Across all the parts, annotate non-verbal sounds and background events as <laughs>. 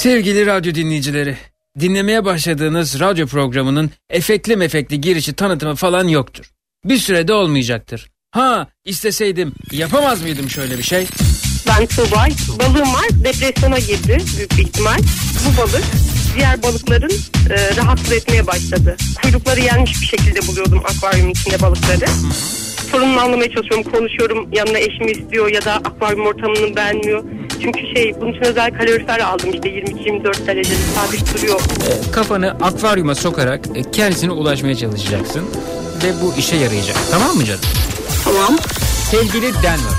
Sevgili radyo dinleyicileri, dinlemeye başladığınız radyo programının efekli mefekli girişi tanıtımı falan yoktur. Bir sürede olmayacaktır. Ha isteseydim yapamaz mıydım şöyle bir şey? Ben Tuğbay. Balığım var. Depresyona girdi büyük bir ihtimal. Bu balık diğer balıkların e, rahatsız etmeye başladı. Kuyrukları yenmiş bir şekilde buluyordum akvaryumun içinde balıkları. Sorununu anlamaya çalışıyorum. Konuşuyorum. Yanına eşimi istiyor ya da akvaryum ortamını beğenmiyor. Çünkü şey bunun için özel kalorifer aldım işte 22-24 derecede sabit duruyor. Kafanı akvaryuma sokarak e, kendisine ulaşmaya çalışacaksın. Ve bu işe yarayacak. Tamam mı canım? Tamam. Sevgili Denver.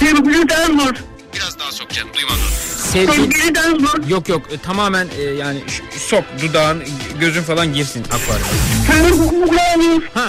Sevgili Denver. Biraz daha sok canım duymadım. Sevgili... Sevgili Denver. Yok yok e, tamamen e, yani sok dudağın gözün falan girsin akvaryuma. Ha.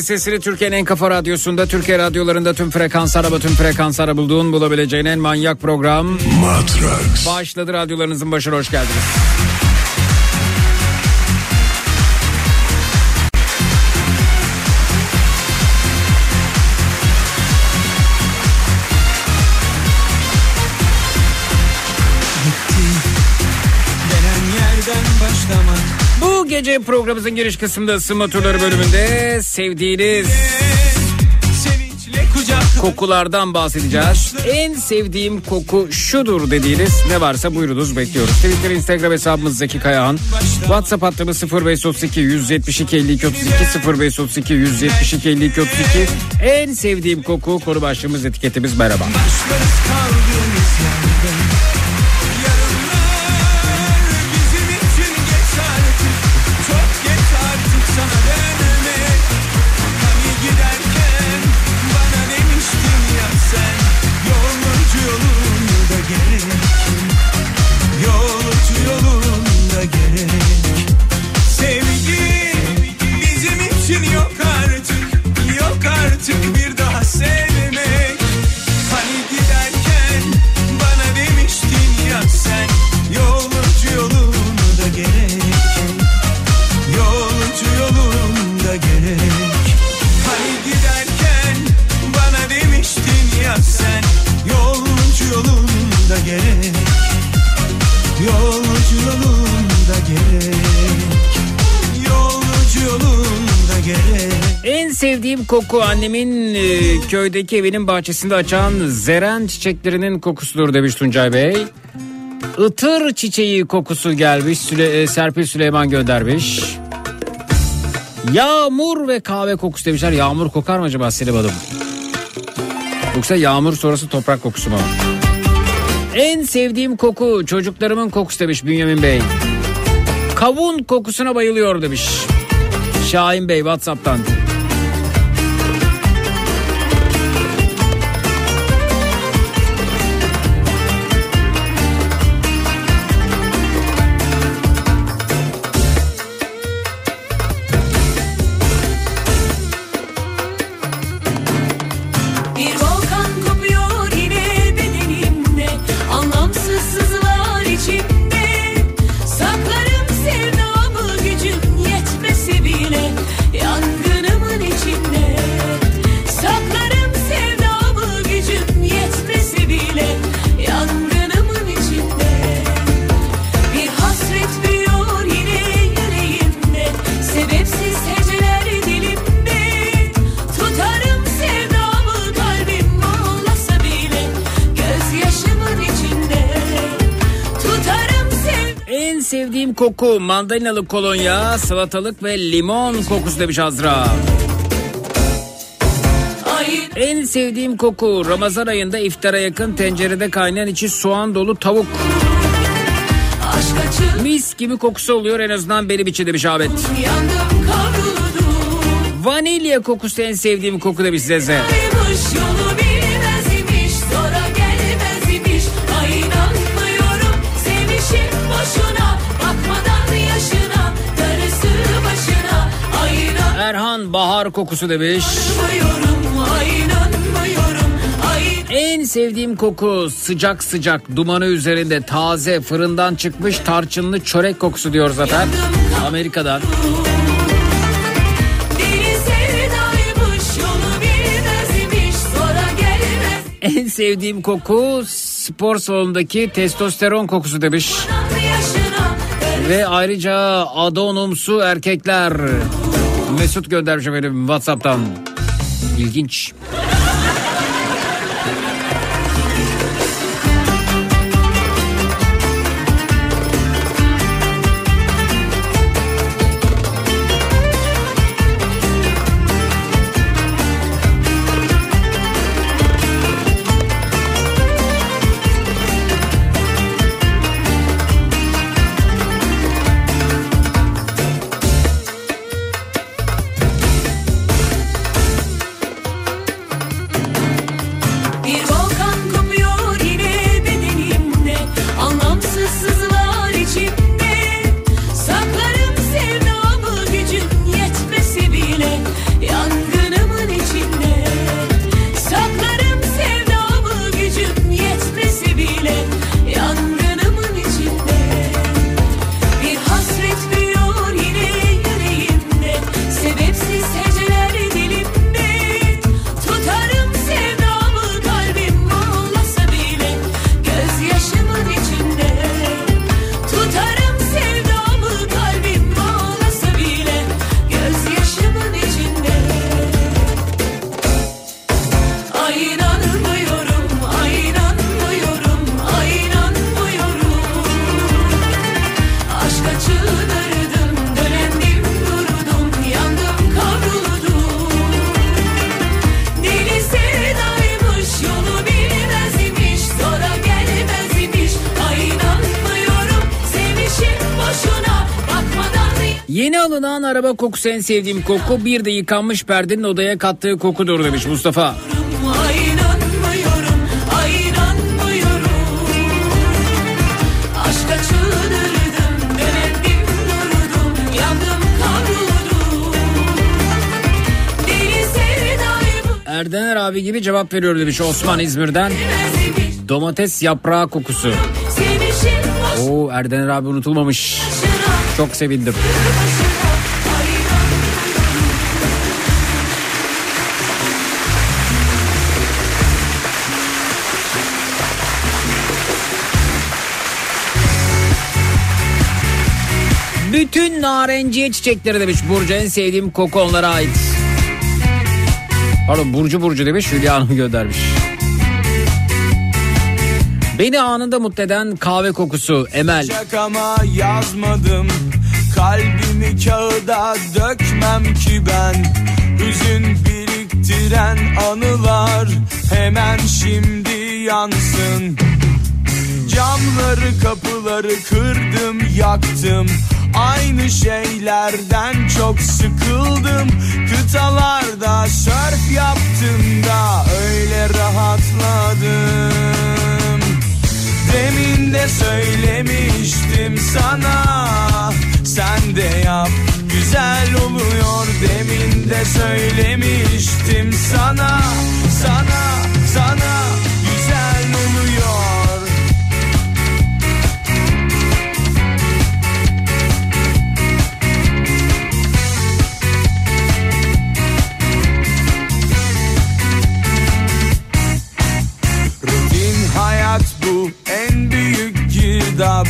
Zili sesini Türkiye'nin en kafa radyosunda Türkiye radyolarında tüm frekans araba tüm frekanslara bulduğun bulabileceğin en manyak program Matrax. Başladı radyolarınızın başına hoş geldiniz. Gece programımızın giriş kısmında ısınma turları bölümünde sevdiğiniz kokulardan bahsedeceğiz. En sevdiğim koku şudur dediğiniz ne varsa buyurunuz bekliyoruz. Twitter, Instagram hesabımız Zeki Kayahan. WhatsApp hattımız 0532 172 52 32 0532 172 52 32. En sevdiğim koku konu başlığımız etiketimiz merhaba. Başlarız kaldığımız yerden koku annemin e, köydeki evinin bahçesinde açan zeren çiçeklerinin kokusudur demiş Tuncay Bey. Itır çiçeği kokusu gelmiş. Süle, e, Serpil Süleyman göndermiş. Yağmur ve kahve kokusu demişler. Yağmur kokar mı acaba Selim Hanım? Yoksa yağmur sonrası toprak kokusu mu? En sevdiğim koku çocuklarımın kokusu demiş Bünyamin Bey. Kavun kokusuna bayılıyor demiş. Şahin Bey Whatsapp'tan. Koku mandalinalı kolonya, salatalık ve limon kokusu demiş Azra. En sevdiğim koku Ramazan ayında iftara yakın tencerede kaynayan içi soğan dolu tavuk. Mis gibi kokusu oluyor en azından benim için demiş Ahmet. yandım Vanilya kokusu en sevdiğim koku demiş Zeze. Kaymış yolu Ay Erhan bahar kokusu demiş. En sevdiğim koku sıcak sıcak dumanı üzerinde taze fırından çıkmış tarçınlı çörek kokusu diyor zaten. Amerika'dan. En sevdiğim koku spor salonundaki testosteron kokusu demiş. Ve ayrıca adonumsu erkekler. Mesut göndermiş efendim Whatsapp'tan. İlginç. Araba kokusu en sevdiğim koku. Bir de yıkanmış perdenin odaya kattığı kokudur demiş Mustafa. Erdener abi gibi cevap veriyor demiş Osman İzmir'den. Domates yaprağı kokusu. Oo Erdener abi unutulmamış. Çok sevindim. Bütün narenciye çiçekleri demiş Burcu en sevdiğim koku onlara ait. Pardon Burcu Burcu demiş Hülya Hanım göndermiş. Beni anında mutlu eden kahve kokusu Emel. Olacak ama yazmadım Kalbimi kağıda dökmem ki ben Hüzün biriktiren anılar Hemen şimdi yansın Camları kapıları kırdım yaktım Aynı şeylerden çok sıkıldım. Kıtalarda sörf yaptım da öyle rahatladım. Demin de söylemiştim sana Sen de yap güzel oluyor. Demin de söylemiştim sana Sana sana bu en büyük girdap.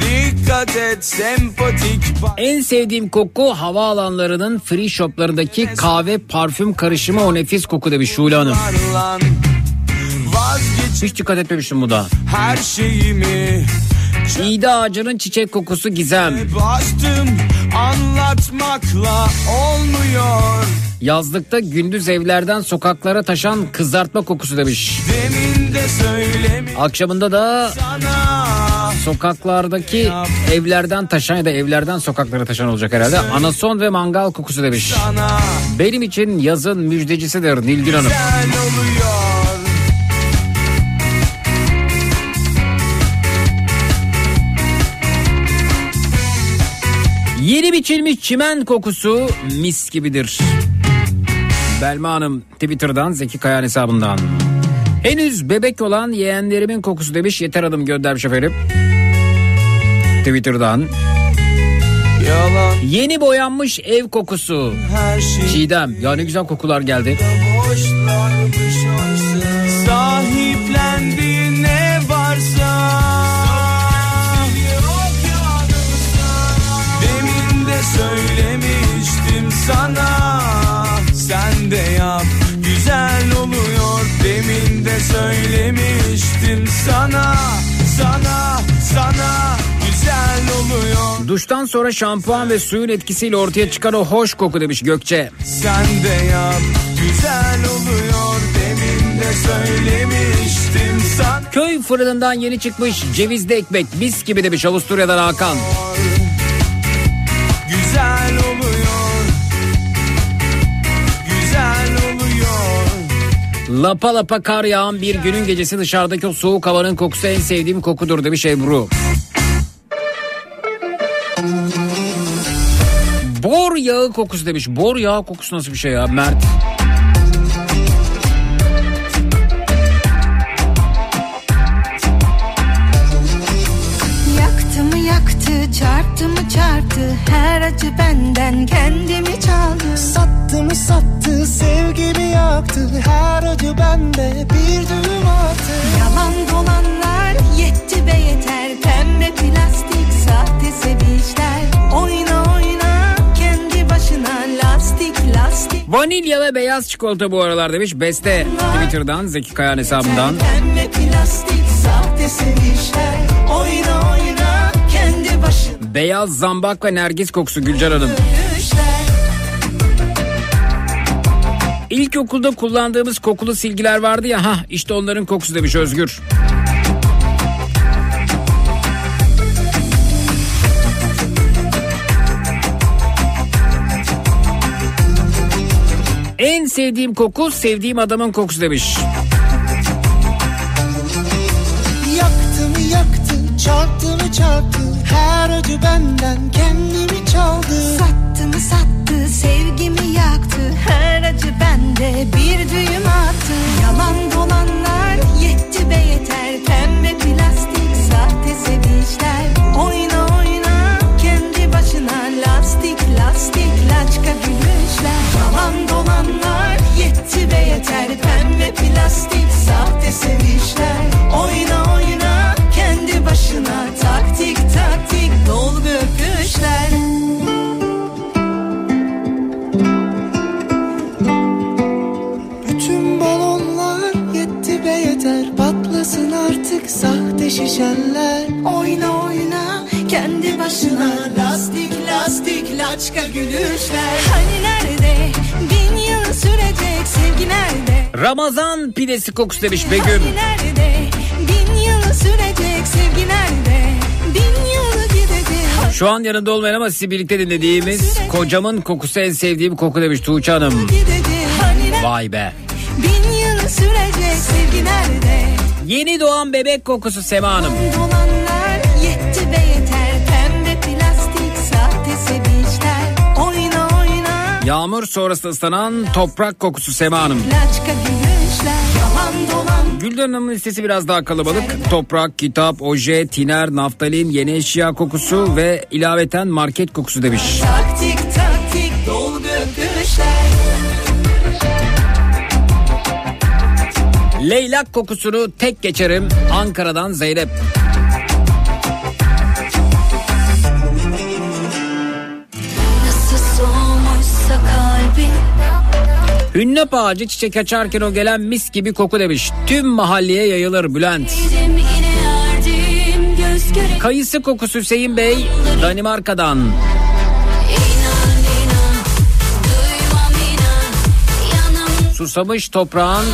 Dikkat et sempatik En sevdiğim koku havaalanlarının free shoplarındaki kahve parfüm karışımı o nefis koku demiş Şule Hanım. Hiç dikkat etmemiştim bu da. her şeyimi İğde ağacının çiçek kokusu gizem. Bastım anlatmakla olmuyor Yazlıkta gündüz evlerden sokaklara taşan kızartma kokusu demiş. Akşamında da sokaklardaki evlerden taşan ya da evlerden sokaklara taşan olacak herhalde. Anason ve mangal kokusu demiş. Benim için yazın müjdecisidir Nilgün Hanım. oluyor biçilmiş çimen kokusu mis gibidir. Belma Hanım Twitter'dan Zeki Kayan hesabından. Henüz bebek olan yeğenlerimin kokusu demiş Yeter Hanım göndermiş efendim. Twitter'dan. Yalan Yeni boyanmış ev kokusu. her şey Çiğdem ya ne güzel kokular geldi. boşlarmış sana. Sen de yap güzel oluyor. Demin de söylemiştim sana. Sana sana güzel oluyor. Duştan sonra şampuan ve suyun etkisiyle ortaya çıkan o hoş koku demiş Gökçe. Sen de yap güzel oluyor. Demin de söylemiştim sana. Köy fırınından yeni çıkmış cevizli ekmek mis gibi demiş Avusturya'dan Hakan. Güzel oluyor Lapa lapa kar yağan bir günün gecesi dışarıdaki o soğuk havanın kokusu en sevdiğim kokudur demiş Ebru. Bor yağı kokusu demiş. Bor yağı kokusu nasıl bir şey ya Mert? Yaktı mı yaktı, çarptı mı çarptı Her acı benden kendimi Vanilya ve beyaz çikolata bu aralar demiş. Beste Twitter'dan Zeki Kayan hesabından. Beyaz zambak ve nergis kokusu Gülcan Hanım. İlkokulda kullandığımız kokulu silgiler vardı ya ha işte onların kokusu demiş Özgür. En sevdiğim koku sevdiğim adamın kokusu demiş. Yaktı mı yaktı çarptı mı çarptı? Her acı benden kendimi çaldı. Sattı mı sattı sevgimi yaktı? Her acı bende bir düğüm attı. Yalan dolanlar plastik sahte sevişler. Oyna oyna kendi başına taktik taktik. Dolgu öpüşler Bütün balonlar yetti be yeter. Patlasın artık sahte şişeller. Oyna oyna kendi başına lastik lastik laçka gülüşler Hani nerede bin yıl sürecek sevgi nerede? Ramazan pidesi kokusu demiş Begüm. Hani nerede bin yıl sürecek sevgi nerede? Bin yıl gidecek Şu an yanında olmayan ama sizi birlikte dinlediğimiz kocamın kokusu en sevdiğim koku demiş Tuğçe Hanım. Hani Vay be. bin yıl sürecek sevgi nerede? Yeni doğan bebek kokusu Sema Hanım. Dolanlar yetti Yağmur sonrası ıslanan toprak kokusu Sema Hanım. Gülden Hanım'ın listesi biraz daha kalabalık. Toprak, kitap, oje, tiner, naftalin, yeni eşya kokusu ve ilaveten market kokusu demiş. taktik taktik Leylak kokusunu tek geçerim Ankara'dan Zeynep. Hünnep ağacı çiçek açarken o gelen mis gibi koku demiş. Tüm mahalleye yayılır Bülent. Kayısı kokusu Hüseyin Bey Danimarka'dan. Susamış toprağın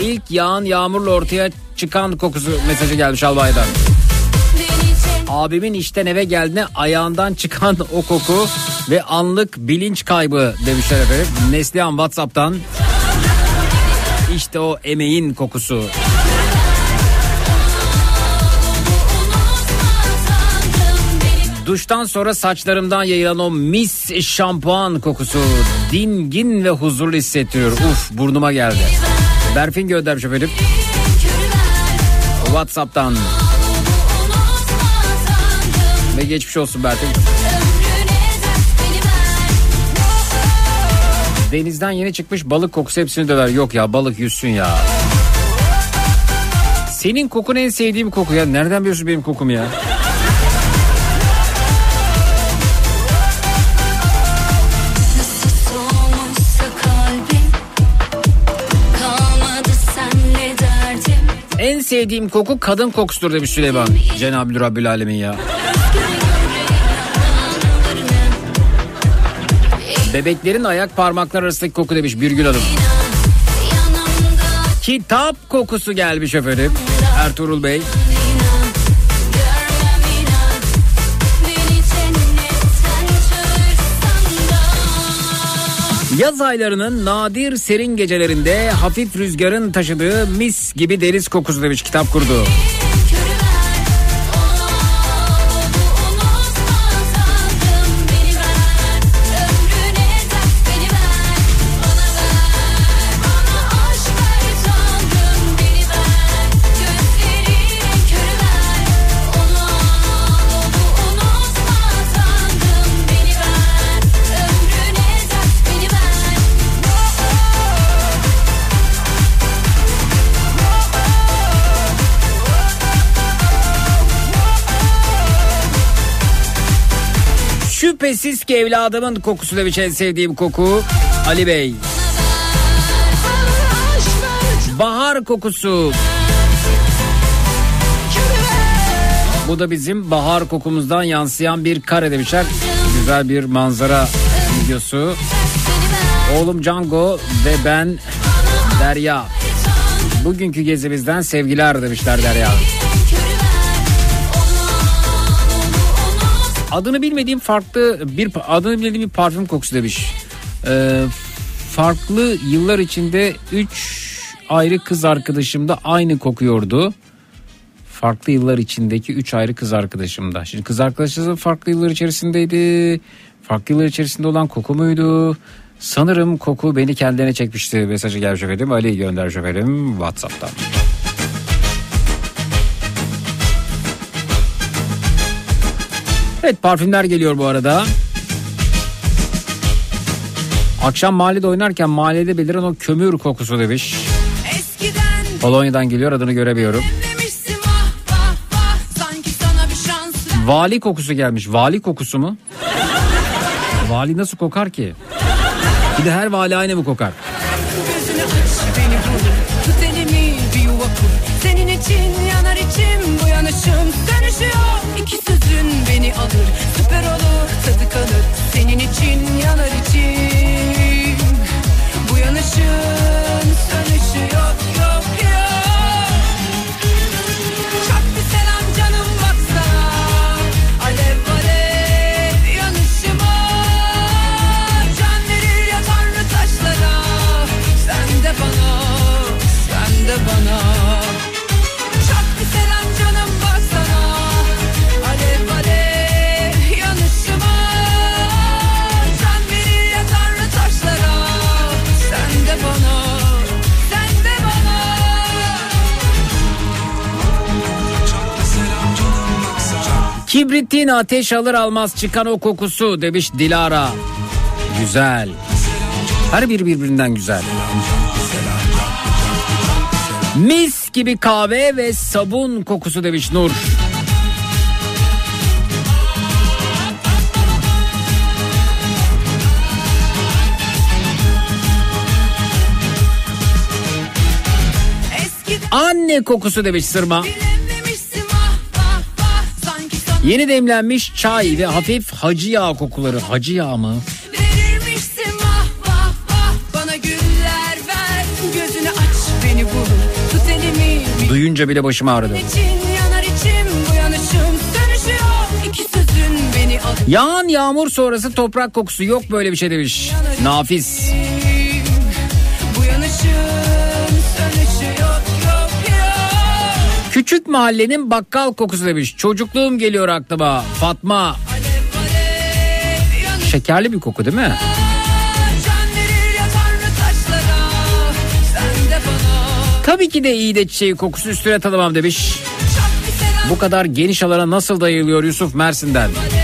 ilk yağan yağmurla ortaya çıkan kokusu mesajı gelmiş Albay'dan. Abimin işten eve geldiğinde ayağından çıkan o koku ve anlık bilinç kaybı demişler efendim. Neslihan Whatsapp'tan. İşte o emeğin kokusu. Duştan sonra saçlarımdan yayılan o mis şampuan kokusu dingin ve huzurlu hissettiriyor. Uf burnuma geldi. Berfin göndermiş efendim. Whatsapp'tan. Ve geçmiş olsun Berfin. Denizden yeni çıkmış balık kokusu hepsini döver. Yok ya balık yüzsün ya. Senin kokun en sevdiğim koku ya. Nereden biliyorsun benim kokum ya? En sevdiğim koku kadın kokusudur demiş Süleyman. Cenab-ı Rabbül Alemin ya. Bebeklerin ayak parmakları arasındaki koku demiş Birgül Hanım. Kitap kokusu gelmiş efendim. Ertuğrul Bey. Yaz aylarının nadir serin gecelerinde hafif rüzgarın taşıdığı mis gibi deniz kokusu demiş kitap kurdu. Körüver Şüphesiz ki evladımın kokusu demiş en sevdiğim koku. Ali Bey. Bahar kokusu. Bu da bizim bahar kokumuzdan yansıyan bir kare demişler. Güzel bir manzara videosu. Oğlum Django ve ben Derya. Bugünkü gezimizden sevgiler demişler Derya. Adını bilmediğim farklı bir adını bilmediğim bir parfüm kokusu demiş. Ee, farklı yıllar içinde 3 ayrı kız arkadaşım da aynı kokuyordu. Farklı yıllar içindeki 3 ayrı kız arkadaşımda. Şimdi kız arkadaşınız farklı yıllar içerisindeydi. Farklı yıllar içerisinde olan koku muydu? Sanırım koku beni kendine çekmişti. Mesajı gelmiş efendim. Ali göndermiş efendim Whatsapp'tan. Evet parfümler geliyor bu arada. Akşam mahallede oynarken mahallede beliren o kömür kokusu demiş. Eskiden Polonya'dan geliyor adını göremiyorum. Vali kokusu gelmiş. Vali kokusu mu? Vali nasıl kokar ki? Bir de her vali aynı mı kokar? Gözünü aç beni bul Tut elimi bir yuva kur Senin için Kibritin ateş alır almaz çıkan o kokusu demiş Dilara. Güzel. Her biri birbirinden güzel. Mis gibi kahve ve sabun kokusu demiş Nur. Anne kokusu demiş Sırma. Bile Yeni demlenmiş çay ve hafif hacı yağ kokuları. Hacı yağ mı? Duyunca bile başım ağrıdı. Yağan yağmur sonrası toprak kokusu yok böyle bir şey demiş. Nafis. mahallenin bakkal kokusu demiş. Çocukluğum geliyor aklıma. Fatma. Şekerli bir koku değil mi? Tabii ki de iyi de çiçeği kokusu üstüne tanımam demiş. Bu kadar geniş alana nasıl dayılıyor Yusuf Mersin'den? Mersin'den.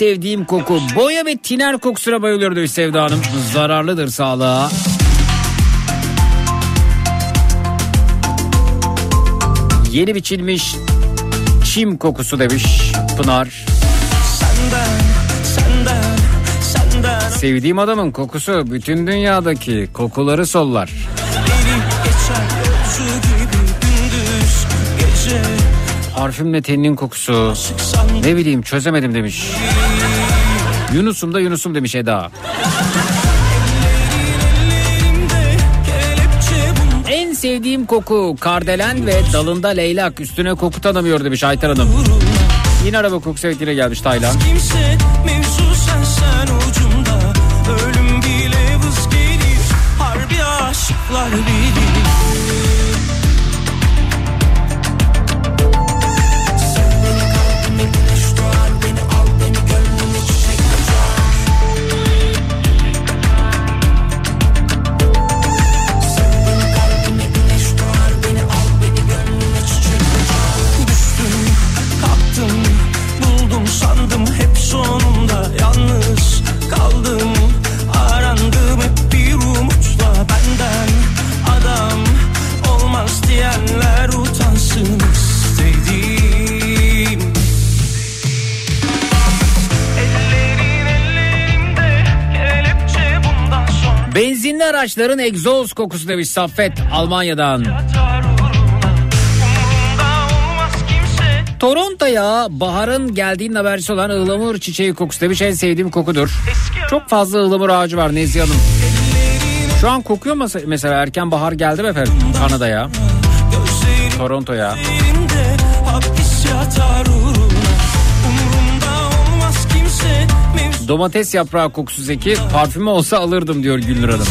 Sevdiğim koku boya ve tiner kokusuna bayılıyorum demiş Sevda Hanım. Zararlıdır sağlığa. Yeni biçilmiş çim kokusu demiş Pınar. Senden, senden, senden Sevdiğim adamın kokusu bütün dünyadaki kokuları sollar. Parfümle teninin kokusu. Ne bileyim çözemedim demiş. Yunus'um da Yunus'um demiş Eda. En sevdiğim koku kardelen ve dalında leylak üstüne koku tanımıyor demiş Ayten Hanım. Yine araba kokusu evet yine gelmiş Taylan. Kimse mevzu sen sen ucunda Ölüm bile vız gelir Harbi aşıklar bilir araçların egzoz kokusu demiş Saffet Almanya'dan. Toronto'ya baharın geldiğinin habercisi olan ıhlamur çiçeği kokusu demiş en sevdiğim kokudur. Çok fazla ıhlamur ağacı var Nezihe Hanım. Şu an kokuyor mu mesela erken bahar geldi mi efendim Kanada'ya, Toronto'ya? Domates yaprağı kokusu Zeki parfümü olsa alırdım diyor Gülnur Hanım.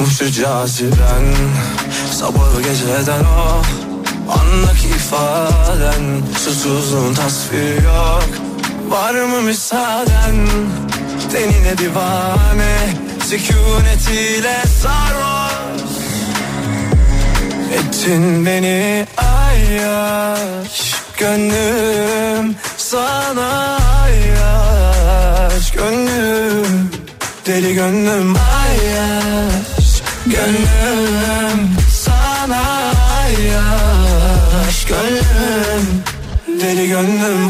Yokum şu caziben Sabahı geceden o Andaki ifaden Susuzluğun tasviri yok. Var mı müsaaden? Tenine divane Sükunetiyle sarhoş. Ettin beni ayyaş Gönlüm sana ayyaş. Gönlüm deli gönlüm ayyaş Gönlüm sana ayyaş Gönlüm deli gönlüm.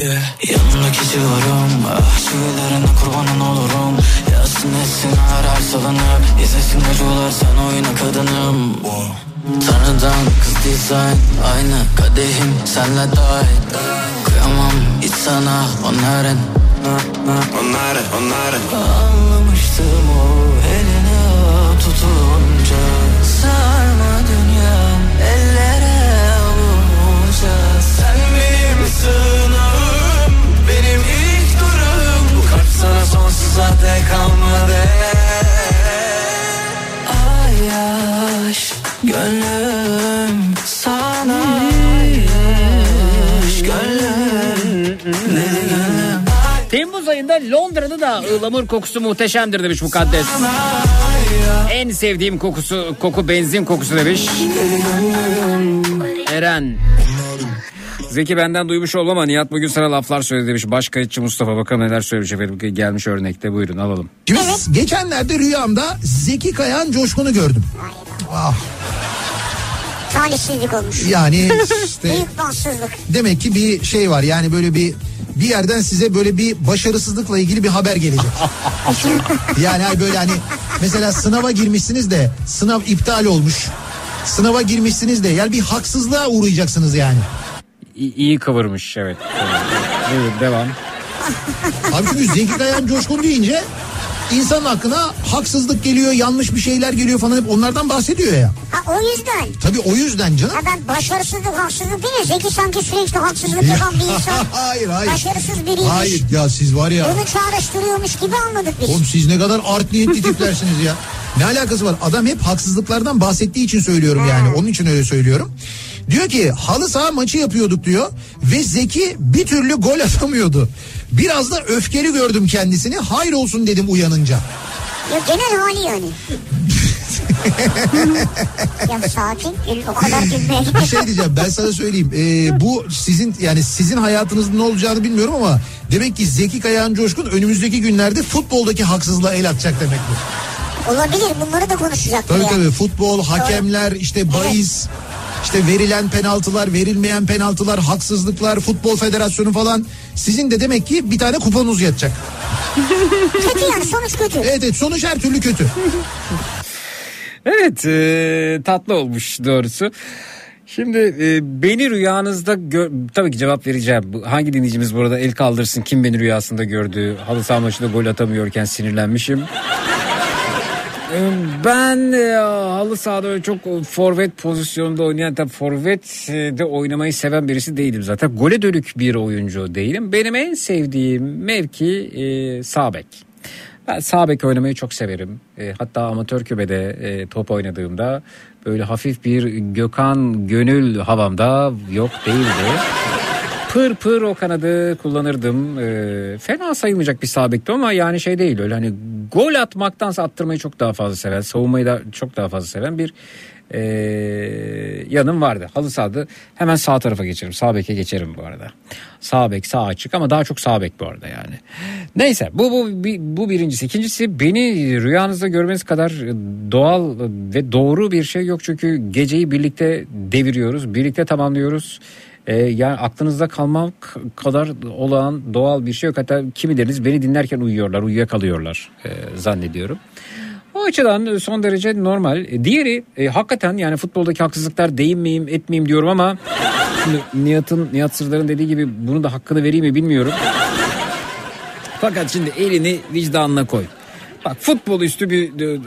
Yeah. Yanındaki civarım Ah kurbanın olurum. Yazsın etsin arar salınıp İzlesin acılar sen oyna kadınım Tanrıdan kız dizayn Aynı kadehim senle dahil Kıyamam hiç sana onların Onları onları Anlamıştım o eline tutunca. Sarma dünya ellere avunca Sen benim sığınağım Benim ilk durum. Bu kalp sana sonsuza dek kalmadı. Ay yaş Gönlüm sana yaş Gönlüm Deli gönlüm Temmuz ayında Londra'da da ıhlamur kokusu muhteşemdir demiş Mukaddes. En sevdiğim kokusu koku benzin kokusu demiş. Eren. Zeki benden duymuş olma ama Nihat bugün sana laflar söyledi demiş. Baş kayıtçı Mustafa bakalım neler söylemiş efendim. Gelmiş örnekte buyurun alalım. Şimdi geçenlerde rüyamda Zeki Kayan Coşkun'u gördüm. Ah, Talihsizlik olmuş. yani <laughs> işte Büyük bahtsızlık. demek ki bir şey var yani böyle bir bir yerden size böyle bir başarısızlıkla ilgili bir haber gelecek. <laughs> yani böyle hani mesela sınava girmişsiniz de sınav iptal olmuş. Sınava girmişsiniz de yani bir haksızlığa uğrayacaksınız yani. İyi, iyi kıvırmış evet. evet. Buyurun devam. Abi çünkü Zeki Kayan Coşkun deyince insanın hakkına haksızlık geliyor, yanlış bir şeyler geliyor falan hep onlardan bahsediyor ya. Ha o yüzden. Tabii o yüzden canım. Ha ben başarısızlık haksızlık değil mi? Zeki sanki sürekli haksızlık yapan bir insan. <laughs> hayır hayır. Başarısız biriymiş. Hayır ya siz var ya. Bunu çağrıştırıyormuş gibi anladık biz. Oğlum siz ne kadar art niyetli tiplersiniz ya. Ne alakası var? Adam hep haksızlıklardan bahsettiği için söylüyorum yani. Onun için öyle söylüyorum. Diyor ki halı saha maçı yapıyorduk diyor ve Zeki bir türlü gol atamıyordu. Biraz da öfkeli gördüm kendisini. Hayır olsun dedim uyanınca. Ya genel hali yani. <laughs> ya sakin. gül- O kadar gülmeye <laughs> Bir şey diyeceğim ben sana söyleyeyim. Ee, bu sizin yani sizin hayatınızda ne olacağını bilmiyorum ama demek ki Zeki Kayağan Coşkun önümüzdeki günlerde futboldaki haksızlığa el atacak demektir. Olabilir bunları da konuşacak. Tabii yani. tabii futbol, hakemler, işte bahis, işte verilen penaltılar, verilmeyen penaltılar, haksızlıklar, futbol federasyonu falan. Sizin de demek ki bir tane kuponuz yatacak. <laughs> Kötü yani sonuç kötü. Evet evet sonuç her türlü kötü. Evet e, tatlı olmuş doğrusu. Şimdi e, beni rüyanızda gör, tabii ki cevap vereceğim. Hangi dinleyicimiz burada el kaldırsın kim beni rüyasında gördü? Halı saha maçında gol atamıyorken sinirlenmişim. Ben e, halı sahada öyle çok forvet pozisyonunda oynayan tabii forvet e, de oynamayı seven birisi değilim zaten. Gole dönük bir oyuncu değilim. Benim en sevdiğim mevki e, sağ bek. Ben sağ bek oynamayı çok severim. E, hatta amatör kübede e, top oynadığımda böyle hafif bir Gökhan Gönül havamda yok değildi. Pır pır o kanadı kullanırdım. E, fena sayılmayacak bir sağ ama yani şey değil öyle hani gol atmaktansa attırmayı çok daha fazla seven, savunmayı da çok daha fazla seven bir e, yanım vardı. Halı sahada hemen sağ tarafa geçerim. Sağ beke geçerim bu arada. Sağ bek sağ açık ama daha çok sağ bek bu arada yani. Neyse bu bu bu birincisi. İkincisi beni rüyanızda görmeniz kadar doğal ve doğru bir şey yok. Çünkü geceyi birlikte deviriyoruz. Birlikte tamamlıyoruz. Ee, yani aklınızda kalmak kadar olan doğal bir şey yok. Hatta kimileriniz beni dinlerken uyuyorlar, uyuyakalıyorlar e, zannediyorum. O açıdan son derece normal. E, Diğeri e, hakikaten yani futboldaki haksızlıklar değinmeyeyim etmeyeyim diyorum ama şimdi Nihat'ın Nihat Sırdar'ın dediği gibi bunu da hakkını vereyim mi bilmiyorum. Fakat şimdi elini vicdanına koy. Bak futbol üstü bir e,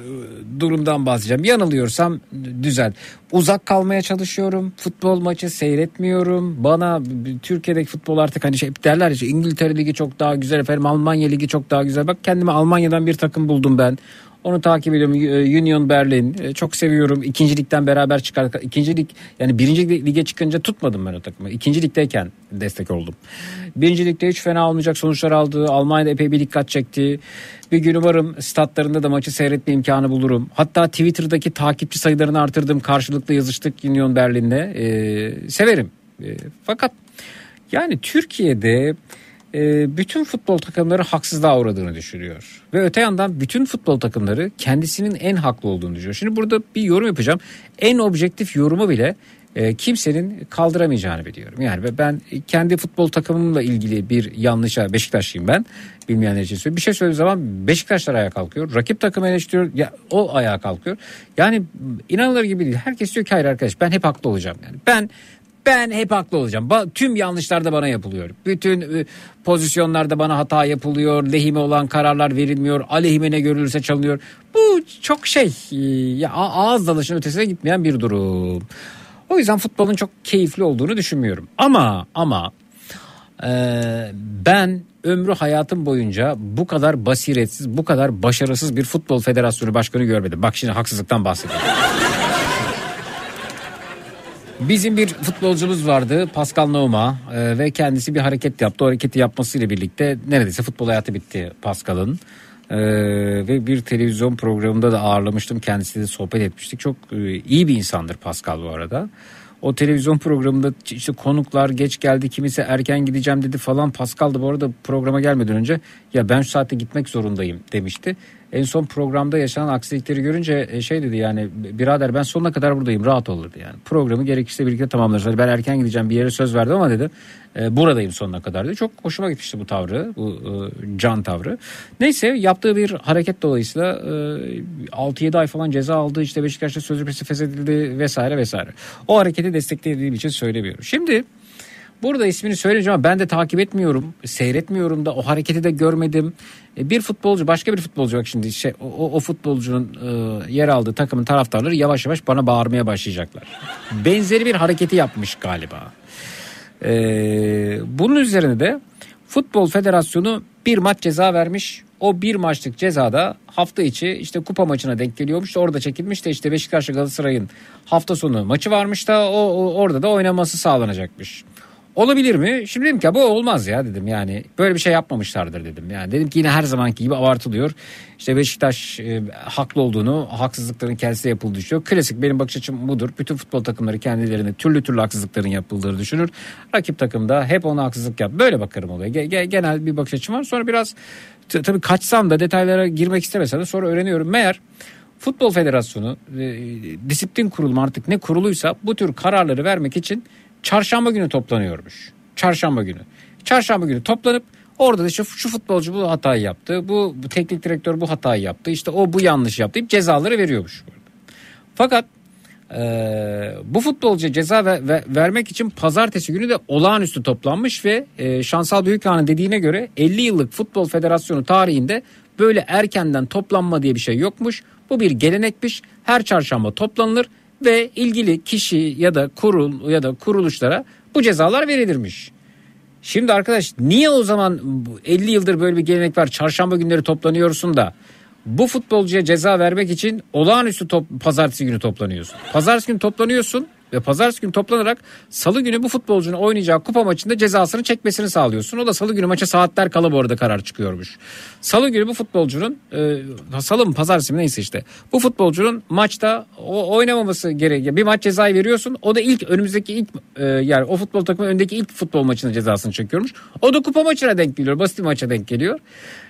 durumdan bahsedeceğim. Yanılıyorsam düzel. Uzak kalmaya çalışıyorum. Futbol maçı seyretmiyorum. Bana Türkiye'deki futbol artık hani şey derler işte İngiltere Ligi çok daha güzel efendim Almanya Ligi çok daha güzel. Bak kendime Almanya'dan bir takım buldum ben. Onu takip ediyorum. E, Union Berlin. E, Çok seviyorum. İkinci ligden beraber çıkar. İkinci lig yani birinci lige çıkınca tutmadım ben o takımı. İkinci ligdeyken destek oldum. Birinci ligde hiç fena olmayacak sonuçlar aldı. Almanya'da epey bir dikkat çekti. Bir gün umarım statlarında da maçı seyretme imkanı bulurum. Hatta Twitter'daki takipçi sayılarını artırdım. Karşılıklı yazıştık Union Berlin'le. E, severim. E, fakat yani Türkiye'de e, bütün futbol takımları haksızlığa uğradığını düşünüyor. Ve öte yandan bütün futbol takımları kendisinin en haklı olduğunu düşünüyor. Şimdi burada bir yorum yapacağım. En objektif yorumu bile e, kimsenin kaldıramayacağını biliyorum. Yani ben kendi futbol takımımla ilgili bir yanlışa Beşiktaşlıyım ben. Bilmeyenler için söylüyorum. Bir şey söylediği zaman Beşiktaşlar ayağa kalkıyor. Rakip takımı eleştiriyor. Ya, o ayağa kalkıyor. Yani inanılır gibi değil. Herkes diyor ki hayır arkadaş ben hep haklı olacağım. Yani ben ben hep haklı olacağım. Ba- tüm yanlışlar da bana yapılıyor. Bütün e, pozisyonlarda bana hata yapılıyor. Lehime olan kararlar verilmiyor. Aleyhime ne görülürse çalınıyor. Bu çok şey e, ya ağız dalışın ötesine gitmeyen bir durum. O yüzden futbolun çok keyifli olduğunu düşünmüyorum. Ama ama e, ben ömrü hayatım boyunca bu kadar basiretsiz, bu kadar başarısız bir futbol federasyonu başkanı görmedim. Bak şimdi haksızlıktan bahsediyorum. Bizim bir futbolcumuz vardı Pascal Nouma e, ve kendisi bir hareket yaptı. O hareketi yapmasıyla birlikte neredeyse futbol hayatı bitti Pascal'ın. E, ve bir televizyon programında da ağırlamıştım. Kendisiyle sohbet etmiştik. Çok e, iyi bir insandır Pascal bu arada. O televizyon programında işte konuklar geç geldi kimisi erken gideceğim dedi falan. Pascal da bu arada programa gelmeden önce ya ben şu saatte gitmek zorundayım demişti. En son programda yaşanan aksilikleri görünce e, şey dedi yani birader ben sonuna kadar buradayım rahat ol dedi yani. Programı gerekirse birlikte tamamlarız. Hadi ben erken gideceğim bir yere söz verdim ama dedi e, buradayım sonuna kadar dedi. Çok hoşuma gitmişti bu tavrı bu e, can tavrı. Neyse yaptığı bir hareket dolayısıyla e, 6-7 ay falan ceza aldı işte Beşiktaş'ta sözleşmesi feshedildi vesaire vesaire. O hareketi desteklediğim için söylemiyorum. Şimdi Burada ismini söyleyeceğim ama ben de takip etmiyorum. Seyretmiyorum da o hareketi de görmedim. E, Bir futbolcu başka bir futbolcu bak şimdi şey, o, o- futbolcunun e, yer aldığı takımın taraftarları yavaş yavaş bana bağırmaya başlayacaklar. Benzeri bir hareketi yapmış galiba. Ee, bunun üzerine de Futbol Federasyonu bir maç ceza vermiş. O bir maçlık cezada hafta içi işte kupa maçına denk geliyormuş. Orada çekilmiş de işte Beşiktaş'la Galatasaray'ın hafta sonu maçı varmış da o, o- orada da oynaması sağlanacakmış. Olabilir mi? Şimdi dedim ki "Ya bu olmaz ya dedim yani böyle bir şey yapmamışlardır dedim. Yani dedim ki yine her zamanki gibi abartılıyor. İşte Beşiktaş e, haklı olduğunu haksızlıkların kendisine yapıldığı düşünüyor. Klasik benim bakış açım budur. Bütün futbol takımları kendilerine türlü türlü haksızlıkların yapıldığını düşünür. Rakip takımda hep ona haksızlık yap. Böyle bakarım olaya. Ge- ge- genel bir bakış açım var. Sonra biraz t- tabii kaçsam da detaylara girmek istemesem de sonra öğreniyorum. Meğer Futbol Federasyonu e, disiplin kurulu artık ne kuruluysa bu tür kararları vermek için çarşamba günü toplanıyormuş. Çarşamba günü. Çarşamba günü toplanıp orada da işte şu futbolcu bu hatayı yaptı. Bu, bu teknik direktör bu hatayı yaptı. İşte o bu yanlış yaptı. deyip cezaları veriyormuş. Fakat e, bu futbolcuya ceza ve, ve- vermek için pazartesi günü de olağanüstü toplanmış ve e, Şansal Büyükhan'ın dediğine göre 50 yıllık futbol federasyonu tarihinde böyle erkenden toplanma diye bir şey yokmuş. Bu bir gelenekmiş. Her çarşamba toplanılır ve ilgili kişi ya da kurul ya da kuruluşlara bu cezalar verilirmiş. Şimdi arkadaş niye o zaman bu 50 yıldır böyle bir gelenek var çarşamba günleri toplanıyorsun da bu futbolcuya ceza vermek için olağanüstü top, pazartesi günü toplanıyorsun. Pazartesi günü toplanıyorsun ve pazartesi günü toplanarak salı günü bu futbolcunun oynayacağı kupa maçında cezasını çekmesini sağlıyorsun. O da salı günü maça saatler kala bu arada karar çıkıyormuş. Salı günü bu futbolcunun e, salı mı pazartesi mi neyse işte bu futbolcunun maçta o, oynamaması gerekiyor. Bir maç cezayı veriyorsun. O da ilk önümüzdeki ilk e, yani o futbol takımı öndeki ilk futbol maçının cezasını çekiyormuş. O da kupa maçına denk geliyor. Basit bir maça denk geliyor.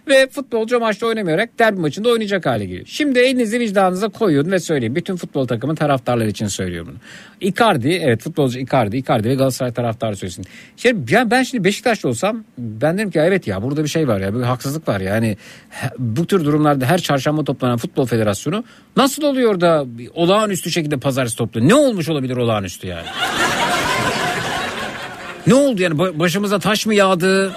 Ve futbolcu maçta oynamayarak derbi maçında oynayacak hale geliyor. Şimdi elinizi vicdanınıza koyun ve söyleyin. Bütün futbol takımın taraftarları için söylüyorum bunu. Icardi evet futbolcu Icardi. Icardi ve Galatasaray taraftarı söylesin. Şimdi ben, ben şimdi Beşiktaşlı olsam ben derim ki evet ya burada bir şey var ya bir haksızlık var yani. Bu tür durumlarda her çarşamba toplanan futbol federasyonu nasıl oluyor da olağanüstü şekilde pazartesi topluyor? Ne olmuş olabilir olağanüstü yani? ne oldu yani Ba- başımıza taş mı yağdı?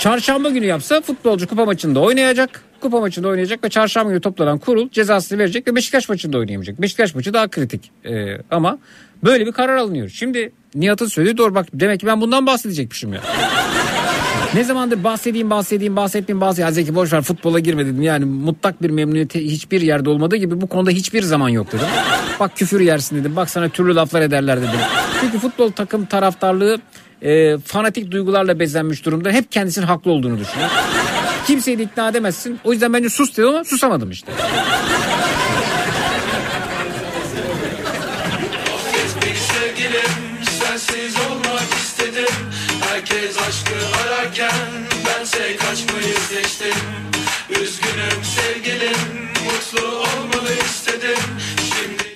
Çarşamba günü yapsa futbolcu kupa maçında oynayacak. Kupa maçında oynayacak ve çarşamba günü toplanan kurul cezasını verecek ve Beşiktaş maçında oynayamayacak. Beşiktaş maçı daha kritik. Ee, ama böyle bir karar alınıyor. Şimdi Nihat'ın söylediği doğru bak demek ki ben bundan bahsedecekmişim ya. <laughs> Ne zamandır bahsedeyim bahsedeyim bahsettiğim bahsedeyim. Zeki boş ver futbola girme dedim. Yani mutlak bir memnuniyeti hiçbir yerde olmadığı gibi bu konuda hiçbir zaman yok dedim. Bak küfür yersin dedim. Bak sana türlü laflar ederler dedim. Çünkü futbol takım taraftarlığı e, fanatik duygularla bezenmiş durumda. Hep kendisinin haklı olduğunu düşünüyor. Kimseyi de ikna edemezsin. O yüzden bence sus dedim ama susamadım işte. Herkes aşkı ararken bense kaçmayı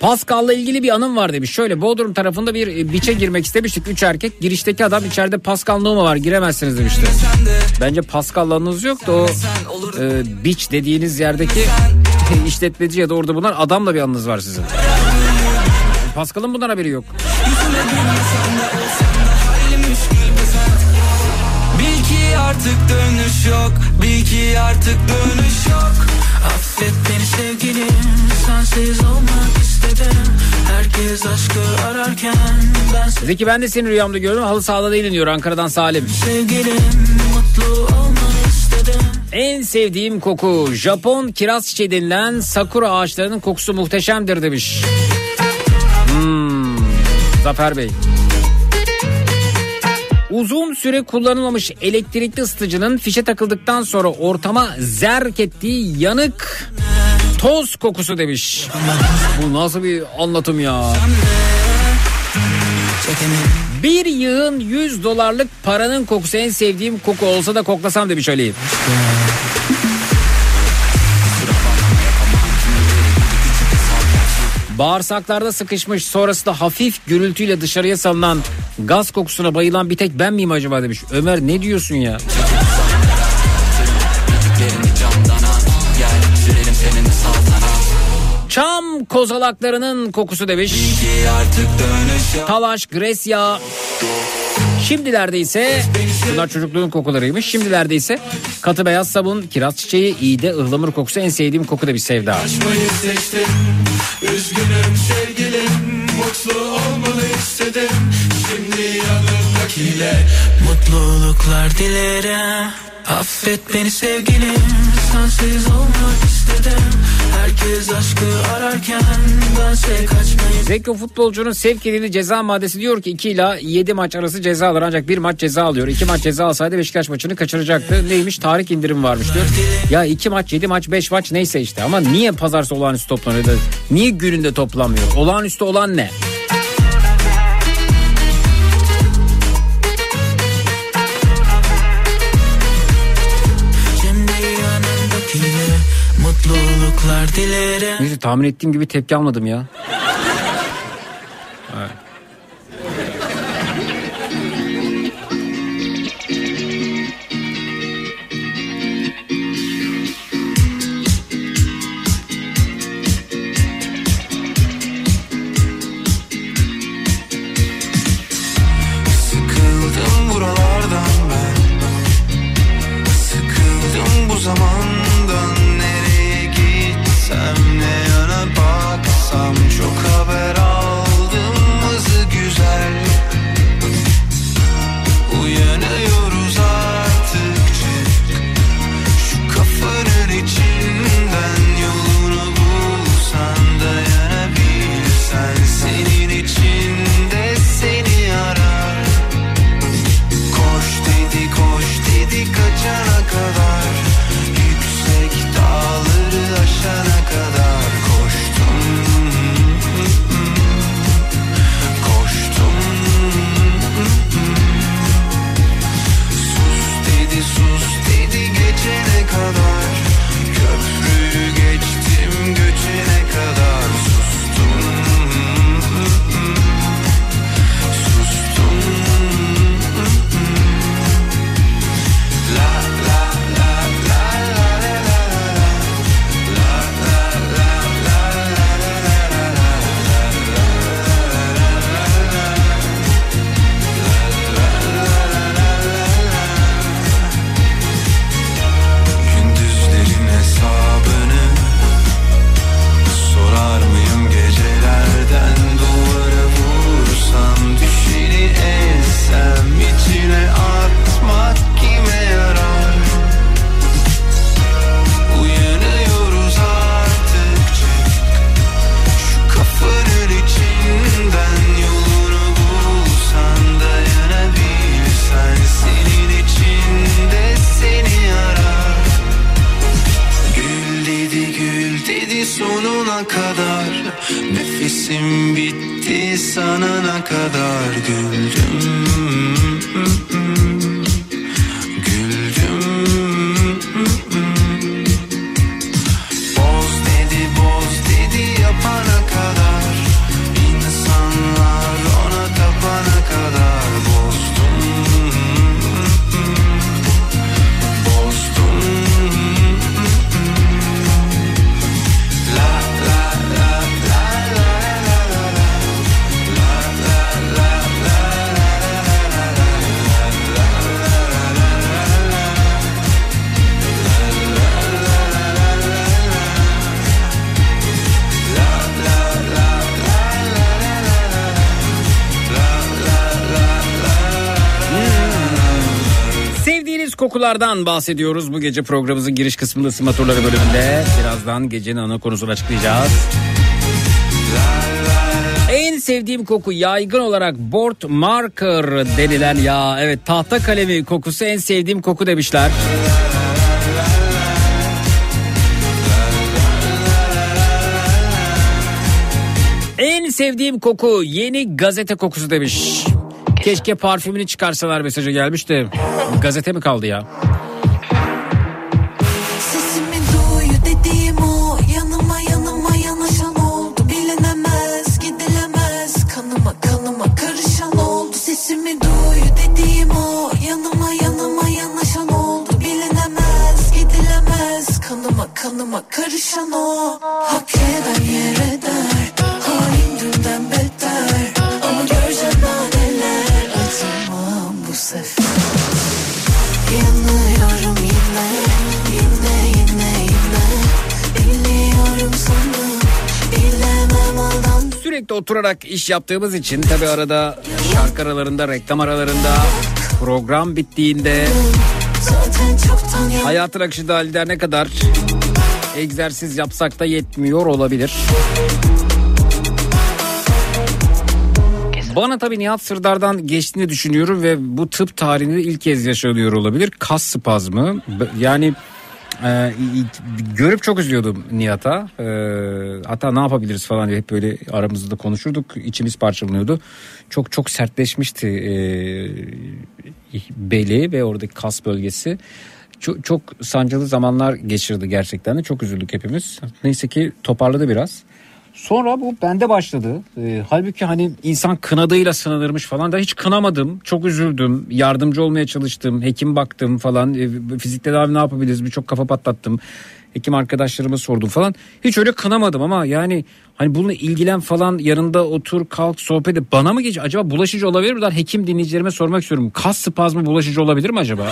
Pascal'la ilgili bir anım var demiş. Şöyle Bodrum tarafında bir e, biçe girmek istemiştik. Üç erkek. Girişteki adam içeride Pascal Numa var giremezsiniz demişti. Bence Pascal'la anınız yok da o e, biç dediğiniz yerdeki <laughs> işletmeci ya da orada bulunan adamla bir anınız var sizin. Pascal'ın bundan haberi yok. Bil ki artık dönüş yok Bil ki artık dönüş yok Affet beni sevgilim Sensiz olmak istedim Herkes aşkı ararken Ben Zeki ben de seni rüyamda gördüm. Halı sahada değilim diyor Ankara'dan Salim. sevgilim Mutlu olmak istedim En sevdiğim koku Japon kiraz çiçeği denilen sakura ağaçlarının kokusu muhteşemdir demiş. Hmm, Zafer Bey. Uzun süre kullanılmamış elektrikli ısıtıcının fişe takıldıktan sonra ortama zerk ettiği yanık toz kokusu demiş. Bu nasıl bir anlatım ya? Bir yığın 100 dolarlık paranın kokusu en sevdiğim koku olsa da koklasam demiş Ali. Bağırsaklarda sıkışmış sonrasında hafif gürültüyle dışarıya salınan gaz kokusuna bayılan bir tek ben miyim acaba demiş. Ömer ne diyorsun ya? Çam kozalaklarının kokusu demiş. Talaş, Gresya. Şimdilerde ise bunlar çocukluğun kokularıymış. Şimdilerde ise katı beyaz sabun, kiraz çiçeği, iğde, ıhlamur kokusu en sevdiğim koku da bir sevda. Seçtim Üzgünüm sevgilim Mutlu olmanı istedim Şimdi yanımdakiyle Mutluluklar dilerim Affet beni sevgilim Sensiz olmak istedim Herkes aşkı ararken Bense kaçmayı Zeki futbolcunun sevk edildiği ceza maddesi diyor ki 2 ila 7 maç arası ceza alır ancak bir maç ceza alıyor. 2 maç ceza alsaydı Beşiktaş maçını kaçıracaktı. Neymiş tarih indirim varmış diyor. Ya 2 maç 7 maç 5 maç neyse işte ama niye pazarsa olağanüstü toplanıyor niye gününde toplanmıyor? Olağanüstü olan ne? Neyse tahmin ettiğim gibi tepki almadım ya. Nefesim bitti sanana kadar güldüm kokulardan bahsediyoruz bu gece programımızın giriş kısmında ısınma bölümünde. Birazdan gecenin ana konusunu açıklayacağız. En sevdiğim koku yaygın olarak board marker denilen ya evet tahta kalemi kokusu en sevdiğim koku demişler. En sevdiğim koku yeni gazete kokusu demiş. Keşke parfümünü çıkarsalar mesajı gelmiş de gazete mi kaldı ya? Duy dediğim o Yanıma yanıma yanaşan Sürekli oturarak iş yaptığımız için tabi arada şarkı aralarında, reklam aralarında, program bittiğinde hayatın akışı dahilinde ne kadar egzersiz yapsak da yetmiyor olabilir. Bana tabii Nihat Sırdar'dan geçtiğini düşünüyorum ve bu tıp tarihinde ilk kez yaşanıyor olabilir. Kas spazmı yani e, ilk- görüp çok üzülüyordum Nihat'a. E, hatta ne yapabiliriz falan diye hep böyle aramızda da konuşurduk. İçimiz parçalanıyordu. Çok çok sertleşmişti e, beli ve oradaki kas bölgesi. Çok, çok sancılı zamanlar geçirdi gerçekten de çok üzüldük hepimiz. Neyse ki toparladı biraz. Sonra bu bende başladı. Ee, halbuki hani insan kınadığıyla sınanırmış falan da hiç kınamadım. Çok üzüldüm. Yardımcı olmaya çalıştım. Hekim baktım falan. Ee, fizik tedavi ne yapabiliriz? Birçok kafa patlattım. Hekim arkadaşlarıma sordum falan. Hiç öyle kınamadım ama yani hani bununla ilgilen falan yanında otur kalk sohbet et. Bana mı geç? Acaba bulaşıcı olabilir mi? Hekim dinleyicilerime sormak istiyorum. Kas spazmı bulaşıcı olabilir mi acaba?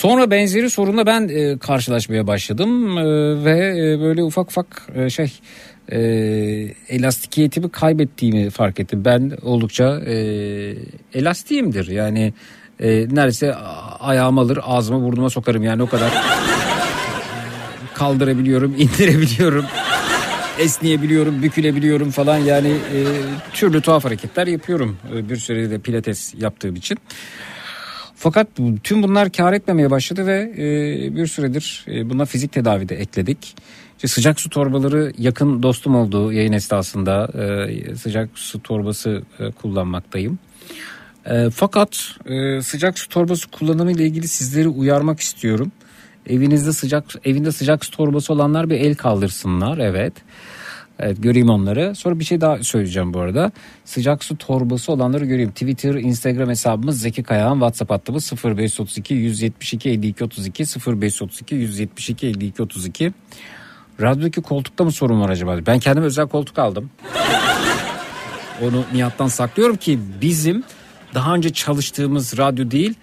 Sonra benzeri sorunla ben e, karşılaşmaya başladım E, ve e, böyle ufak ufak e, şey e, elastikiyetimi kaybettiğimi fark ettim. Ben oldukça e, elastiyimdir yani e, neredeyse ayağımı alır ağzıma burnuma sokarım yani o kadar <laughs> kaldırabiliyorum indirebiliyorum esneyebiliyorum bükülebiliyorum falan yani e, türlü tuhaf hareketler yapıyorum e, bir sürede de pilates yaptığım için. Fakat tüm bunlar kar etmemeye başladı ve e, bir süredir e, buna fizik tedavi de ekledik. İşte sıcak su torbaları yakın dostum olduğu yayın esnasında e, sıcak su torbası e, kullanmaktayım. E, fakat e, sıcak su torbası kullanımı ile ilgili sizleri uyarmak istiyorum. Evinizde sıcak evinde sıcak su torbası olanlar bir el kaldırsınlar evet. Evet göreyim onları. Sonra bir şey daha söyleyeceğim bu arada. Sıcak su torbası olanları göreyim. Twitter, Instagram hesabımız Zeki Kayağan. WhatsApp hattımız 0532 172 52 32 0532 172 52 32. Radyodaki koltukta mı sorun var acaba? Ben kendime özel koltuk aldım. Onu Nihat'tan saklıyorum ki bizim daha önce çalıştığımız radyo değil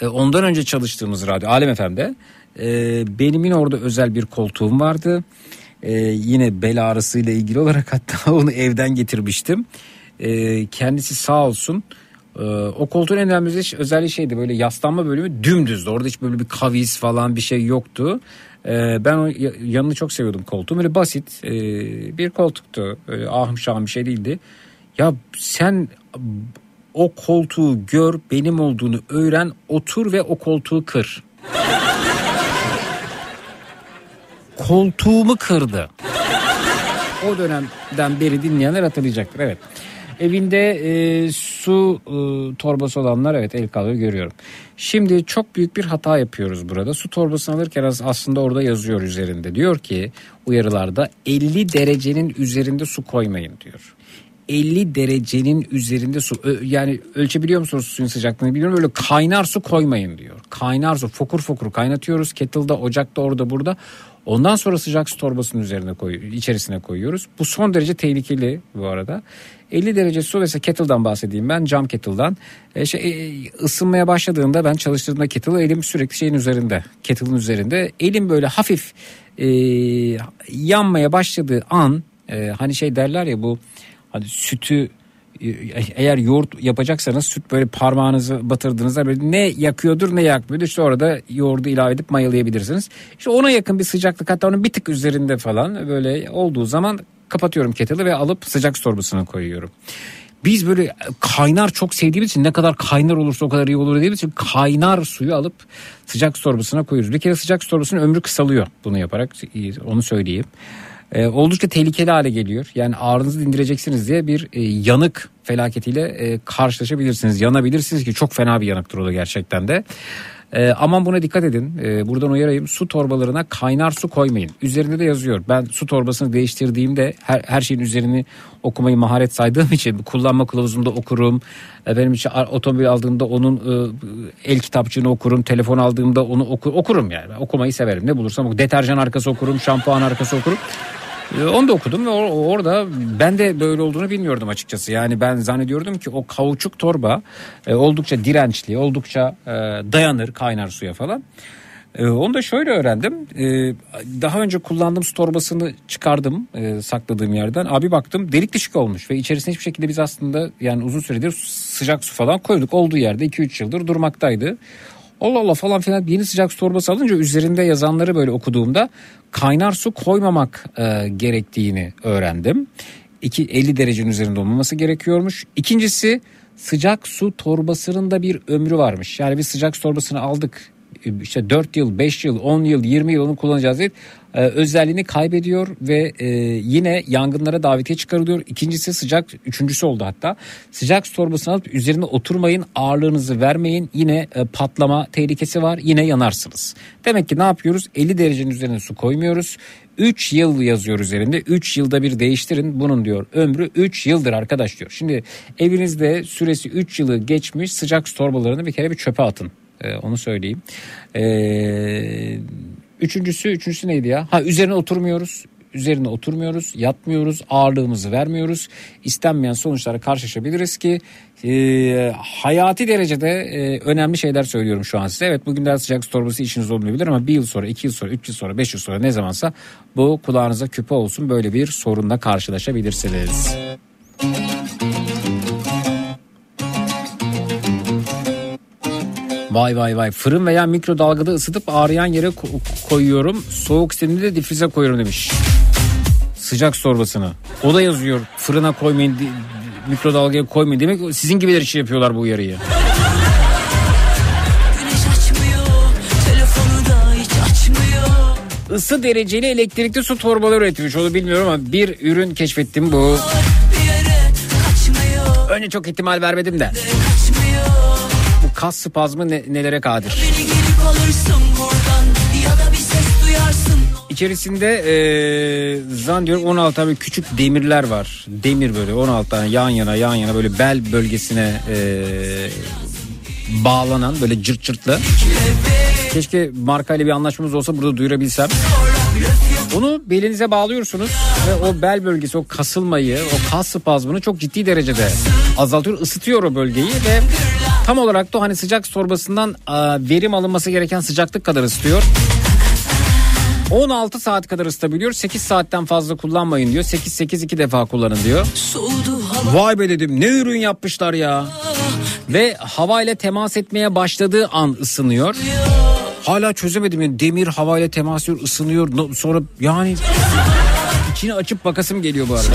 e, ondan önce çalıştığımız radyo Alem FM'de e, benim yine orada özel bir koltuğum vardı. E, yine bel ağrısıyla ilgili olarak hatta <laughs> onu evden getirmiştim. E, kendisi sağ olsun. E, o koltuğun en önemli özelliği- şeydi böyle yaslanma bölümü dümdüzdü. Orada hiç böyle bir kavis falan bir şey yoktu. E, ben o ya- yanını çok seviyordum koltuğum. Böyle basit e, bir koltuktu. Öyle ahım şahım bir şey değildi. Ya sen o koltuğu gör benim olduğunu öğren otur ve o koltuğu kır. Koltuğumu kırdı. O dönemden beri dinleyenler hatırlayacaktır. Evet. Evinde e, su e, torbası olanlar evet el kalıyor görüyorum. Şimdi çok büyük bir hata yapıyoruz burada. Su torbasını alırken as- aslında orada yazıyor üzerinde. Diyor ki uyarılarda 50 derecenin üzerinde su koymayın diyor. 50 derecenin üzerinde su yani ölçebiliyor musunuz suyun sıcaklığını bilmiyorum öyle kaynar su koymayın diyor. Kaynar su fokur fokur kaynatıyoruz kettle'da ocakta orada burada ondan sonra sıcak su torbasının üzerine koy içerisine koyuyoruz. Bu son derece tehlikeli bu arada. 50 derece su mesela kettle'dan bahsedeyim ben cam kettle'dan. E, şey, e, ısınmaya başladığında ben çalıştırdığımda kettle'ı elim sürekli şeyin üzerinde kettle'ın üzerinde. Elim böyle hafif e, yanmaya başladığı an e, hani şey derler ya bu hani sütü eğer yoğurt yapacaksanız süt böyle parmağınızı batırdığınızda böyle ne yakıyordur ne yakmıyordur. İşte orada yoğurdu ilave edip mayalayabilirsiniz. İşte ona yakın bir sıcaklık hatta onun bir tık üzerinde falan böyle olduğu zaman kapatıyorum kettle'ı ve alıp sıcak su torbasına koyuyorum. Biz böyle kaynar çok sevdiğimiz için ne kadar kaynar olursa o kadar iyi olur dediğimiz için kaynar suyu alıp sıcak su torbasına koyuyoruz. Bir kere sıcak su torbasının ömrü kısalıyor bunu yaparak onu söyleyeyim. Ee, oldukça tehlikeli hale geliyor. Yani ağrınızı dindireceksiniz diye bir e, yanık felaketiyle e, karşılaşabilirsiniz. Yanabilirsiniz ki çok fena bir yanıktır o da gerçekten de. E, aman buna dikkat edin. E, buradan uyarayım. Su torbalarına kaynar su koymayın. Üzerinde de yazıyor. Ben su torbasını değiştirdiğimde her, her şeyin üzerini okumayı maharet saydığım <laughs> için kullanma kılavuzunda okurum. Efendim için otomobil aldığımda onun e, el kitapçığını okurum. Telefon aldığımda onu oku, okurum yani. Okumayı severim. Ne bulursam okurum. Deterjan arkası okurum. Şampuan arkası okurum. E, Onu da okudum ve or- orada ben de böyle olduğunu bilmiyordum açıkçası. Yani ben zannediyordum ki o kauçuk torba e, oldukça dirençli, oldukça e, dayanır kaynar suya falan. Ee, onu da şöyle öğrendim. Ee, daha önce kullandığım su torbasını çıkardım e, sakladığım yerden. Abi baktım delik deşik olmuş ve içerisine hiçbir şekilde biz aslında yani uzun süredir sıcak su falan koyduk. Olduğu yerde 2-3 yıldır durmaktaydı. Allah Allah falan filan yeni sıcak su torbası alınca üzerinde yazanları böyle okuduğumda kaynar su koymamak e, gerektiğini öğrendim. İki, 50 derecenin üzerinde olmaması gerekiyormuş. İkincisi sıcak su torbasının da bir ömrü varmış. Yani biz sıcak su torbasını aldık işte 4 yıl, 5 yıl, 10 yıl, 20 yıl onu kullanacağız diye e, özelliğini kaybediyor ve e, yine yangınlara davetiye çıkarılıyor. İkincisi sıcak, üçüncüsü oldu hatta. Sıcak su torbasını alıp üzerine oturmayın, ağırlığınızı vermeyin. Yine e, patlama tehlikesi var, yine yanarsınız. Demek ki ne yapıyoruz? 50 derecenin üzerine su koymuyoruz. 3 yıl yazıyor üzerinde. 3 yılda bir değiştirin. Bunun diyor ömrü 3 yıldır arkadaş diyor. Şimdi evinizde süresi 3 yılı geçmiş sıcak su torbalarını bir kere bir çöpe atın. Ee, onu söyleyeyim. Ee, üçüncüsü, üçüncüsü neydi ya? Ha üzerine oturmuyoruz. Üzerine oturmuyoruz, yatmıyoruz, ağırlığımızı vermiyoruz. İstenmeyen sonuçlara karşılaşabiliriz ki e, hayati derecede e, önemli şeyler söylüyorum şu an size. Evet bugün daha sıcak torbası işiniz olmayabilir ama bir yıl sonra, iki yıl sonra, üç yıl sonra, beş yıl sonra ne zamansa bu kulağınıza küpe olsun böyle bir sorunla karşılaşabilirsiniz. Vay vay vay fırın veya mikrodalgada ısıtıp ağrıyan yere ko- koyuyorum. Soğuk istediğinde de difrize koyuyorum demiş. Sıcak sorbasını. O da yazıyor fırına koymayın mikrodalgaya koymayın. Demek sizin gibiler için yapıyorlar bu uyarıyı. Isı dereceli elektrikli su torbaları üretilmiş. Onu bilmiyorum ama bir ürün keşfettim bu. Önce çok ihtimal vermedim de. Kas spazmı ne- nelere kadir? İçerisinde e, zannediyorum 16 tane küçük demirler var. Demir böyle 16 tane yan yana yan yana böyle bel bölgesine e, bağlanan böyle cırt cırtlı. Keşke markayla bir anlaşmamız olsa burada duyurabilsem. Onu belinize bağlıyorsunuz ve o bel bölgesi o kasılmayı o kas spazmını çok ciddi derecede azaltıyor ısıtıyor o bölgeyi ve tam olarak da hani sıcak torbasından a, verim alınması gereken sıcaklık kadar ısıtıyor. 16 saat kadar ısıtabiliyor. 8 saatten fazla kullanmayın diyor. 8-8 defa kullanın diyor. Vay be dedim ne ürün yapmışlar ya. Ve havayla temas etmeye başladığı an ısınıyor. Hala çözemedim yani demir havayla temas ediyor ısınıyor. Sonra yani içini açıp bakasım geliyor bu arada.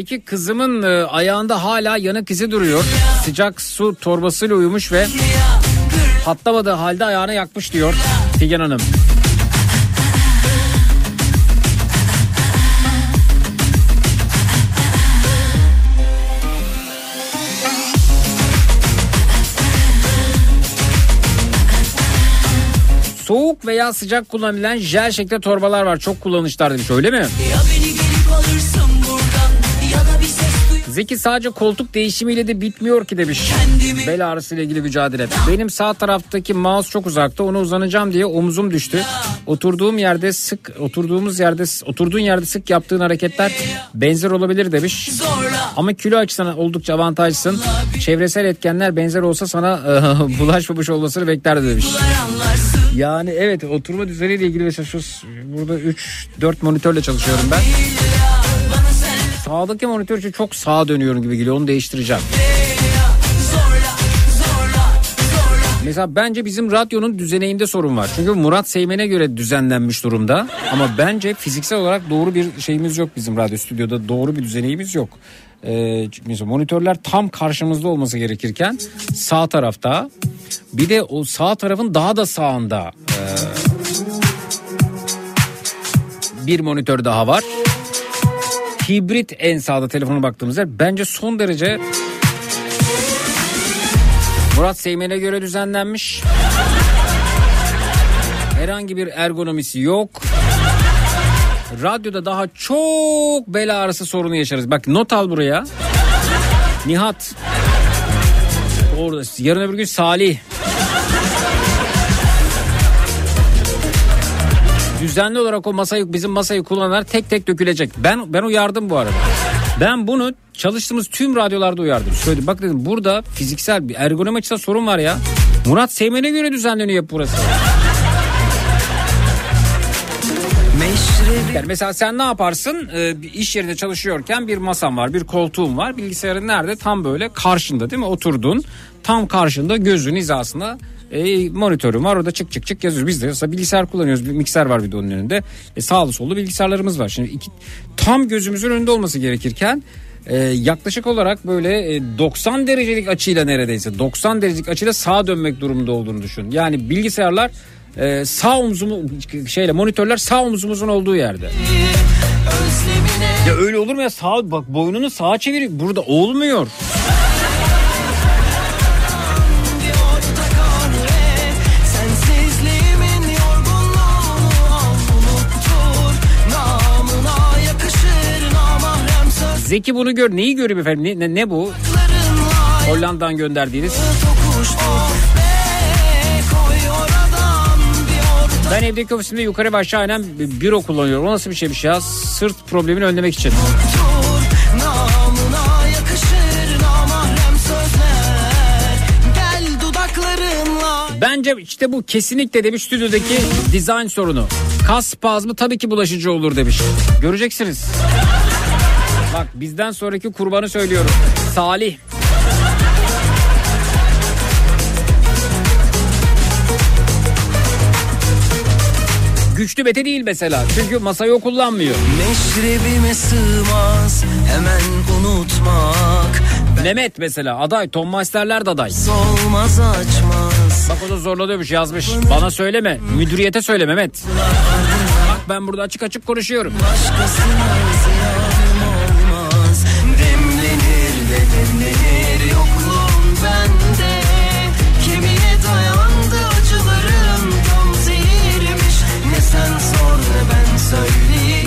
Zeki kızımın e, ayağında hala yanık izi duruyor. Sıcak su torbasıyla uyumuş ve patlamadığı halde ayağını yakmış diyor Figen Hanım. Soğuk veya sıcak kullanılan jel şeklinde torbalar var. Çok kullanışlar demiş öyle mi? Ya beni gelip alırsın buradan Zeki sadece koltuk değişimiyle de bitmiyor ki demiş. Kendimi Bel ağrısıyla ilgili mücadele. Benim sağ taraftaki mouse çok uzakta. Onu uzanacağım diye omuzum düştü. Oturduğum yerde sık oturduğumuz yerde oturduğun yerde sık yaptığın hareketler benzer olabilir demiş. Ama kilo açısından oldukça avantajlısın. Çevresel etkenler benzer olsa sana <laughs> bulaşmamış olmasını beklerdi demiş. Yani evet oturma düzeniyle ilgili mesela şu burada 3 4 monitörle çalışıyorum ben. Sağdaki monitör için çok sağa dönüyorum gibi geliyor. Onu değiştireceğim. Mesela bence bizim radyonun düzeneğinde sorun var. Çünkü Murat Seymen'e göre düzenlenmiş durumda. Ama bence fiziksel olarak doğru bir şeyimiz yok bizim radyo stüdyoda. Doğru bir düzeneğimiz yok. Ee, mesela monitörler tam karşımızda olması gerekirken sağ tarafta bir de o sağ tarafın daha da sağında ee, bir monitör daha var. Hibrit en sağda telefona baktığımız yer bence son derece Murat Seymen'e göre düzenlenmiş. Herhangi bir ergonomisi yok. radyoda daha çok bel ağrısı sorunu yaşarız. Bak not al buraya. Nihat. Orada yarın öbür gün Salih. Düzenli olarak o masayı bizim masayı kullananlar tek tek dökülecek. Ben ben uyardım bu arada. Ben bunu çalıştığımız tüm radyolarda uyardım. Söyledim bak dedim burada fiziksel bir ergonomi açısından sorun var ya. Murat Seymen'e göre düzenleniyor burası. Yani mesela sen ne yaparsın? Ee, bir iş yerinde çalışıyorken bir masan var, bir koltuğun var. Bilgisayarın nerede? Tam böyle karşında değil mi? Oturdun. Tam karşında gözün hizasında e, monitörüm var. Orada çık çık çık yazıyoruz. Biz de mesela bilgisayar kullanıyoruz. Bir mikser var bir de onun önünde. E, sağlı sollu bilgisayarlarımız var. Şimdi iki, tam gözümüzün önünde olması gerekirken e, yaklaşık olarak böyle e, 90 derecelik açıyla neredeyse 90 derecelik açıyla sağa dönmek durumunda olduğunu düşün. Yani bilgisayarlar e, sağ omzumu şeyle monitörler sağ omzumuzun olduğu yerde. Ya öyle olur mu ya sağ bak boynunu sağa çevir burada olmuyor. Zeki bunu gör neyi görüyor efendim ne, ne, bu? Hollanda'dan gönderdiğiniz. Ben evdeki ofisimde yukarı ve aşağı inen büro kullanıyorum. O nasıl bir şeymiş ya? Sırt problemini önlemek için. Bence işte bu kesinlikle demiş stüdyodaki dizayn sorunu. Kas spazmı tabii ki bulaşıcı olur demiş. Göreceksiniz. Bak bizden sonraki kurbanı söylüyorum. Salih. Güçlü bete değil mesela. Çünkü masayı o kullanmıyor. Meşrebime sığmaz hemen unutmak Mehmet mesela aday. Tom Meisterler de aday. Olmaz açmaz Bak o da zorlanıyormuş yazmış. Bana söyleme. Müdüriyete söyle Mehmet. Bak ben burada açık açık konuşuyorum. Başkasına ziyanım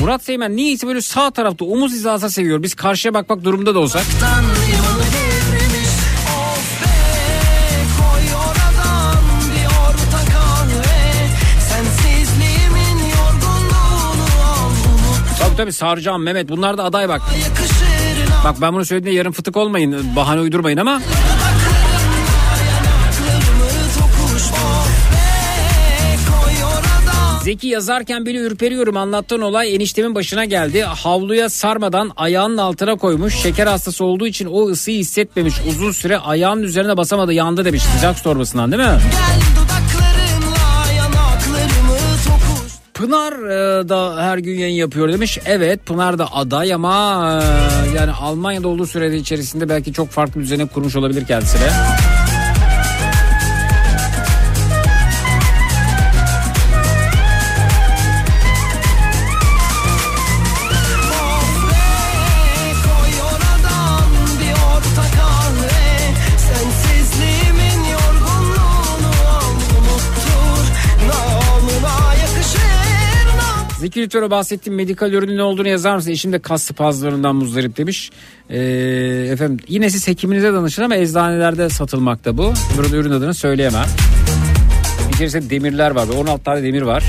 Murat Seymen niyeyse böyle sağ tarafta omuz hizasına seviyor. Biz karşıya bakmak durumunda da olsak. Tabii tabii Sarcan, Mehmet bunlar da aday bak. Bak ben bunu söylediğimde yarın fıtık olmayın. Bahane uydurmayın ama. Zeki yazarken bile ürperiyorum. Anlattığın olay eniştemin başına geldi. Havluya sarmadan ayağının altına koymuş. Şeker hastası olduğu için o ısıyı hissetmemiş. Uzun süre ayağının üzerine basamadı yandı demiş. Sıcak torbasından değil mi? Pınar e, da her gün yayın yapıyor demiş. Evet Pınar da aday ama e, yani Almanya'da olduğu sürede içerisinde belki çok farklı düzeni kurmuş olabilir kendisine. Zeki bahsettiğim medikal ürünün ne olduğunu yazar mısın? Eşim de kas spazmlarından muzdarip demiş. Ee, efendim yine siz hekiminize danışın ama eczanelerde satılmakta bu. Burada ürün adını söyleyemem. İçerisinde demirler var. 16 tane demir var.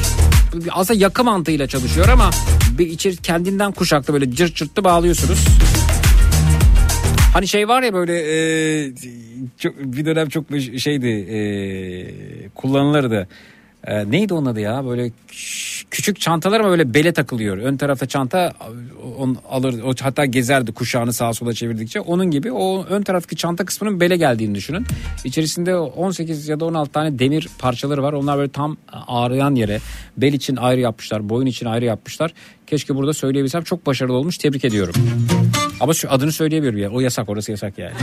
Aslında yaka mantığıyla çalışıyor ama bir içeri kendinden kuşaklı böyle cırt cırtlı bağlıyorsunuz. Hani şey var ya böyle e, çok, bir dönem çok şeydi e, kullanılırdı. E, neydi onun adı ya böyle küç- küçük çantalar ama böyle bele takılıyor. Ön tarafta çanta on, alır o hatta gezerdi kuşağını sağa sola çevirdikçe. Onun gibi o ön taraftaki çanta kısmının bele geldiğini düşünün. İçerisinde 18 ya da 16 tane demir parçaları var. Onlar böyle tam ağrıyan yere bel için ayrı yapmışlar, boyun için ayrı yapmışlar. Keşke burada söyleyebilsem çok başarılı olmuş. Tebrik ediyorum. Ama adını söyleyemiyorum ya. O yasak orası yasak yani.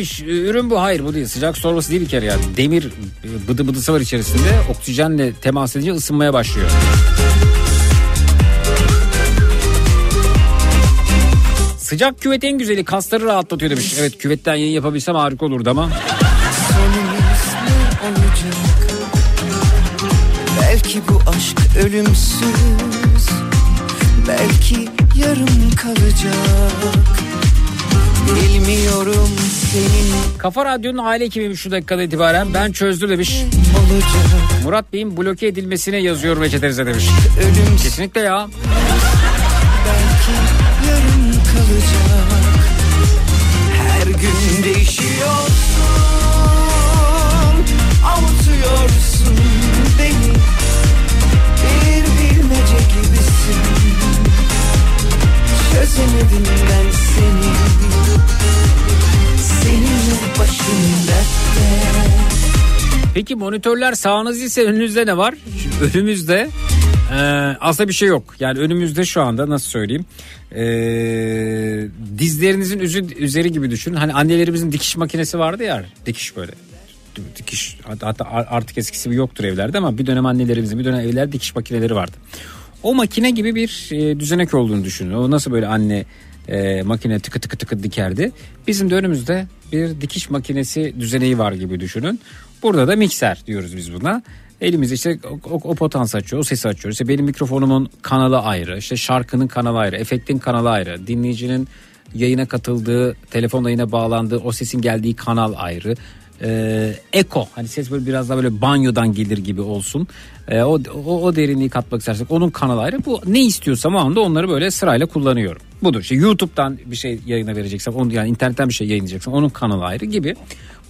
Demiş ürün bu. Hayır bu değil. Sıcak su torbası değil bir kere yani demir e, bıdı bıdısı var içerisinde. Oksijenle temas edince ısınmaya başlıyor. Sıcak küvet en güzeli. Kasları rahatlatıyor demiş. Evet küvetten yayın yapabilsem harika olurdu ama. Belki bu aşk ölümsüz. Belki yarım kalacak Bilmiyorum senin Kafa Radyo'nun aile ekibiymiş şu dakikada itibaren. Ben çözdüm demiş. olacak Murat Bey'in bloke edilmesine yazıyor reçetenize demiş. Ölümsüz Kesinlikle ya. belki yarım kalacak Her gün değişiyorsun Avutuyorsun Çözemedim ben seni Seninle başım dertte Peki monitörler sağınız ise önünüzde ne var? Şimdi önümüzde e, aslında bir şey yok. Yani önümüzde şu anda nasıl söyleyeyim? E, dizlerinizin üzü, üzeri gibi düşün. Hani annelerimizin dikiş makinesi vardı ya. Dikiş böyle. Dikiş hatta artık eskisi gibi yoktur evlerde ama bir dönem annelerimizin bir dönem evlerde dikiş makineleri vardı. O makine gibi bir e, düzenek olduğunu düşünün. O nasıl böyle anne e, makine tıkı tıkı tıkı dikerdi. Bizim de önümüzde bir dikiş makinesi düzeneği var gibi düşünün. Burada da mikser diyoruz biz buna. Elimizde işte o, o, o potans açıyor, o sesi açıyor. İşte benim mikrofonumun kanalı ayrı, işte şarkının kanalı ayrı, efektin kanalı ayrı, dinleyicinin yayına katıldığı, telefon yayına bağlandığı, o sesin geldiği kanal ayrı. Ee, eko hani ses böyle biraz daha böyle banyodan gelir gibi olsun. Ee, o, o, o derinliği katmak istersek onun kanalı ayrı. Bu ne istiyorsam o anda onları böyle sırayla kullanıyorum. Budur. İşte YouTube'dan bir şey yayına vereceksem, onu yani internetten bir şey yayınlayacaksam onun kanalı ayrı gibi.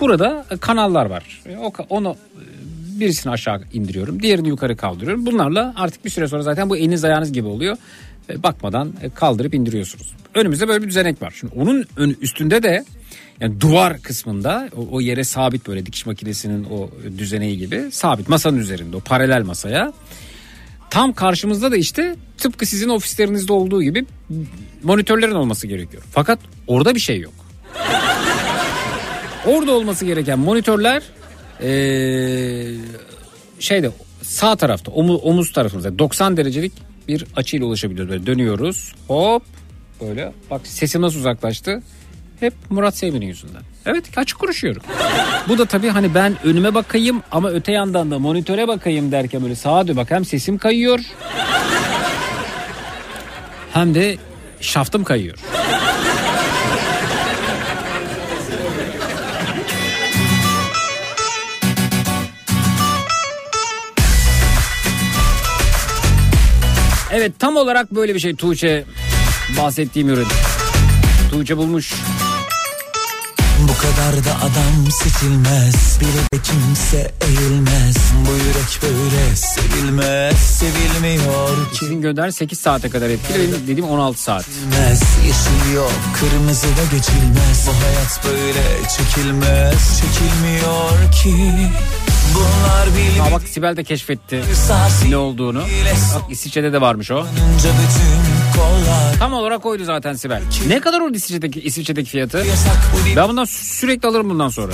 Burada kanallar var. O ka- onu e, birisini aşağı indiriyorum, diğerini yukarı kaldırıyorum. Bunlarla artık bir süre sonra zaten bu eliniz ayağınız gibi oluyor. E, Bakmadan e, kaldırıp indiriyorsunuz. Önümüzde böyle bir düzenek var. Şimdi onun ön, üstünde de yani duvar kısmında o, o yere sabit böyle dikiş makinesinin o düzeneği gibi sabit masanın üzerinde o paralel masaya. Tam karşımızda da işte tıpkı sizin ofislerinizde olduğu gibi monitörlerin olması gerekiyor. Fakat orada bir şey yok. Orada olması gereken monitörler eee, şeyde sağ tarafta omuz, omuz tarafımızda 90 derecelik bir açıyla ulaşabiliyoruz. Böyle dönüyoruz hop böyle bak sesim nasıl uzaklaştı. Hep Murat Sevim'in yüzünden. Evet açık konuşuyorum. Bu da tabii hani ben önüme bakayım ama öte yandan da monitöre bakayım derken böyle sağa dön bak hem sesim kayıyor. Hem de şaftım kayıyor. Evet tam olarak böyle bir şey Tuğçe bahsettiğim ürün. Tuğçe bulmuş. Bu kadar da adam seçilmez. Bile de kimse eğilmez. Bu yürek böyle sevilmez. Sevilmiyor ki. Sizin gönderen 8 saate kadar etkili. Benim dediğim 16 saat. Bilmez, Yeşil yok kırmızı da geçilmez. Bu hayat böyle çekilmez. Çekilmiyor ki Aa bak Sibel de keşfetti ne olduğunu. Bak İsviçre'de de varmış o. Tam olarak oydu zaten Sibel. Ne kadar oldu İsviçre'deki, İsviçre'deki fiyatı? Ben bundan sü- sürekli alırım bundan sonra.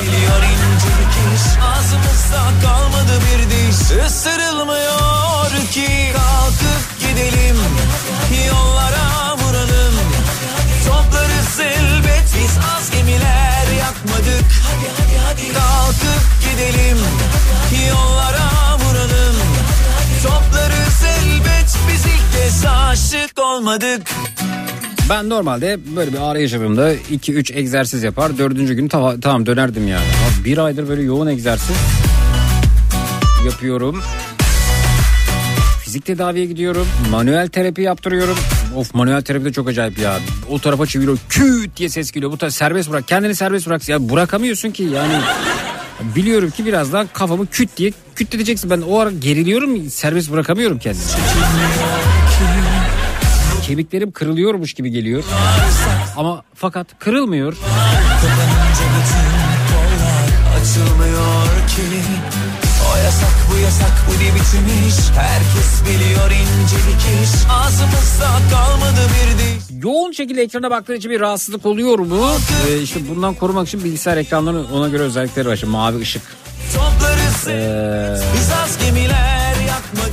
Ağzımızda kalmadı bir diş. Isırılmıyor ki. Kalkıp gidelim. Yollara vuralım. Toplarız elbet. Biz az gemiler yakmadık. Kalkıp gidelim Yollara vuralım Toplarız elbet Biz ilk kez aşık olmadık Ben normalde böyle bir ağrı yaşadığımda 2-3 egzersiz yapar. Dördüncü gün ta- tamam dönerdim yani. Ama bir aydır böyle yoğun egzersiz yapıyorum. Fizik tedaviye gidiyorum. Manuel terapi yaptırıyorum. Of manuel terapi de çok acayip ya. O tarafa çeviriyor küt diye ses geliyor. Bu tarafa serbest bırak. Kendini serbest bırak. Ya bırakamıyorsun ki yani. Biliyorum ki birazdan kafamı küt diye küt edeceksin. Ben o ara geriliyorum serbest bırakamıyorum kendimi. Kemiklerim kırılıyormuş gibi geliyor. Ama fakat kırılmıyor. Yasak bu yasak bu ne biçim iş Herkes biliyor incelik iş Ağzımızda kalmadı bir diş Yoğun şekilde ekrana baktığın için bir rahatsızlık oluyor mu? Ee, işte bundan korumak için bilgisayar ekranlarının ona göre özellikleri var. İşte mavi ışık. Ee,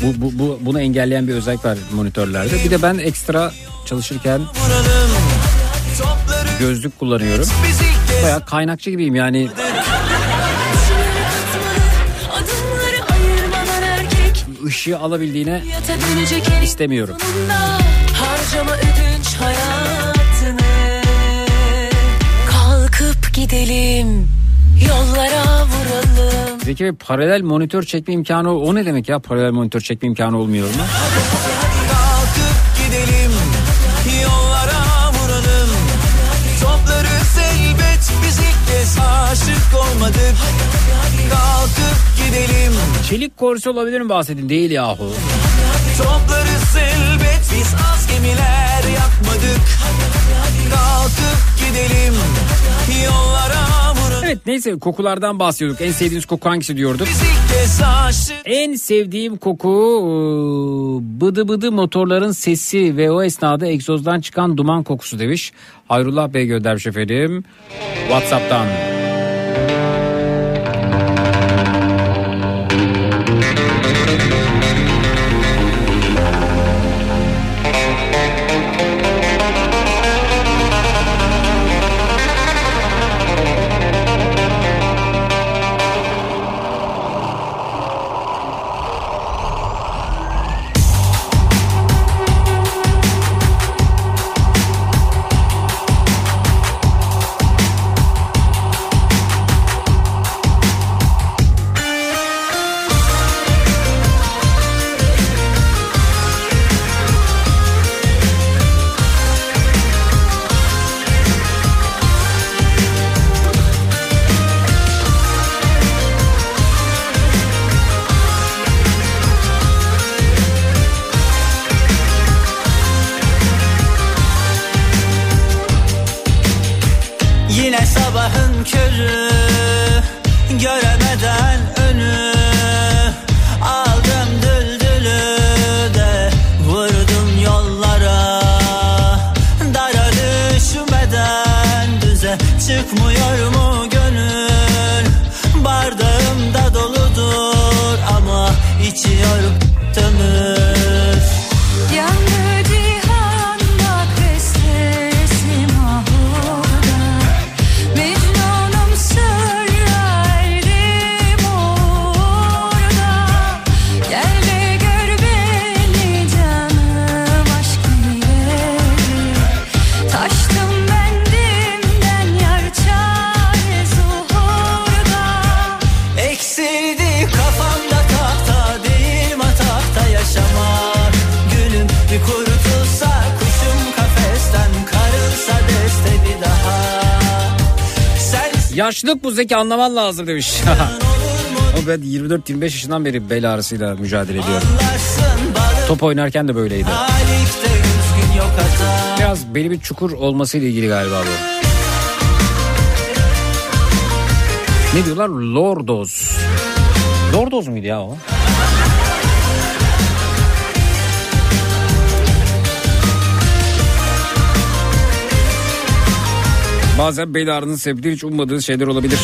bu, bu, bu, bunu engelleyen bir özellik var monitörlerde. Bir de ben ekstra çalışırken Gözlük kullanıyorum. Baya kaynakçı gibiyim yani ışığı alabildiğine istemiyorum. sonunda Harcama ödünç hayatını Kalkıp gidelim Yollara vuralım Zeki Bey paralel monitör çekme imkanı o ne demek ya paralel monitör çekme imkanı olmuyor mu? kalkıp gidelim Yollara vuralım Toplarız elbet biz ilk kez aşık olmadık Kalkıp gidelim Çelik korse olabilir mi bahsedin? Değil yahu. Toplarız elbet biz gemiler yapmadık Kalkıp gidelim Yollara Evet neyse kokulardan bahsediyorduk. En sevdiğiniz koku hangisi diyorduk? En sevdiğim koku ıı, bıdı bıdı motorların sesi ve o esnada egzozdan çıkan duman kokusu demiş. Hayrullah Bey göndermiş efendim. Whatsapp'tan. Yaşlılık bu Zeki anlaman lazım demiş. <laughs> o ben 24-25 yaşından beri bel ağrısıyla mücadele ediyorum. Top oynarken de böyleydi. yok Biraz beli bir çukur olmasıyla ilgili galiba bu. Ne diyorlar? Lordoz. Lordoz muydu ya o? Bazen bel ağrının sebebi hiç ummadığınız şeyler olabilir.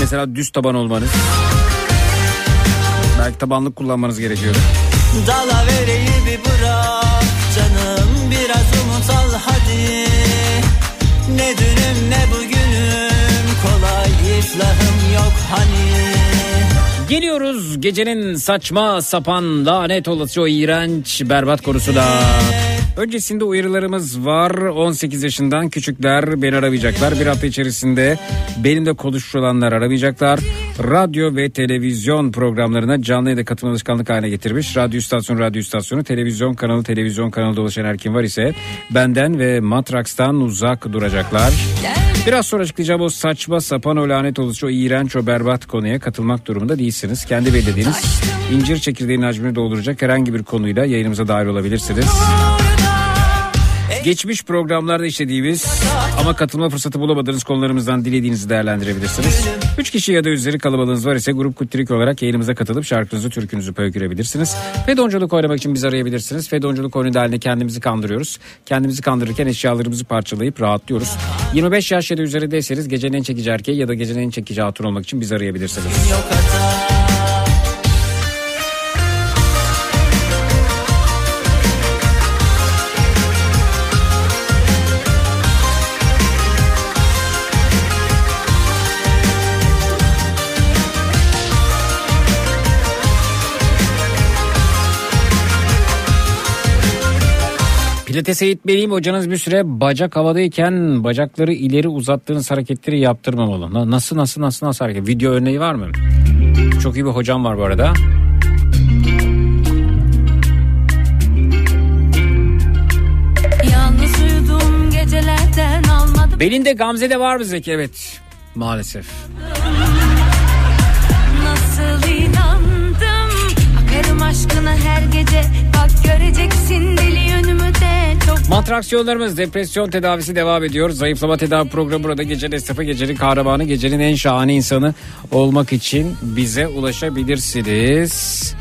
Mesela düz taban olmanız. Belki tabanlık kullanmanız gerekiyor. Dala vereyi bir bırak canım biraz umut al hadi Ne dünüm ne bugünüm kolay iflahım yok hani Geliyoruz gecenin saçma sapan lanet olası o iğrenç berbat konusuna. Öncesinde uyarılarımız var. 18 yaşından küçükler beni aramayacaklar. Bir hafta içerisinde benimle konuşulanlar aramayacaklar. Radyo ve televizyon programlarına canlı yayında katılma alışkanlık haline getirmiş. Radyo istasyonu, radyo istasyonu, televizyon kanalı, televizyon kanalı dolaşan her kim var ise benden ve Matraks'tan uzak duracaklar. Biraz sonra açıklayacağım o saçma sapan o lanet olası o iğrenç o berbat konuya katılmak durumunda değilsiniz. Kendi belirlediğiniz incir çekirdeğinin hacmini dolduracak herhangi bir konuyla yayınımıza dahil olabilirsiniz. Geçmiş programlarda işlediğimiz ama katılma fırsatı bulamadığınız konularımızdan dilediğinizi değerlendirebilirsiniz. 3 kişi ya da üzeri kalabalığınız var ise grup kutrik olarak yayınımıza katılıp şarkınızı, türkünüzü pöykürebilirsiniz. Fedonculuk oynamak için bizi arayabilirsiniz. Fedonculuk oyunu dahilinde kendimizi kandırıyoruz. Kendimizi kandırırken eşyalarımızı parçalayıp rahatlıyoruz. 25 yaş ya da üzerindeyseniz gecenin en çekici erkeği ya da gecenin en çekici hatun olmak için bizi arayabilirsiniz. yok hata Pilates eğitmeliyim hocanız bir süre bacak havadayken bacakları ileri uzattığınız hareketleri yaptırmamalı. Na- Nasıl nasıl nasıl nasıl hareket? Video örneği var mı? Çok iyi bir hocam var bu arada. Belinde Gamze'de var mı Zeki? Evet maalesef. Aşkına her gece Bak göreceksin deli yönümü de Çok Matraksiyonlarımız depresyon tedavisi devam ediyor. Zayıflama tedavi programı burada gecenin esnafı, gecenin kahramanı, gecenin en şahane insanı olmak için bize ulaşabilirsiniz.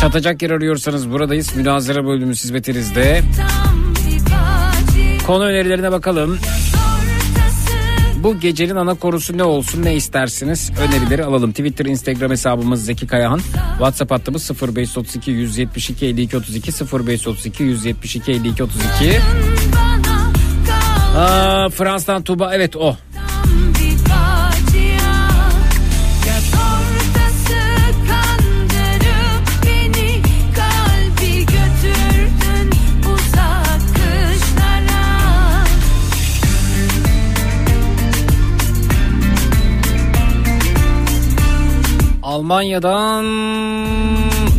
Çatacak yer arıyorsanız buradayız. Münazara bölümümüz hizmetinizde. Konu önerilerine bakalım. Bu gecenin ana konusu ne olsun ne istersiniz önerileri alalım. Twitter, Instagram hesabımız Zeki Kayahan. WhatsApp hattımız 0532 172 52 32 0532 172 52 32. bana kal Aa, Fransa'dan Tuba evet o. Almanya'dan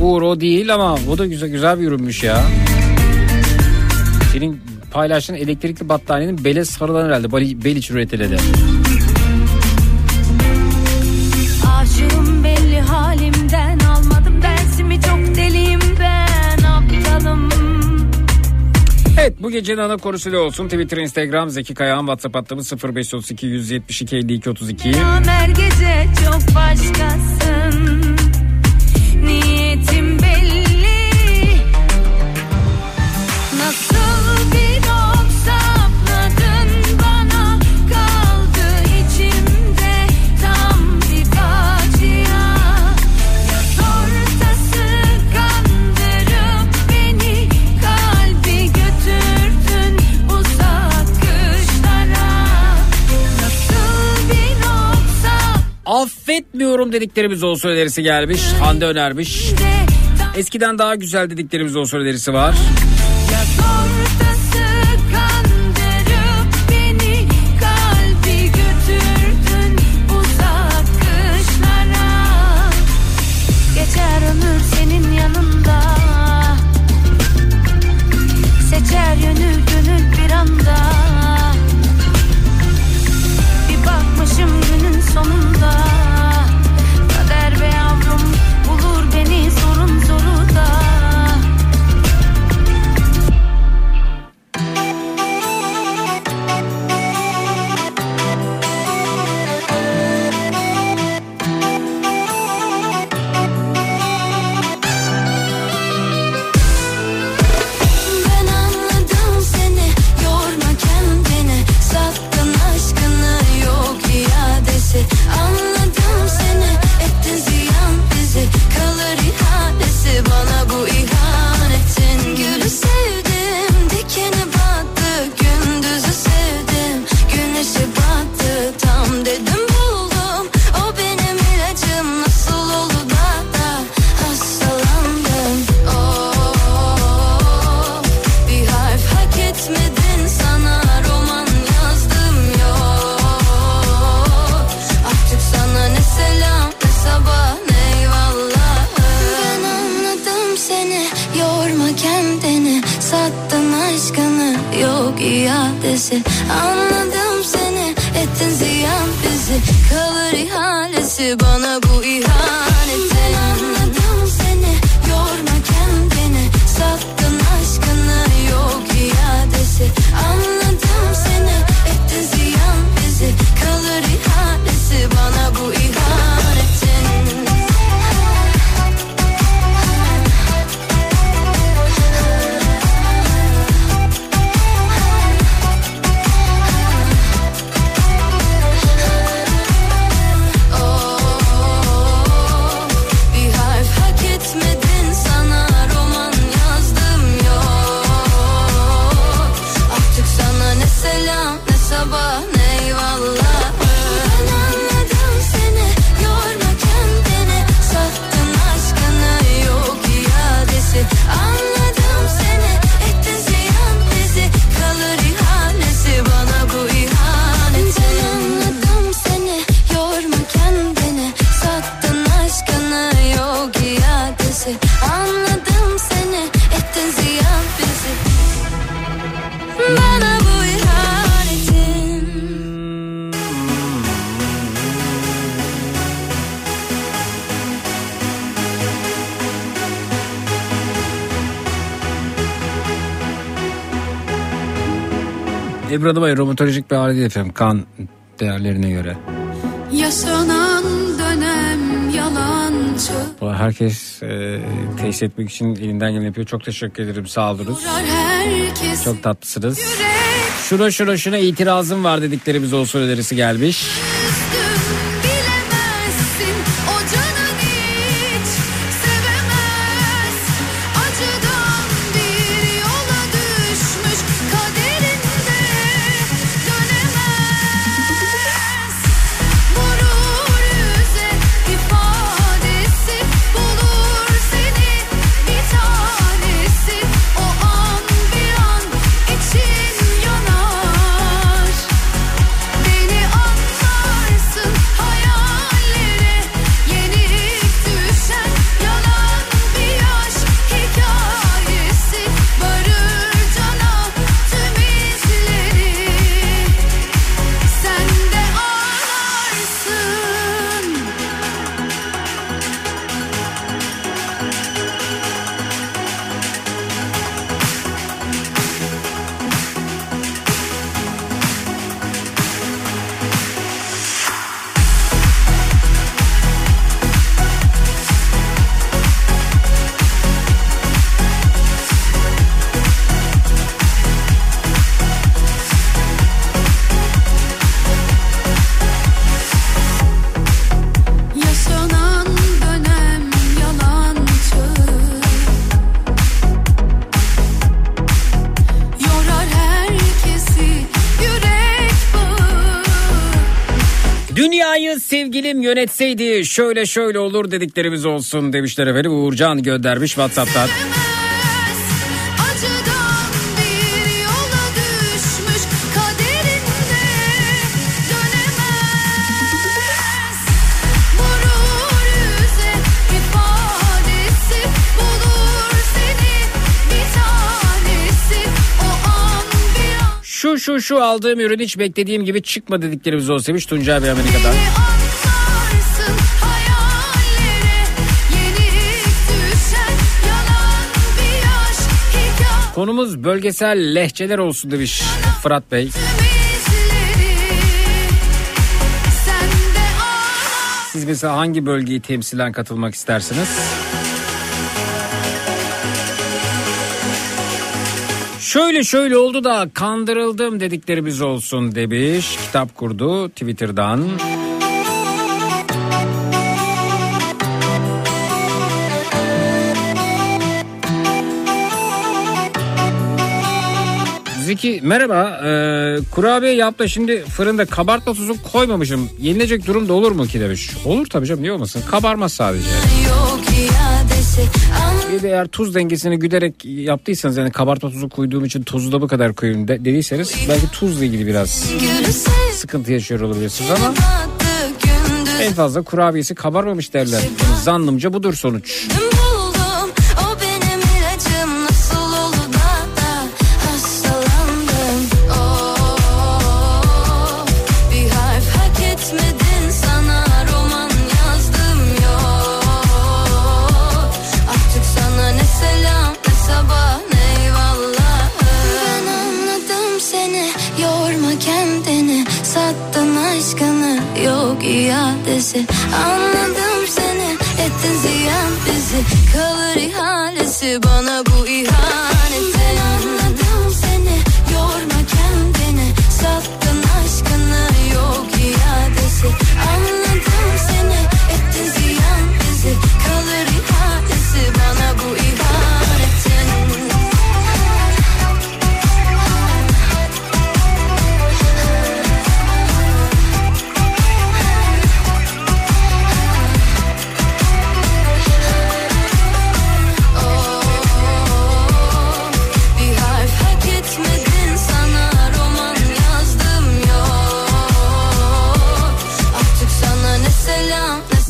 Uğur o değil ama o da güzel güzel bir ürünmüş ya. Senin paylaştığın elektrikli battaniyenin bele sarılan herhalde. Bel, bel içi üretiledi. Gecenin ana konusu ne olsun? Twitter, Instagram, Zeki Kayağan, WhatsApp hattımız 0532 172 52 32. Yan her gece çok başkasın Affetmiyorum dediklerimiz olsun önerisi gelmiş. Hande önermiş. Eskiden daha güzel dediklerimiz olsun önerisi var. Hayır romatolojik bir değil efendim kan değerlerine göre. Yaşanan dönem yalancı Bu Herkes e, tesis etmek için elinden geleni yapıyor. Çok teşekkür ederim sağ olunuz. Çok tatlısınız. Şuna şuna şuna itirazım var dediklerimiz olsun önerisi gelmiş. Yönetseydi şöyle şöyle olur dediklerimiz olsun demişler efendim. Uğurcan göndermiş Whatsapp'tan. Şu şu şu aldığım ürün hiç beklediğim gibi çıkma dediklerimiz olsaymış Tuncay Bey Amerika'dan. Konumuz bölgesel lehçeler olsun demiş Fırat Bey. Siz mesela hangi bölgeyi temsilen katılmak istersiniz? Şöyle şöyle oldu da kandırıldım dediklerimiz olsun demiş. Kitap kurdu Twitter'dan. Zeki merhaba. Ee, kurabiye yaptı şimdi fırında kabartma tuzu koymamışım. Yenilecek durum da olur mu ki demiş. Olur tabii canım niye olmasın. Kabarmaz sadece. Bir de eğer tuz dengesini güderek yaptıysanız yani kabartma tuzu koyduğum için tuzu da bu kadar koyun de, dediyseniz belki tuzla ilgili biraz sıkıntı yaşıyor olabilirsiniz ama en fazla kurabiyesi kabarmamış derler. Zannımca budur sonuç. buldum anladım seni. Ettin ziyan bizi. Kalır ihalesi bana bu ihanetin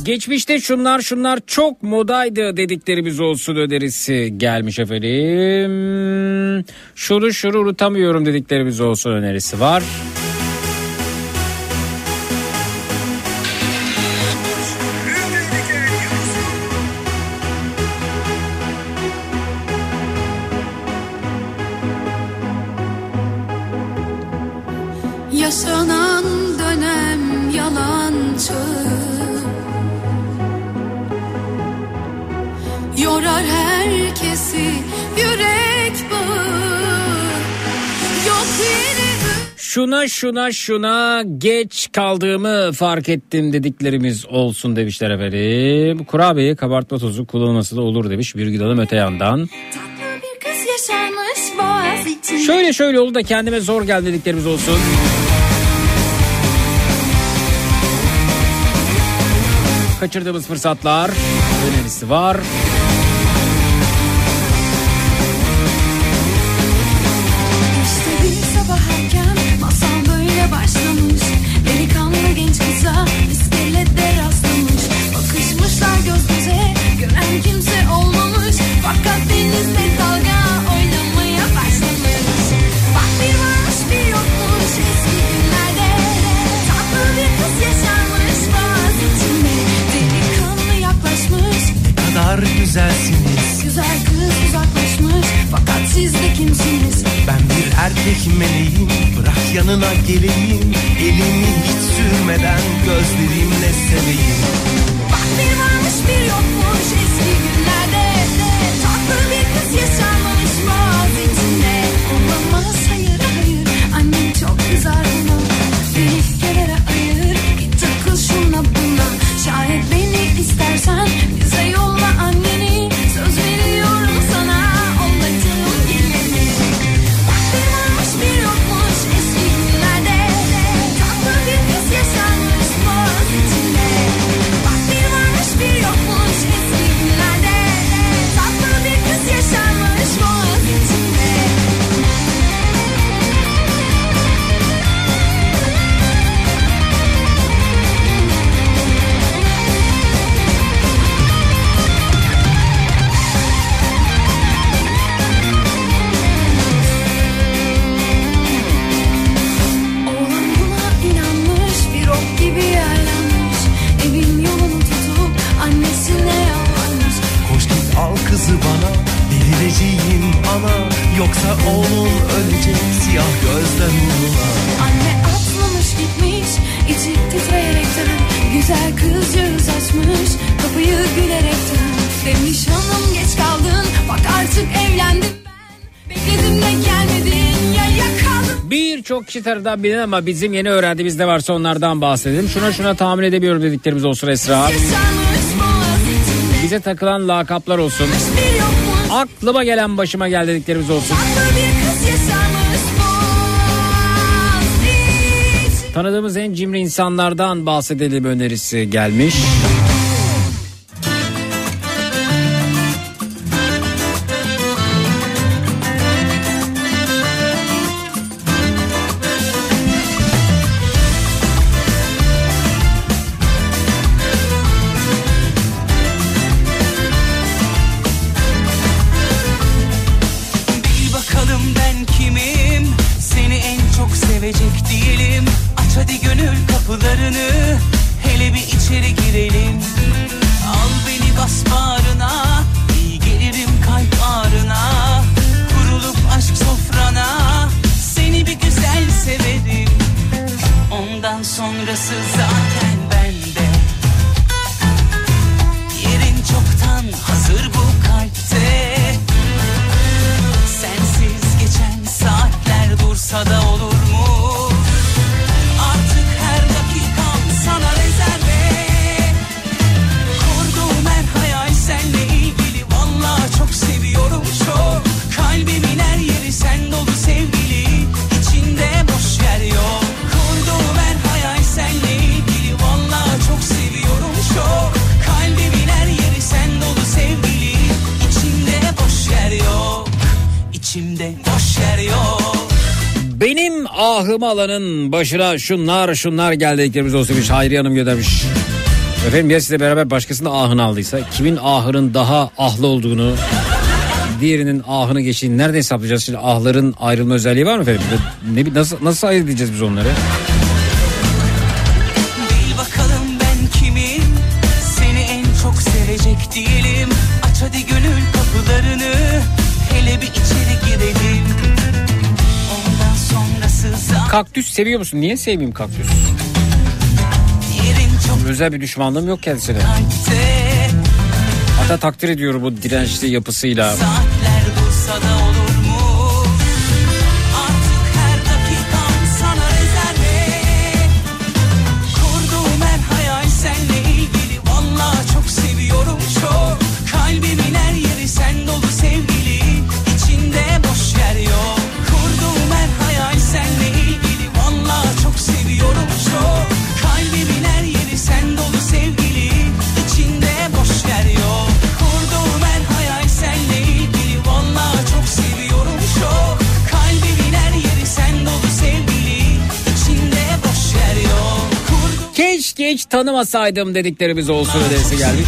Geçmişte şunlar şunlar çok modaydı dediklerimiz olsun önerisi gelmiş efendim. Şunu şunu unutamıyorum dediklerimiz olsun önerisi var. şuna şuna şuna geç kaldığımı fark ettim dediklerimiz olsun demişler efendim. Kurabiye kabartma tozu kullanılması da olur demiş Birgül Hanım öte yandan. Şöyle şöyle oldu da kendime zor gel dediklerimiz olsun. Kaçırdığımız fırsatlar önemlisi var. Twitter'da bilin ama bizim yeni öğrendiğimiz de varsa onlardan bahsedelim. Şuna şuna tahmin edebiliyorum dediklerimiz olsun Esra. Bize takılan lakaplar olsun. Aklıma gelen başıma gel dediklerimiz olsun. Tanıdığımız en cimri insanlardan bahsedelim önerisi gelmiş. takımı alanın başına şunlar şunlar geldi eklerimiz olsun demiş Hayriye Hanım göndermiş. Efendim ya sizle beraber başkasının ahını aldıysa kimin ahının daha ahlı olduğunu diğerinin ahını geçtiğini nerede hesaplayacağız? Şimdi ahların ayrılma özelliği var mı efendim? Ne, nasıl, nasıl ayırt edeceğiz biz onları? Kaktüs seviyor musun? Niye sevmeyeyim kaktüs? Özel bir düşmanlığım yok kendisine. Hatta takdir ediyorum bu dirençli yapısıyla. Saatler Bursa'da olur. Hiç tanımasaydım dediklerimiz olsun ödesi gelmiş.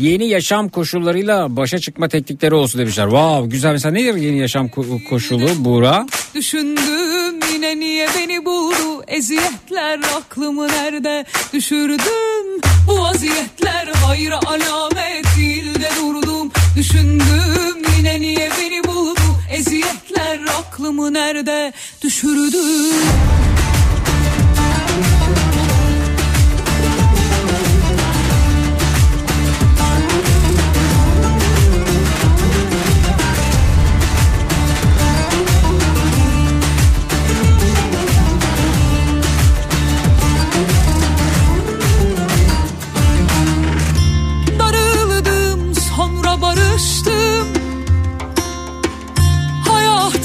Yeni yaşam koşullarıyla başa çıkma teknikleri olsun demişler. Wow güzel mesela nedir yeni yaşam ko- koşulu Buğra? Düşündüm yine niye beni buldu Eziyetler aklımı nerede düşürdüm Bu vaziyetler hayra alamet değil de durdum Düşündüm yine niye beni buldu Eziyetler aklımı nerede düşürdüm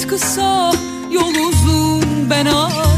kısa yol uzun ben alim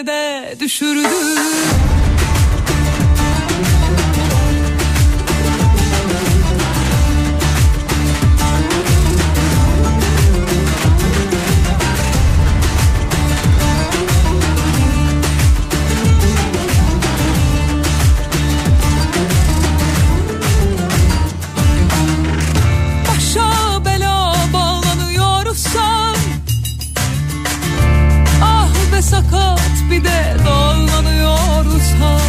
aklımı nerede bir de dağlanıyorsan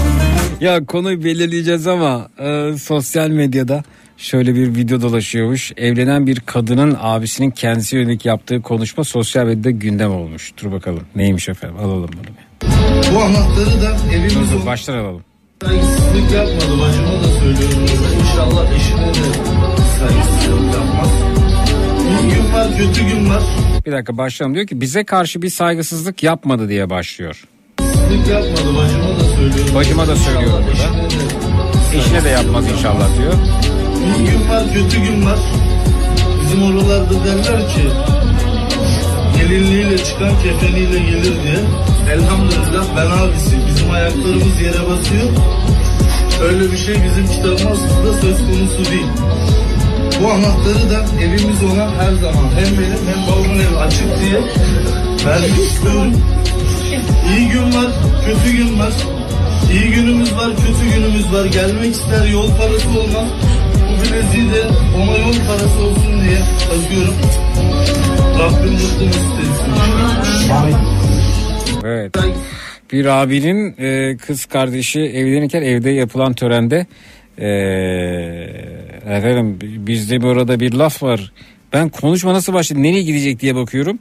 Ya konuyu belirleyeceğiz ama e, sosyal medyada şöyle bir video dolaşıyormuş. Evlenen bir kadının abisinin kendisi yönelik yaptığı konuşma sosyal medyada gündem olmuş. Dur bakalım neymiş efendim alalım bunu. bir. Bu anahtarı da evimiz Dur, baştan alalım. saygısızlık yapmadı. Bacıma da söylüyorum. İnşallah eşine de saygısızlık yapmaz. İyi gün var, kötü gün var. Bir dakika başlayalım diyor ki bize karşı bir saygısızlık yapmadı diye başlıyor. Saygısızlık yapmadı. Bacıma da söylüyorum. Bacıma da söylüyorum burada. eşine de yapmaz inşallah diyor. İyi gün var, kötü gün var. Bizim oralarda derler ki gelinliğiyle çıkan kefeniyle gelir diye. Elhamdülillah ben abisi. Bizim ayaklarımız yere basıyor. Öyle bir şey bizim kitabımızda söz konusu değil. Bu anahtarı da evimiz olan her zaman hem benim hem babamın evi açık diye vermek istiyorum. İyi gün var, kötü gün var. İyi günümüz var, kötü günümüz var. Gelmek ister yol parası olmaz. Bu bileziği de ona yol parası olsun diye takıyorum. Rabbim mutlu mesut etsin. Evet. Bir abinin e, kız kardeşi evlenirken evde yapılan törende e, efendim bizde bir orada bir laf var. Ben konuşma nasıl başladı nereye gidecek diye bakıyorum.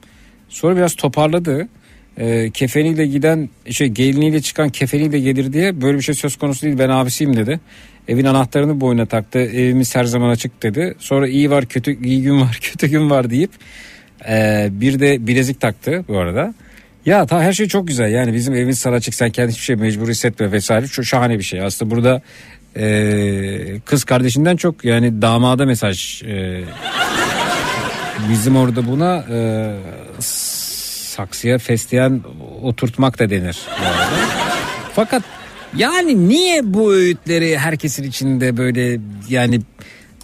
Sonra biraz toparladı. E, kefeniyle giden şey geliniyle çıkan kefeniyle gelir diye böyle bir şey söz konusu değil ben abisiyim dedi. Evin anahtarını boynuna taktı. Evimiz her zaman açık dedi. Sonra iyi var kötü iyi gün var <laughs> kötü gün var deyip e, bir de bilezik taktı bu arada. Ya ta her şey çok güzel yani bizim evimiz sana açık sen kendi hiçbir şey mecbur hissetme vesaire çok şahane bir şey. Aslında burada e, kız kardeşinden çok yani damada mesaj e, <laughs> bizim orada buna e, saksıya fesleğen oturtmak da denir. Fakat yani niye bu öğütleri herkesin içinde böyle yani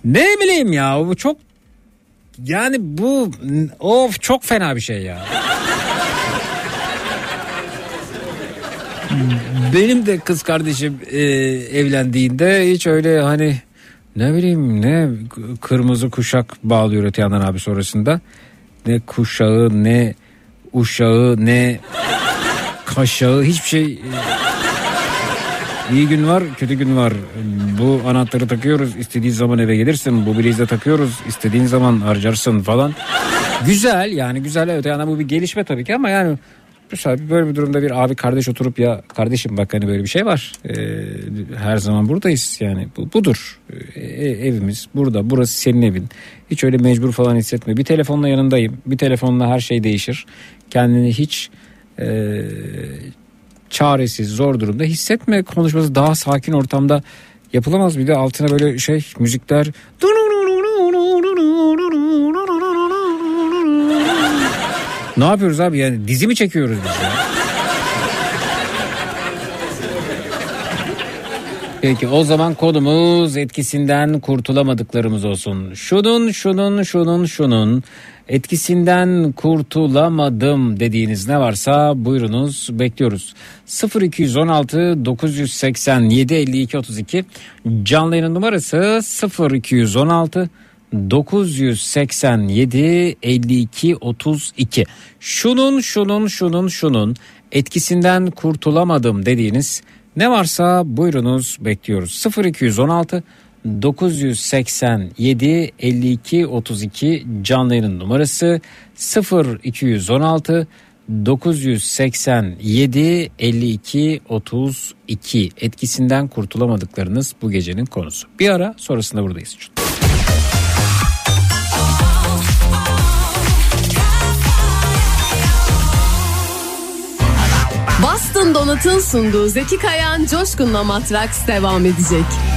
ne bileyim ya bu çok yani bu of çok fena bir şey ya. Benim de kız kardeşim e, evlendiğinde hiç öyle hani ne bileyim ne kırmızı kuşak bağlıyor öte abi sonrasında. Ne kuşağı ne uşağı ne kaşağı hiçbir şey e, İyi gün var, kötü gün var. Bu anahtarı takıyoruz, istediğin zaman eve gelirsin. Bu bileği de takıyoruz, istediğin zaman harcarsın falan. Güzel yani güzel evet yani bu bir gelişme tabii ki ama yani Mesela böyle bir durumda bir abi kardeş oturup ya kardeşim bak hani böyle bir şey var. Ee, her zaman buradayız yani bu, budur. Ee, evimiz burada burası senin evin. Hiç öyle mecbur falan hissetme. Bir telefonla yanındayım. Bir telefonla her şey değişir. Kendini hiç e, çaresiz zor durumda hissetme konuşması daha sakin ortamda yapılamaz. Bir de altına böyle şey müzikler ne yapıyoruz abi yani dizi mi çekiyoruz biz ya? Peki o zaman kodumuz etkisinden kurtulamadıklarımız olsun. Şunun şunun şunun şunun etkisinden kurtulamadım dediğiniz ne varsa buyurunuz bekliyoruz. 0216 987 52 32 canlı yayın numarası 0216 987 52 32 şunun şunun şunun şunun etkisinden kurtulamadım dediğiniz ne varsa buyurunuz bekliyoruz 0216 987 52 32 canlı numarası 0216 987 52 32 etkisinden kurtulamadıklarınız bu gecenin konusu. Bir ara sonrasında buradayız. Boston Donut'un sunduğu Zeki Kayan Coşkun'la Matraks devam edecek.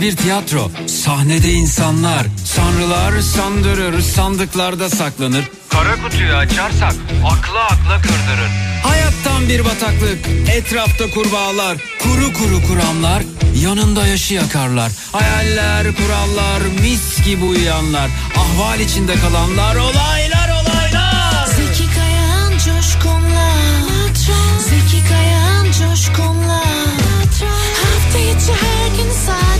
Bir tiyatro. Sahnede insanlar. Sanrılar sandırır, sandıklarda saklanır. Kara kutuyu açarsak akla akla kırdırır. Hayattan bir bataklık, etrafta kurbağalar, kuru kuru kuramlar, yanında yaşı yakarlar. Hayaller, kurallar, mis gibi uyuyanlar, ahval içinde kalanlar, olaylar olaylar. Zeki Kayan coşkunla, Zeki Kayan coşkunla, hafta içi her gün saat.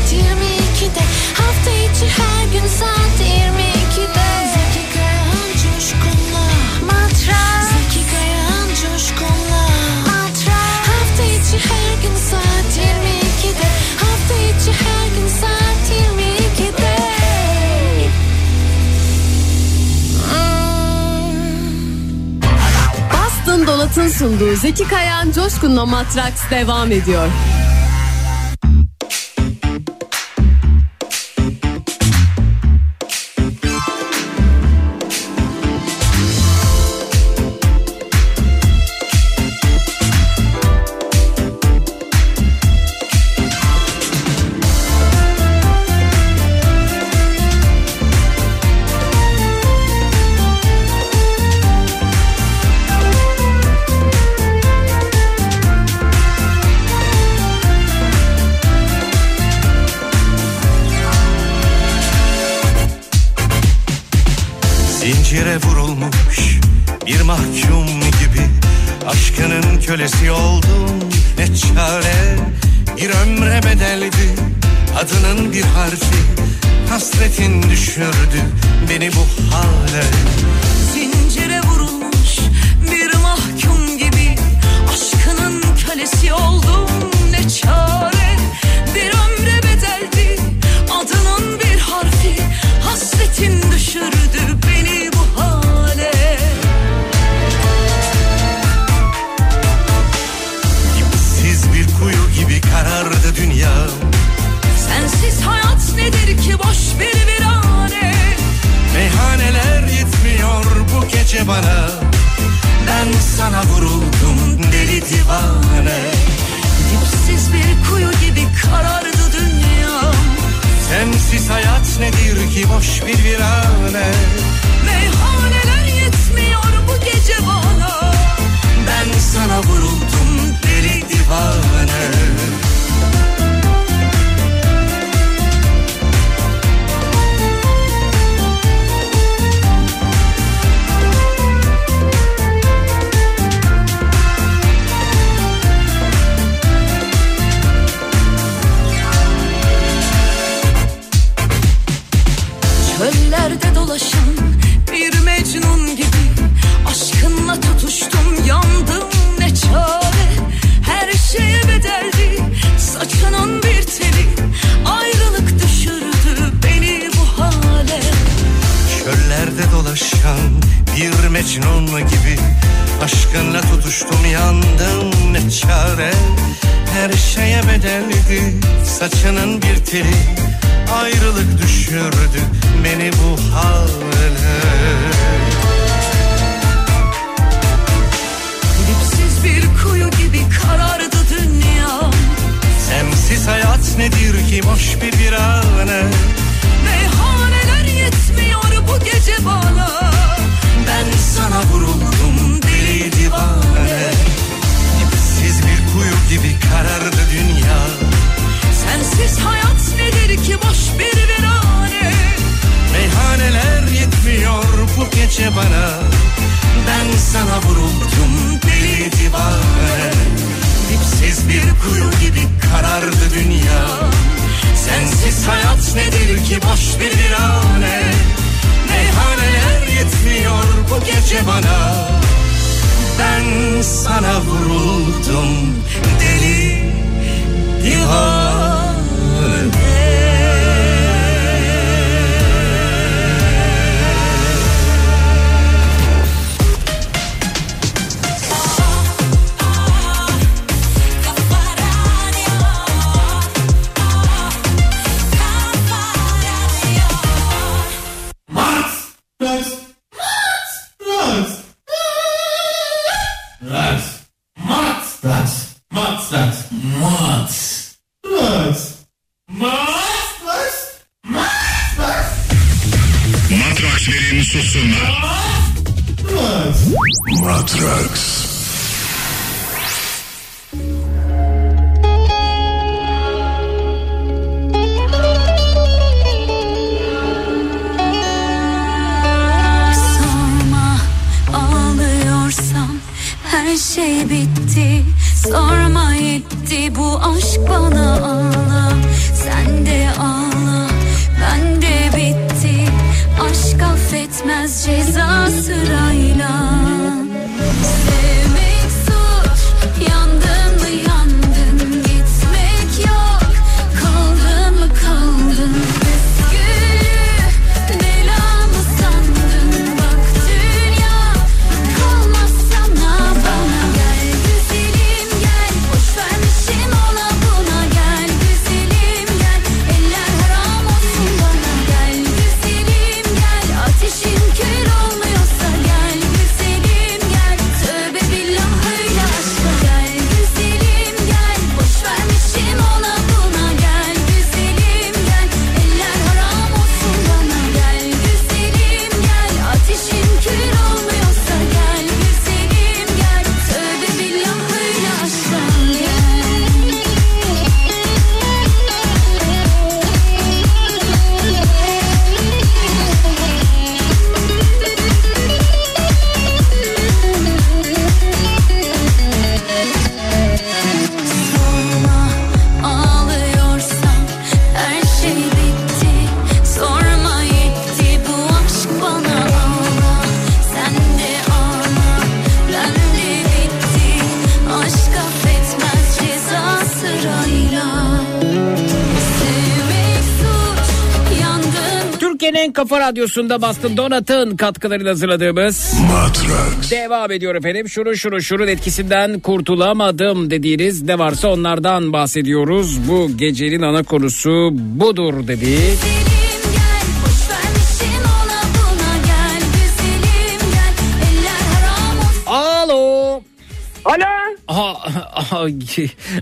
12'de Hafta içi her gün saat 22'de Zeki Kayan Coşkun'la Matras Zeki Kayan Coşkun'la Matras Hafta içi her gün saat 22'de Hafta içi her gün saat 22'de Bastın Dolat'ın sunduğu Zeki Kayan Coşkun'la Matraks devam ediyor. Yandın Türkiye'nin en kafa radyosunda Bastın Donat'ın katkılarıyla hazırladığımız Matrax. Devam ediyor efendim. Şunu şunu şunun etkisinden kurtulamadım dediğiniz ne varsa onlardan bahsediyoruz. Bu gecenin ana konusu budur dedik. Alo. Alo. Aha, aha,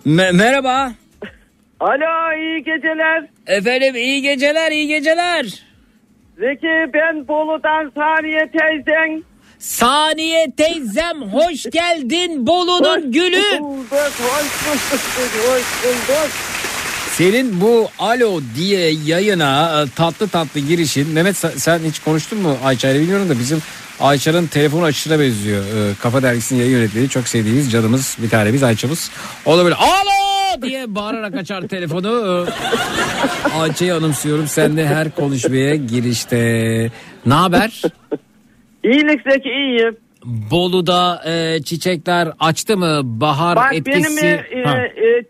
me- merhaba. Alo iyi geceler. Efendim iyi geceler iyi geceler. Zeki ben Bolu'dan Saniye teyzen. Saniye teyzem hoş geldin Bolu'nun gülü. bulduk, hoş bulduk, hoş bulduk. Senin bu alo diye yayına e, tatlı tatlı girişin Mehmet sen- hiç konuştun mu Ayça ile bilmiyorum da bizim Ayça'nın telefon açışına benziyor. E, Kafa Dergisi'nin yayın yönetmeni çok sevdiğimiz canımız bir tane biz Ayça'mız. O da böyle alo diye bağırarak açar telefonu. E, Ayça'yı anımsıyorum sen de her konuşmaya girişte. Ne haber? İyilik Zeki iyiyim. Bolu'da e, çiçekler açtı mı? Bahar Bak etkisi. benim e, Ha. e,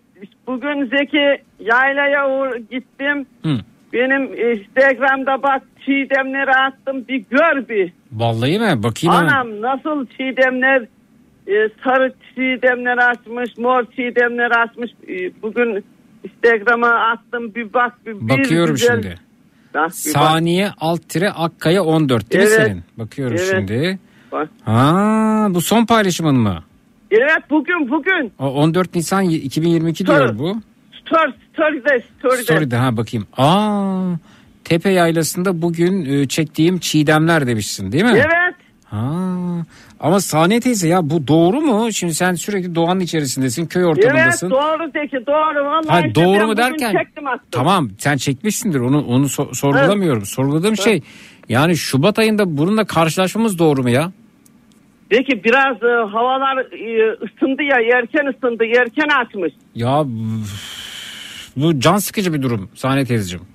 bugün Zeki yaylaya uğur, gittim. Hı. Benim Instagram'da bak çiğdemleri attım bir gör bir. Vallahi mi? Bakayım hemen. Anam nasıl çiğdemler e, sarı çiğdemler açmış, mor çiğdemler açmış. E, bugün Instagram'a attım bir bak. Bir, Bakıyorum güzel- şimdi. Bak, bir bak. Saniye alt tire Akkaya 14 değil mi Evet. senin? Bakıyorum Evet. şimdi. Bak. Ha, bu son paylaşımın mı? Evet bugün bugün. O 14 Nisan 2022 Tabii. diyor bu. Story, story'de, story'de. Story'de ha bakayım. Aa, Tepe Yaylası'nda bugün e, çektiğim çiğdemler demişsin değil mi? Evet. Ha, ama Saniye teyze ya bu doğru mu? Şimdi sen sürekli doğanın içerisindesin, köy ortamındasın. Evet doğru Zeki doğru. Vallahi Ha, işte doğru mu derken tamam sen çekmişsindir onu onu so- sorgulamıyorum. Sorguladığım şey yani Şubat ayında bununla karşılaşmamız doğru mu ya? Zeki biraz e, havalar e, ısındı ya erken ısındı erken açmış. Ya bu can sıkıcı bir durum Saniye teyzeciğim.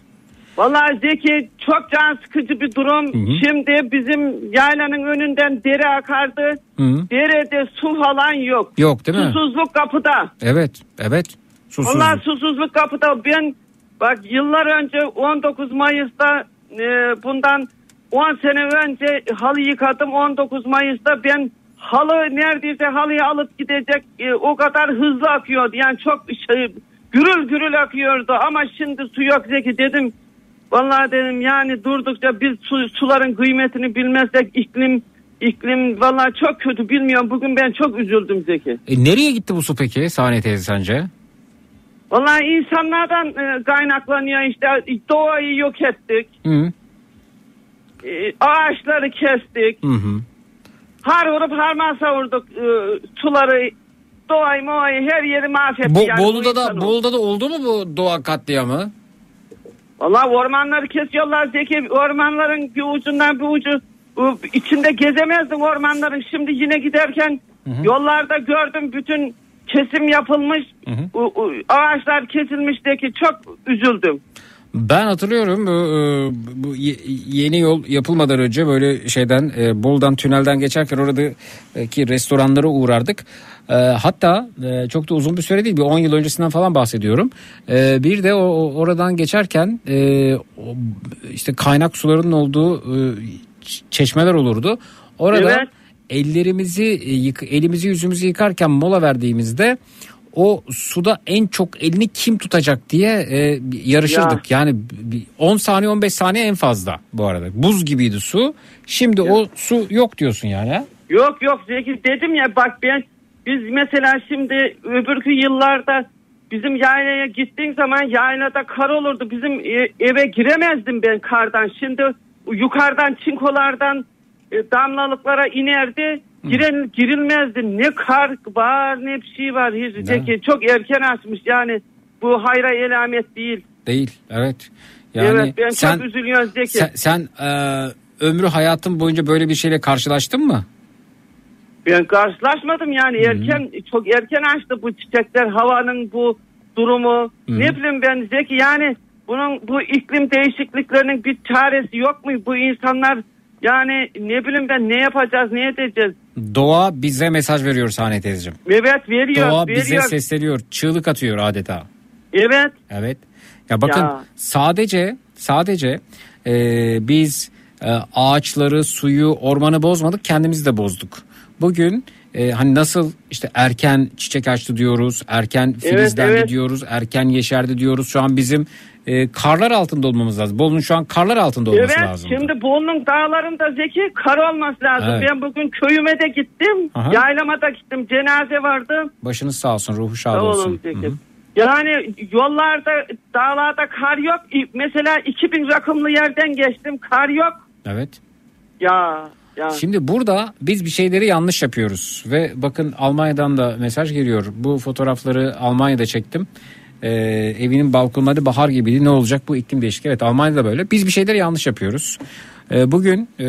Vallahi Zeki çok can sıkıcı bir durum. Hı hı. Şimdi bizim yaylanın önünden dere akardı. Hı. Derede su falan yok. Yok değil mi? Susuzluk kapıda. Evet evet susuzluk. Vallahi susuzluk kapıda. Ben bak yıllar önce 19 Mayıs'ta e, bundan 10 sene önce halı yıkadım. 19 Mayıs'ta ben halı neredeyse halıyı alıp gidecek e, o kadar hızlı akıyordu. Yani çok şey, gürül gürül akıyordu ama şimdi su yok Zeki dedim. Vallahi dedim yani durdukça biz su, suların kıymetini bilmezsek iklim iklim vallahi çok kötü bilmiyorum. Bugün ben çok üzüldüm Zeki. E, nereye gitti bu su peki Saniye teyze sence? Vallahi insanlardan e, kaynaklanıyor işte doğayı yok ettik. Hı. E, ağaçları kestik. Hı hı. har vurup harman savurduk e, suları doğayı moğayı her yeri mahvetti. Bu, yani Bolu'da da. Bolu'da da oldu mu bu doğa katliamı? Valla ormanları kesiyorlar Zeki. Ormanların bir ucundan bir ucu içinde gezemezdin ormanların. Şimdi yine giderken yollarda gördüm bütün kesim yapılmış. U- u- ağaçlar kesilmişteki çok üzüldüm. Ben hatırlıyorum bu, e, bu ye- yeni yol yapılmadan önce böyle şeyden e, Bolu'dan tünelden geçerken oradaki restoranlara uğrardık. E, Hatta e, çok da uzun bir süre değil bir 10 yıl öncesinden falan bahsediyorum. E, Bir de o, oradan geçerken e, işte kaynak sularının olduğu e, çeşmeler olurdu. Orada Evet. ellerimizi elimizi yüzümüzü yıkarken mola verdiğimizde o suda en çok elini kim tutacak diye e, yarışırdık. Yani bir 10 saniye 15 saniye en fazla bu arada. Buz gibiydi su. Şimdi o su yok diyorsun yani. Yok yok Zeki dedim ya bak ben biz mesela şimdi öbürkü yıllarda bizim yaylaya gittiğin zaman yaylada kar olurdu. Bizim e- eve giremezdim ben kardan. Şimdi yukarıdan çinkolardan e, damlalıklara inerdi. Giren, girilmezdi. Ne kar var ne bir şey var. Hiç, Zeki çok erken açmış yani. Bu hayra elamet değil. Değil. Evet. Yani evet ben sen çok üzülüyorum Zeki. sen, sen e, ömrü hayatın boyunca böyle bir şeyle karşılaştın mı? Ben karşılaşmadım yani erken çok erken açtı bu çiçekler havanın bu durumu ne bileyim ben Zeki yani bunun bu iklim değişikliklerinin bir çaresi yok mu bu insanlar yani ne bileyim ben ne yapacağız ne edeceğiz Doğa bize mesaj veriyor Sahne teyzeciğim. evet veriyor Doğa bize veriyor sesleniyor. Çığlık atıyor adeta. evet Evet. Ya bakın Ya. sadece sadece e, biz e, ağaçları, suyu, ormanı bozmadık, kendimizi de bozduk. Bugün e, hani nasıl işte erken çiçek açtı diyoruz, erken filizlendi evet. diyoruz, erken yeşerdi diyoruz. Şu an bizim e, karlar altında olmamız lazım. Bolu'nun şu an karlar altında olması Evet lazım. şimdi Bolu'nun dağlarında Zeki kar olması lazım. Evet. Ben bugün köyüme de gittim. Aha. Yaylama da gittim. Cenaze vardı. Başınız sağ olsun, ruhu şad Sağ olsun. Zeki. Hı hı. Yani yollarda, dağlarda kar yok. Mesela 2000 rakımlı yerden geçtim. Kar yok. Evet. Ya ya. Şimdi burada biz bir şeyleri yanlış yapıyoruz ve bakın Almanya'dan da mesaj geliyor. Bu fotoğrafları Almanya'da çektim. Ee, evinin balkonları bahar gibiydi. Ne olacak bu iklim değişikliği? Evet Almanya'da böyle. Biz bir şeyleri yanlış yapıyoruz. Ee, bugün e,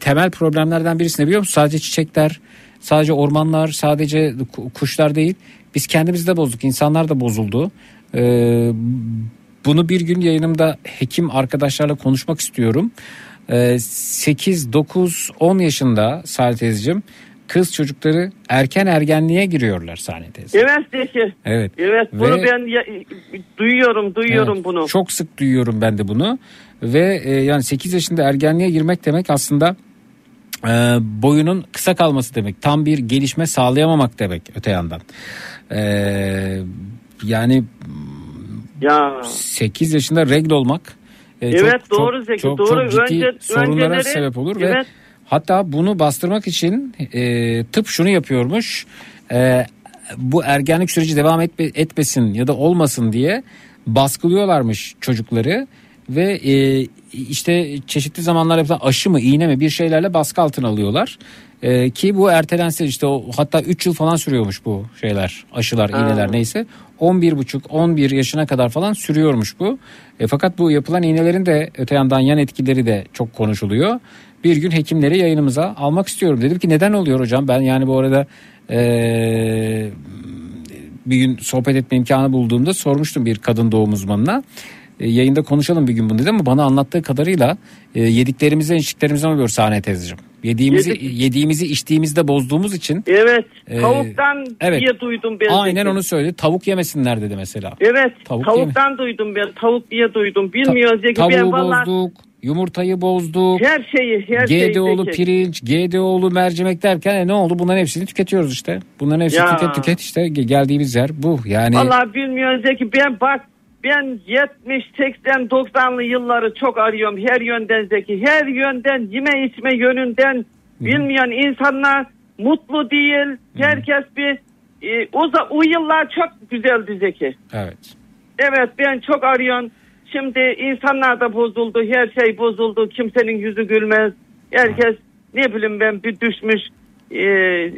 temel problemlerden birisi ne biliyor musun? Sadece çiçekler, sadece ormanlar, sadece ku- kuşlar değil. Biz kendimizi de bozduk. İnsanlar da bozuldu. Ee, bunu bir gün yayınımda hekim arkadaşlarla konuşmak istiyorum. Ee, 8, 9, 10 yaşında Salih teyzeciğim kız çocukları erken ergenliğe giriyorlar Salih teyze. Evet Zeki. Evet. Evet bunu Ve- ben ya- duyuyorum duyuyorum Evet, bunu. Çok sık duyuyorum ben de bunu. Ve e, yani 8 yaşında ergenliğe girmek demek aslında e, boyunun kısa kalması demek. Tam bir gelişme sağlayamamak demek öte yandan. E, yani Ya. 8 yaşında regl olmak e, Evet, doğru Zeki, çok, doğru. Çok ciddi Önce- sorunlara önceleri- sebep olur ve Evet. Hatta bunu bastırmak için e, tıp şunu yapıyormuş. E, bu ergenlik süreci devam etme, etmesin ya da olmasın diye baskılıyorlarmış çocukları ve e, işte çeşitli zamanlar yapılan aşı mı iğne mi bir şeylerle baskı altına alıyorlar. E, ki bu ertelense işte o hatta 3 yıl falan sürüyormuş bu şeyler aşılar Ha. iğneler neyse 11,5 11 yaşına kadar falan sürüyormuş bu. E, fakat bu yapılan iğnelerin de öte yandan yan etkileri de çok konuşuluyor. Bir gün hekimleri yayınımıza almak istiyorum. Dedim ki neden oluyor hocam? Ben yani bu arada e, bir gün sohbet etme imkanı bulduğumda sormuştum bir kadın doğum uzmanına. E, yayında konuşalım bir gün bunu dedim ama bana anlattığı kadarıyla e, yediklerimizden içtiklerimizden oluyor sahne teyzeciğim. Yediğimizi Yedik. yediğimizi içtiğimizde bozduğumuz için Evet. Ee, tavuktan evet. diye duydum ben. aynen onu söyledi. Tavuk yemesinler dedi mesela. Evet. Tavuk tavuktan duydum ben. Tavuk diye duydum. Bilmiyor Zeki. Tavuğu ben vallahi bozduk, yumurtayı bozduk. her şeyi her şeyi GDO'lu pirinç, GDO'lu mercimek derken e, ne oldu? Bunların hepsini tüketiyoruz işte. Bunların hepsini Ya. tüket tüket işte Ge- geldiğimiz yer bu. Yani Vallahi bilmiyorum Zeki. Ben bak ben 70, 80, 90'lı yılları çok arıyorum her yönden Zeki. Her yönden yeme içme yönünden bilmeyen insanlar mutlu değil. Herkes bir e, o, o yıllar çok güzeldi Zeki. evet. Evet ben çok arıyorum. Şimdi insanlar da bozuldu. Her şey bozuldu. Kimsenin yüzü gülmez. Herkes ne bileyim ben bir düşmüş e, e,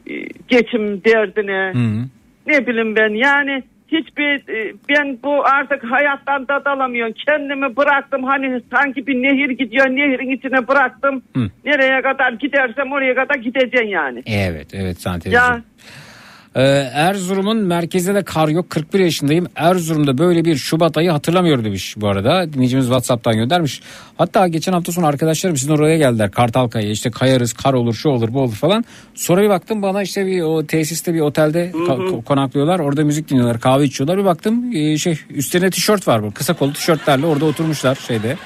geçim derdine Hı. ne bileyim ben yani hiçbir e, ben bu artık hayattan tad alamıyorum. Kendimi bıraktım hani sanki bir nehir gidiyor nehirin içine bıraktım. Hı. Nereye kadar gidersem oraya kadar gideceksin yani. Evet evet Saniye Ya. Ee, Erzurum'un merkezinde de kar yok 41 yaşındayım. Erzurum'da böyle bir Şubat ayı hatırlamıyor demiş bu arada. Dinleyicimiz Whatsapp'tan göndermiş. Hatta geçen hafta sonu arkadaşlarım sizin oraya geldiler. Kartalkaya işte kayarız kar olur şu olur bu olur falan. Sonra bir baktım bana işte bir o tesiste bir otelde ka- ko- konaklıyorlar. Orada müzik dinliyorlar kahve içiyorlar. Bir baktım e, şey üstlerine tişört var bu kısa kollu tişörtlerle orada oturmuşlar şeyde.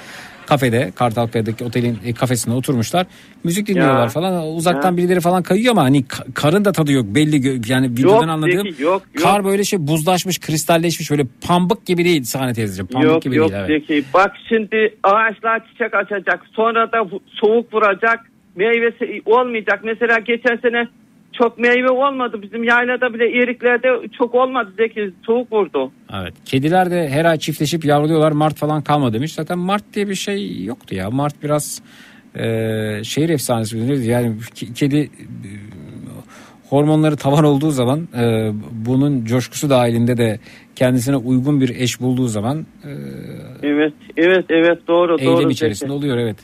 Kafede Kartalkaya'daki otelin e, kafesinde oturmuşlar. Müzik dinliyorlar Ya. falan. Uzaktan Ya. birileri falan kayıyor ama hani ka- karın da tadı yok belli yani videodan Yok, anladığım. Zeki, yok, yok. Kar böyle şey buzlaşmış, kristalleşmiş böyle pambık gibi değil sahne teyzeciğim. Pambık yok gibi yok değil evet. Zeki. Bak şimdi ağaçlar çiçek açacak. Sonra da soğuk vuracak. Meyvesi olmayacak. Mesela geçen sene çok meyve olmadı. Bizim yaylada bile eriklerde çok olmadı Zeki. Soğuk vurdu. Evet. Kediler de her ay çiftleşip yavruluyorlar. Mart falan kalmadı demiş. Zaten Mart diye bir şey yoktu ya. Mart biraz e, şehir efsanesi. Yani ke- kedi hormonları tavan olduğu zaman e, bunun coşkusu dahilinde de kendisine uygun bir eş bulduğu zaman e, Evet, evet, evet doğru, eylem doğru. içerisinde Zeki. oluyor evet.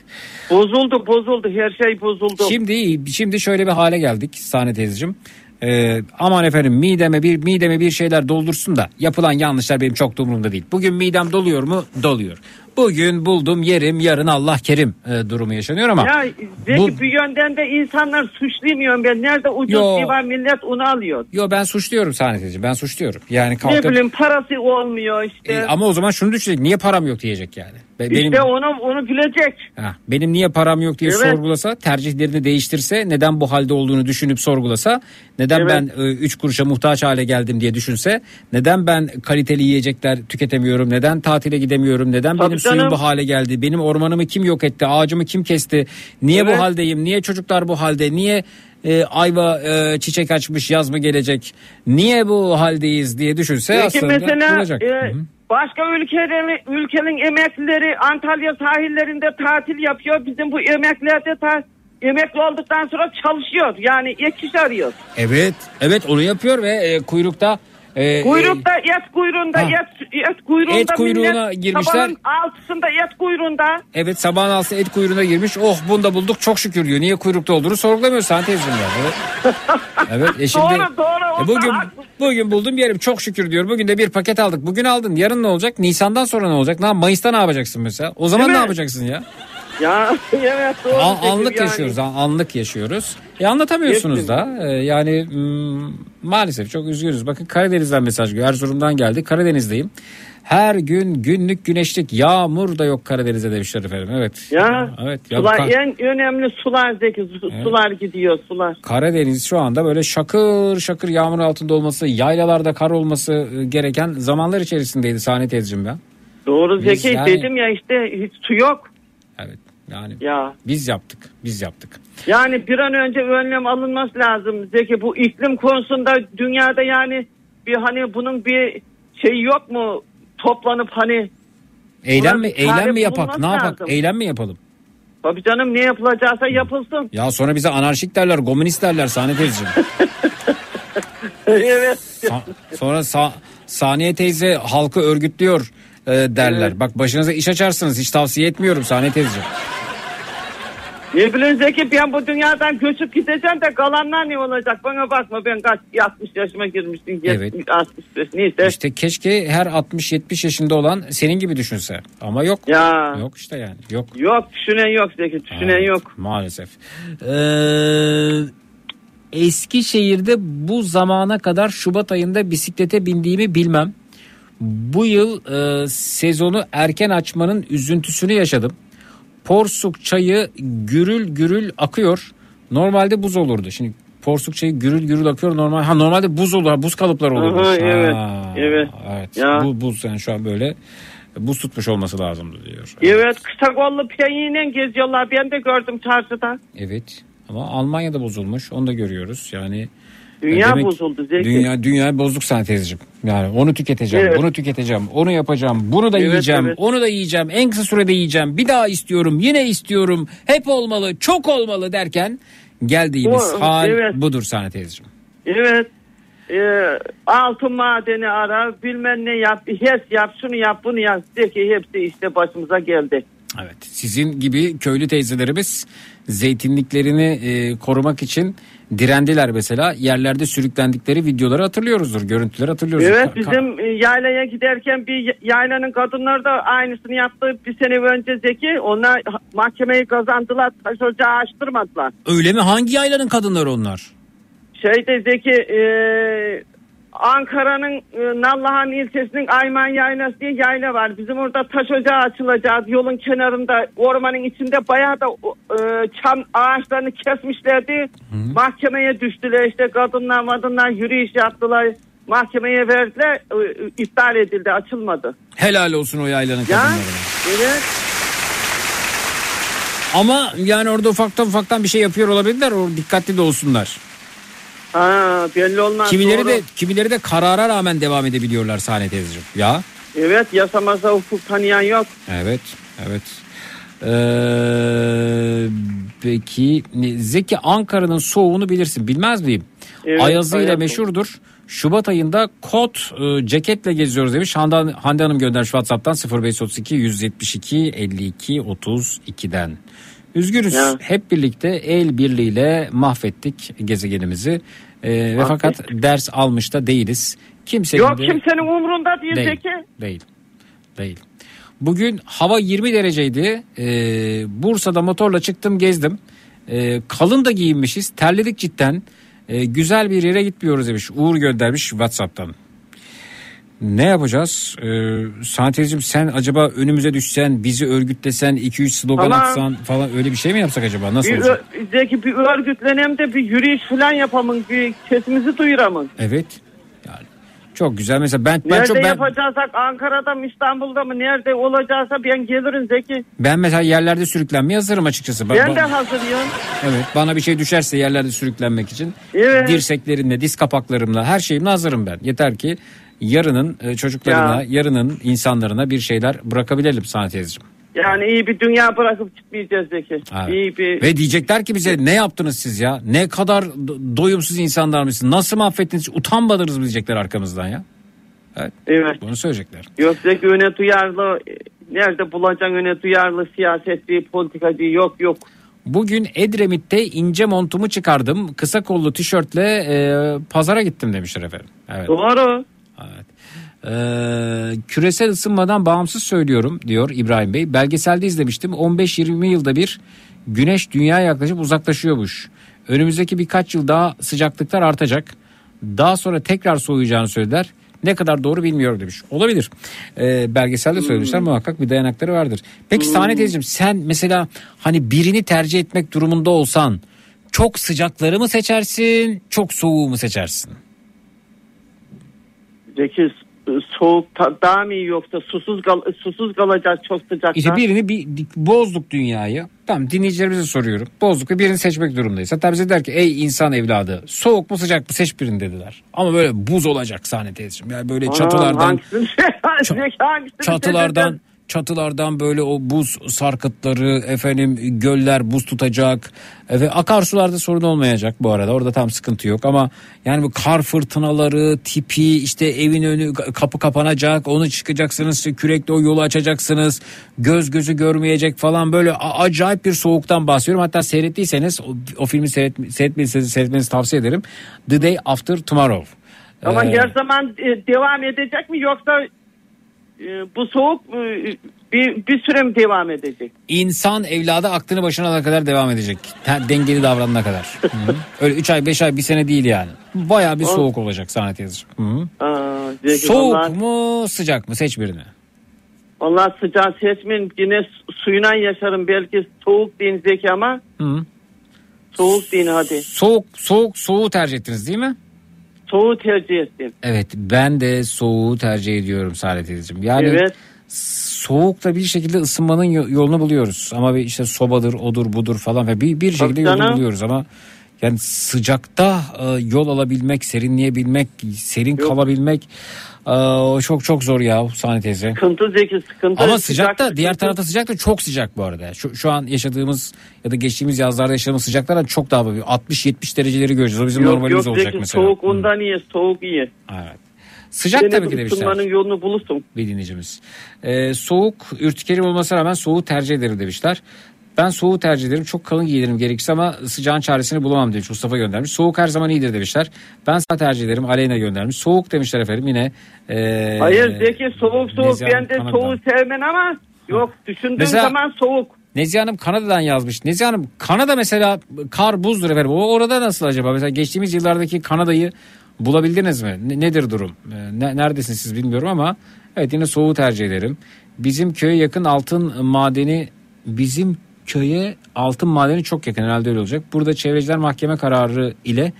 Bozuldu, bozuldu. Her şey bozuldu. Şimdi şimdi şöyle bir hale geldik Sahne teyzeciğim. Ee, aman efendim mideme bir mideme bir şeyler doldursun da yapılan yanlışlar benim çok da umurumda değil. Bugün midem doluyor mu? Doluyor. Bugün buldum yerim yarın Allah kerim e, durumu yaşanıyor ama Ya Zeki bu- bir yönden de insanlar suçlamıyorum ben. Nerede ucuz Yo. var millet onu alıyor. yo ben suçluyorum Sahne teyzeciğim ben suçluyorum. Yani Ne kalkıp bileyim parası olmuyor işte. E, ama o zaman şunu düşünecek niye param yok diyecek yani. Be- işte benim onu onu bilecek. Ha, benim niye param yok diye Evet. sorgulasa, tercihlerini değiştirse, neden bu halde olduğunu düşünüp sorgulasa, neden Evet. ben 3 kuruşa muhtaç hale geldim diye düşünse, neden ben kaliteli yiyecekler tüketemiyorum, neden tatile gidemiyorum, neden Tabii benim suyum canım. bu hale geldi, benim ormanımı kim yok etti, ağacımı kim kesti, niye Evet. bu haldeyim, niye çocuklar bu halde, niye e, ayva e, çiçek açmış yaz mı gelecek, niye bu haldeyiz diye düşünse Peki aslında mesela bulacak. e, Hı hı. Başka ülkelerin ülkenin emeklileri Antalya sahillerinde tatil yapıyor. Bizim bu emekliler de ta, emekli olduktan sonra çalışıyor. Yani ek iş arıyor. Evet, evet onu yapıyor ve e, kuyrukta e, Kuyrukta et kuyruğunda Ha. et kuyruğunda Et kuyruğuna millet girmişler. sabahın altısında et kuyruğunda. Evet sabahın altı et kuyruğuna girmiş. Oh bunu da bulduk çok şükür diyor. Niye kuyrukta olduğunu sorgulamıyor ya. Evet. <laughs> evet e şimdi, Doğru, doğru, e, bugün, bugün buldum yerim çok şükür diyor. Bugün de bir paket aldık. Bugün aldın yarın ne olacak? Nisan'dan sonra ne olacak? Ne, Mayıs'ta ne yapacaksın mesela? O zaman Değil ne mi? yapacaksın ya? Ya evet. An- Zeki, anlık yani. yaşıyoruz an- anlık yaşıyoruz. E anlatamıyorsunuz da E, yani maalesef çok üzgünüz. Bakın Karadeniz'den mesaj geliyor. Erzurum'dan geldi. Karadeniz'deyim. Her gün günlük güneşlik yağmur da yok Karadeniz'de demişler efendim. Evet. Ya, Evet. Ya sular, Ka- en önemli sular Zeki. Su- Sular gidiyor sular. Karadeniz şu anda böyle şakır şakır yağmur altında olması, yaylalarda kar olması e, gereken zamanlar içerisindeydi sahne teyzeciğim ben. Doğru Biz Zeki yani- dedim ya işte hiç su yok. Evet. Yani Ya biz yaptık. Biz yaptık. yani bir an önce önlem alınması lazım Zeki. Bu iklim konusunda dünyada yani bir hani bunun bir şey yok mu? Toplanıp hani Eylem mi eylem mi yapak? Ne yapak? lazım. Eylem mi yapalım? tabii canım ne yapılacaksa yapılsın. Ya sonra bize anarşik derler, komünist derler Saniye teyzeciğim. <laughs> evet. Sa- sonra sa- Saniye teyze halkı örgütlüyor e, derler. Evet. Bak başınıza iş açarsınız. Hiç tavsiye etmiyorum Saniye teyzeciğim. Zeki ben bu dünyadan göçüp gideceğim de kalanlar ne olacak? Bana bakma ben kaç 60 yaşıma girmiştim. Evet. 65 neyse. İşte keşke her 60-70 yaşında olan senin gibi düşünse. Ama yok. Ya. Yok işte yani. Yok. Yok düşünen yok Zeki düşünen Evet, yok. Maalesef. Ee, Eskişehir'de bu zamana kadar Şubat ayında bisiklete bindiğimi bilmem. Bu yıl e, sezonu erken açmanın üzüntüsünü yaşadım. Porsuk çayı gürül gürül akıyor. Normalde buz olurdu. Şimdi porsuk çayı gürül gürül akıyor. Normal ha normalde buz olur. Buz kalıpları olurdu. Aha, evet, Ha, evet. evet. Ya. Bu buz yani şu an böyle buz tutmuş olması lazımdı diyor. Evet kısa kollu piyanıyla geziyorlar. Ben de gördüm çarşıda. Evet ama Almanya'da bozulmuş onu da görüyoruz yani Dünya Demek bozuldu Zeki. Dünya dünya bozduk sana teyzeciğim. Yani onu tüketeceğim, Evet. bunu tüketeceğim, onu yapacağım, bunu da Evet, yiyeceğim, evet. onu da yiyeceğim. En kısa sürede yiyeceğim. Bir daha istiyorum, yine istiyorum. Hep olmalı, çok olmalı derken geldiğimiz O- hal evet. budur sana teyzeciğim. Evet. Ee, altın madeni ara bilmem ne yap hes yap şunu yap bunu yap Zeki hepsi işte başımıza geldi. Evet. Sizin gibi köylü teyzelerimiz zeytinliklerini e, korumak için direndiler mesela. Yerlerde sürüklendikleri videoları hatırlıyoruzdur, görüntüleri hatırlıyoruz. Evet bizim e, yaylaya giderken bir yaylanın kadınları da aynısını yaptı bir sene önce Zeki. Onlar mahkemeyi kazandılar taş ocağı açtırmadılar. Öyle mi? Hangi yaylanın kadınları onlar? Şeyde Zeki e, Ankara'nın e, Nallıhan ilçesinin Ayman Yaylası diye yayla var. Bizim orada taş ocağı açılacak yolun kenarında ormanın içinde bayağı da e, çam ağaçlarını kesmişlerdi. Mahkemeye düştüler işte kadınlar kadınlar yürüyüş yaptılar. Mahkemeye verdiler e, iptal edildi açılmadı. Helal olsun o yaylanın Ya kadınlarına. evet. Ama yani orada ufaktan ufaktan bir şey yapıyor olabilirler. O dikkatli de olsunlar. Ha, belli olmaz. Kimileri doğru. de kimileri de karara rağmen devam edebiliyorlar sahne teyzeciğim. Ya. Evet yasamasa hukuk tanıyan yok. Evet, evet. Ee, peki Zeki Ankara'nın soğuğunu bilirsin. Bilmez miyim? Evet, Ayazı ile hayatım. meşhurdur. Şubat ayında kot e, ceketle geziyoruz demiş. Hande, Hande Hanım göndermiş WhatsApp'tan 0532 172 52 32'den. Üzgünüz. Ya. Hep birlikte el birliğiyle mahvettik gezegenimizi. Ee, ve fakat ders almış da değiliz. Kimsenin Yok de- kimsenin umrunda değil, Değil. Zeki. Değil. Değil. Bugün hava 20 dereceydi. Ee, Bursa'da motorla çıktım gezdim. Ee, kalın da giyinmişiz. Terledik cidden. Ee, güzel bir yere gitmiyoruz demiş. Uğur göndermiş WhatsApp'tan. Ne yapacağız? Ee, Sanatizm sen acaba önümüze düşsen bizi örgütlesen 2-3 slogan Tamam. atsan falan öyle bir şey mi yapsak acaba? Nasıl Bir, olacak? Zeki bir örgütlenem de bir yürüyüş falan yapamın. Bir sesimizi duyuramın. Evet. Yani çok güzel mesela ben ben Nerede çok ben, yapacaksak Ankara'da mı İstanbul'da mı nerede olacaksa ben gelirim Zeki. ben mesela yerlerde sürüklenmeye hazırım açıkçası. Ben ben- de hazırım. Evet bana bir şey düşerse yerlerde sürüklenmek için Evet. dirseklerimle diz kapaklarımla her şeyimle hazırım ben. Yeter ki yarının e, çocuklarına Ya. yarının insanlarına bir şeyler bırakabilelim Sanat teyzeciğim. Yani iyi bir dünya bırakıp gitmeyeceğiz Zeki. Evet. İyi bir... Ve diyecekler ki bize ne yaptınız siz ya? Ne kadar do- doyumsuz insanlar mısınız? Nasıl mahvettiniz? Utanmadınız mı diyecekler arkamızdan ya? Evet. Evet. Bunu söyleyecekler. Yok Zeki öne duyarlı... e, Nerede bulacaksın öne duyarlı siyasetçi, politikacı yok yok. Bugün Edremit'te ince montumu çıkardım. Kısa kollu tişörtle e, pazara gittim demişler efendim. Evet. Doğru. Ee, küresel ısınmadan bağımsız söylüyorum diyor İbrahim Bey. Belgeselde izlemiştim 15-20 yılda bir güneş dünyaya yaklaşıp uzaklaşıyormuş. Önümüzdeki birkaç yıl daha sıcaklıklar artacak. Daha sonra tekrar soğuyacağını söylediler. Ne kadar doğru bilmiyorum demiş. Olabilir. Ee, belgeselde söylemişler muhakkak bir dayanakları vardır. Peki Sahne teyzeciğim sen mesela hani birini tercih etmek durumunda olsan çok sıcakları mı seçersin çok soğuğu mu seçersin? Zeki s- soğuk ta- daha mı iyi yoksa susuz kal susuz kalacağız çok sıcakta. İşte birini bir bozduk dünyayı. Tamam dinleyicilerimize soruyorum. Bozduk ve birini seçmek durumdayız. Hatta bize der ki ey insan evladı soğuk mu sıcak mı seç birini dediler. Ama böyle buz olacak sahne teyzeciğim. Yani böyle Anam, çatılardan hangisini- <laughs> Zeki hangisini çatılardan? Çatılardan böyle o buz sarkıtları efendim göller buz tutacak. Ve akarsularda sorun olmayacak bu arada. Orada tam sıkıntı yok. Ama yani bu kar fırtınaları tipi işte evin önü kapı kapanacak onu çıkacaksınız kürekle o yolu açacaksınız göz gözü görmeyecek falan. Böyle acayip bir soğuktan bahsediyorum. Hatta seyrettiyseniz o, o filmi seyret, seyretmenizi, seyretmenizi tavsiye ederim. The Day After Tomorrow. Ama Ee, her zaman e, devam edecek mi yoksa e, bu soğuk e, bir, bir süre mi devam edecek? İnsan evladı aklını başına alana kadar devam edecek. Dengeli davranana kadar. Öyle 3 ay 5 ay bir sene değil yani. Bayağı bir soğuk olacak. Aa, Zeki, Soğuk vallahi- mu sıcak mı seç birini. Vallahi sıcağı seçmeyin yine su- suyuna yaşarım belki soğuk deyin Zeki ama Hı hı. soğuk deyin hadi. Soğuk soğuk soğuğu tercih ettiniz değil mi? Soğuğu tercih ettim. Evet ben de soğuğu tercih ediyorum Saadet. Yani Evet. soğukta bir şekilde ısınmanın yo- yolunu buluyoruz. Ama bir işte sobadır odur budur falan ve bir, bir şekilde Tabii yolunu buluyoruz ama Yani sıcakta e, yol alabilmek, serinleyebilmek, serin kalabilmek e, o çok çok zor ya Sani teyze. Sıkıntı Zeki sıkıntı. Ama Sıcak, sıcakta diğer sıkıntı. tarafta sıcak da çok sıcak bu arada. Şu, şu an yaşadığımız ya da geçtiğimiz yazlarda yaşadığımız sıcaklardan çok daha böyle 60-70 dereceleri göreceğiz. O bizim Yok normalimiz yok olacak Zeki mesela. soğuk ondan iyi soğuk iyi. Evet. Sıcak tabii ki de demişler. ısınmanın yolunu bulursun. bir dinleyicimiz. Ee, soğuk ürtikerim olmasına rağmen soğuğu tercih ederim demişler. Ben soğuğu tercih ederim. Çok kalın giyinirim gerekirse ama sıcağın çaresini bulamam demiş. Mustafa göndermiş. Soğuk her zaman iyidir demişler. Ben sağ tercih ederim. Aleyna göndermiş. Soğuk demişler efendim yine. ee, Hayır Zeki soğuk soğuk Nezihe ben de Kanada'dan. soğuğu sevmem ama yok düşündüğüm Mesela- zaman soğuk. Nezihe Hanım Kanada'dan yazmış. Nezihe Hanım Kanada mesela kar buzdur efendim. O orada nasıl acaba? Mesela geçtiğimiz yıllardaki Kanada'yı bulabildiniz mi? Ne- nedir durum? Ee, Ne, neredesiniz siz bilmiyorum ama evet yine soğuğu tercih ederim. Bizim köye yakın altın madeni bizim köye altın madeni çok yakın herhalde öyle olacak. Burada çevreciler mahkeme kararı ile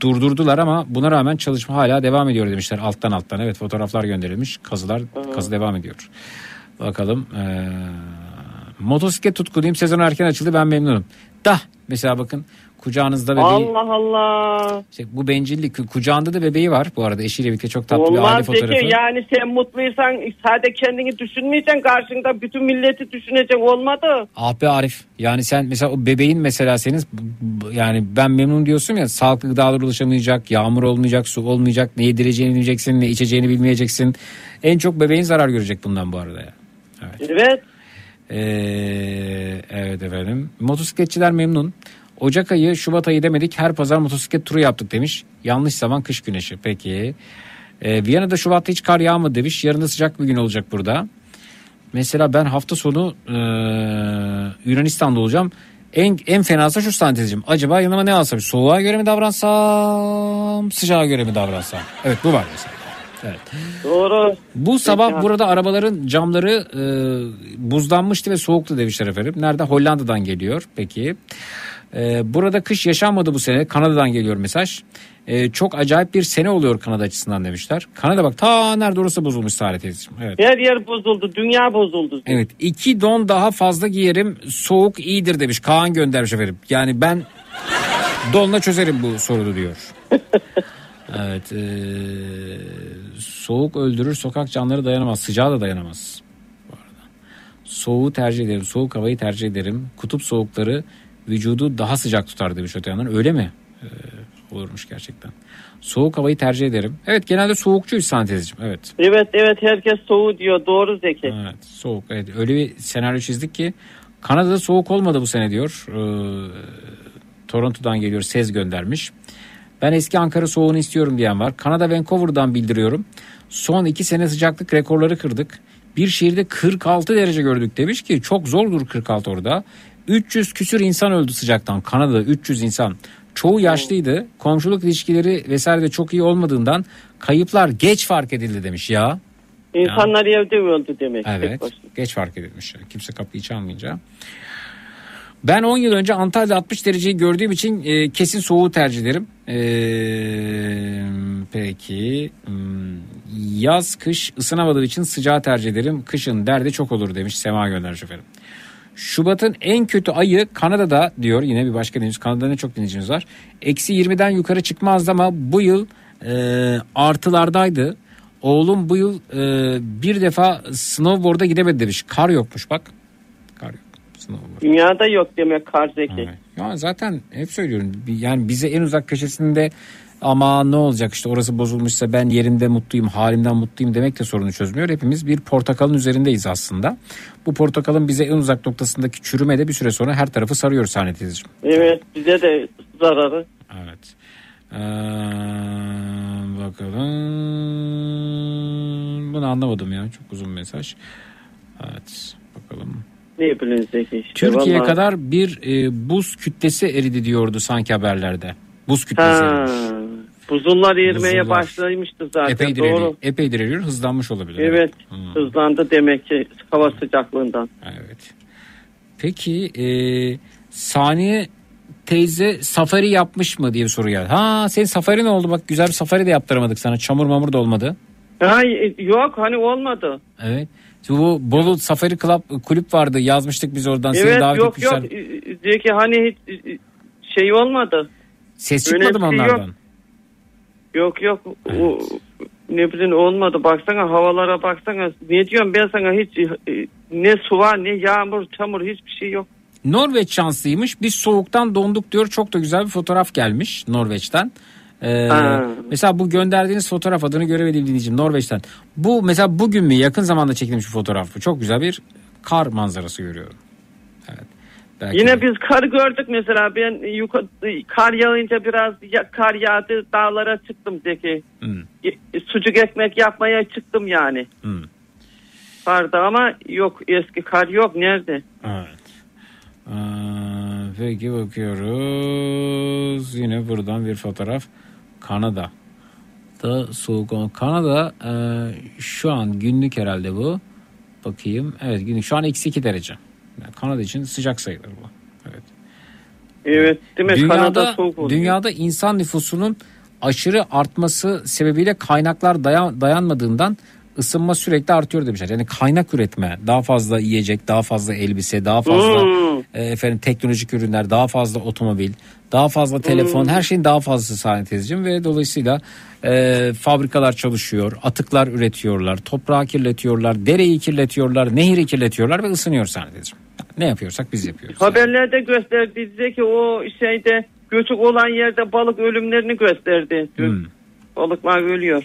durdurdular ama buna rağmen çalışma hala devam ediyor demişler alttan alttan. Evet fotoğraflar gönderilmiş. Kazılar kazı devam ediyor. Bakalım. Ee, motosiklet tutkuluyum. Sezon erken açıldı ben memnunum. Da mesela bakın kucağınızda bebeği. Allah Allah. İşte bu bencillik Ku- kucağında da bebeği var bu arada eşiyle birlikte çok tatlı bir aile Olmaz fotoğrafı. Zeki yani sen mutluysan sadece kendini düşünmeyeceksin karşında bütün milleti düşüneceksin olmadı. Ah be Arif yani sen mesela o bebeğin mesela senin yani ben memnun diyorsun ya sağlıklı gıdalar ulaşamayacak, yağmur olmayacak, su olmayacak, ne yedireceğini bileceksin, ne içeceğini bilmeyeceksin. En çok bebeğin zarar görecek bundan bu arada ya. Evet. Ee, evet efendim. Motosikletçiler memnun. Ocak ayı, Şubat ayı demedik. Her pazar motosiklet turu yaptık demiş. Yanlış zaman kış güneşi. Peki. Ee, Viyana'da Şubat'ta hiç kar yağmadı demiş. Yarın da sıcak bir gün olacak burada. Mesela ben hafta sonu e, Yunanistan'da olacağım. En, en fenası şu santezcim. Acaba yanıma ne alsam? Soğuğa göre mi davransam? Sıcağa göre mi davransam? Evet bu var mesela. Evet. Doğru. Bu sabah Peki, burada arabaların camları e, buzlanmıştı ve soğuktu demişler efendim. Nerede? Hollanda'dan geliyor. Peki. E, burada kış yaşanmadı bu sene. Kanada'dan geliyor mesaj. E, çok acayip bir sene oluyor Kanada açısından demişler. Kanada bak ta nerede orası bozulmuş Saadet teyzeciğim. Evet. Her yer bozuldu. Dünya bozuldu. Evet iki don daha fazla giyerim soğuk iyidir demiş Kaan göndermiş efendim. Yani ben donla çözerim bu sorunu diyor. <laughs> evet eee, soğuk öldürür sokak canları dayanamaz sıcağa da dayanamaz. Soğuğu tercih ederim soğuk havayı tercih ederim kutup soğukları vücudu daha sıcak tutar demiş öte yandan öyle mi? Eee, olurmuş gerçekten. Soğuk havayı tercih ederim. Evet genelde soğukçuyuz santezciğim evet. Evet evet herkes soğuk diyor. Doğru Zeki. Evet soğuk. Evet, öyle bir senaryo çizdik ki Kanada'da soğuk olmadı bu sene diyor. Ee, Toronto'dan geliyor Sez göndermiş. Ben eski Ankara soğuğunu istiyorum diyen var. Kanada Vancouver'dan bildiriyorum. Son iki sene sıcaklık rekorları kırdık. Bir şehirde 46 derece gördük demiş ki çok zordur 46 orada. 300 küsür insan öldü sıcaktan. Kanada'da 300 insan. Çoğu yaşlıydı. Komşuluk ilişkileri vesaire de çok iyi olmadığından kayıplar geç fark edildi demiş ya. İnsanlar evde öldü demek. Evet. Geç fark edilmiş. Kimse kapıyı çalmayınca. Ben 10 yıl önce Antalya'da 60 dereceyi gördüğüm için e, kesin soğuğu tercih ederim. E, peki. Hmm, Yaz, kış ısınamadığı için sıcağı tercih ederim. Kışın derdi çok olur demiş Sema göndermiş efendim. Şubat'ın en kötü ayı Kanada'da diyor yine bir başka dinleyicimiz. Kanada'da ne çok dinleyicimiz var. Eksi 20'den yukarı çıkmazdı ama bu yıl e, artılardaydı. Oğlum bu yıl e, bir defa snowboard'a gidemedi demiş. Kar yokmuş bak. Kar yok. Snowboard. Dünyada yok demek kar Zeki. Ya zaten hep söylüyorum. Yani bize en uzak köşesinde ama ne olacak işte orası bozulmuşsa ben yerinde mutluyum, halimden mutluyum demek de sorunu çözmüyor. Hepimiz bir portakalın üzerindeyiz aslında. Bu portakalın bize en uzak noktasındaki çürüme de bir süre sonra her tarafı sarıyor sahne teyzeciğim. Evet bize de zararı. Evet. Ee, bakalım. Bunu anlamadım ya. Çok uzun mesaj. Evet. Bakalım. Ne işte. Türkiye'ye vallahi. kadar bir e, buz kütlesi eridi diyordu sanki haberlerde. Buz kütlesi Ha, buzullar erimeye Buzullar. başlamıştı zaten. Epeydir, Doğru. eriyor, epeydir eriyor. Hızlanmış olabilir. Evet hızlandı demek ki hava sıcaklığından. Evet. Peki e, Saniye teyze safari yapmış mı diye bir soru geldi. Ha senin safari ne oldu? Bak güzel bir safari de yaptıramadık sana. Çamur mamur da olmadı. Ha, yok hani olmadı. Evet. Şimdi bu Bolu Safari Club kulüp vardı. Yazmıştık biz oradan. Seni evet davet yok etmişler. yok Zeki hani hiç şey olmadı. Ses çıkmadı mı şey yok. onlardan? Yok yok o, ne bileyim olmadı baksana havalara baksana ne diyorum ben sana hiç e, ne su var ne yağmur çamur hiçbir şey yok. Norveç şanslıymış. Biz soğuktan donduk diyor. Çok da güzel bir fotoğraf gelmiş Norveç'ten. Ee, Ha. mesela bu gönderdiğiniz fotoğraf adını göremedim dinleyicim Norveç'ten. Bu mesela bugün mü yakın zamanda çekilmiş bir fotoğraf bu. Çok güzel bir kar manzarası görüyorum. Belki Yine de- biz kar gördük mesela ben yukarı, kar yağınca biraz ya- kar yağdı dağlara çıktım Zeki. Hmm, E, Sucuk ekmek yapmaya çıktım yani. hmm. Karda ama yok eski kar yok nerede? Evet. Ee, peki bakıyoruz. Yine buradan bir fotoğraf. Kanada. Da soğuk. Kanada e, şu an günlük herhalde bu. Bakayım. Evet günlük. Şu an eksi 2 derece. Yani Kanada için sıcak sayılır bu. Evet. Evet değil mi? Kanada Dünyada, soğuk oluyor. dünyada insan nüfusunun aşırı artması sebebiyle kaynaklar dayan, dayanmadığından ısınma sürekli artıyor demişler. Yani kaynak üretme, daha fazla yiyecek, daha fazla elbise, daha fazla Hmm. e, efendim teknolojik ürünler, daha fazla otomobil, daha fazla telefon, Hmm. her şeyin daha fazlası teyzeciğim ve dolayısıyla e, fabrikalar çalışıyor, atıklar üretiyorlar, toprağı kirletiyorlar, dereyi kirletiyorlar, nehri kirletiyorlar ve ısınıyor teyzeciğim. Ne yapıyorsak biz yapıyoruz. Haberlerde gösterdi bize ki o şeyde göçük olan yerde balık ölümlerini gösterdi. Hmm. Balıklar ölüyor.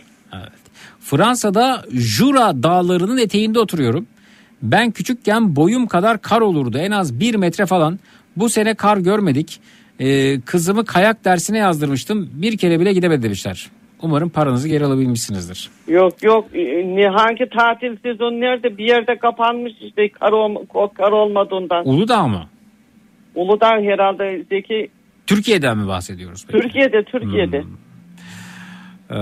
Fransa'da Jura dağlarının eteğinde oturuyorum. Ben küçükken boyum kadar kar olurdu en az bir metre falan. Bu sene kar görmedik. Ee, kızımı kayak dersine yazdırmıştım. Bir kere bile gidemedi demişler. Umarım paranızı geri alabilmişsinizdir. Yok yok e, ne hangi tatil sezonu nerede bir yerde kapanmış işte kar, olma, kar olmadığından. Uludağ mı? Uludağ herhalde Zeki Türkiye'den mi bahsediyoruz? peki? Türkiye'de Türkiye'de. Ee,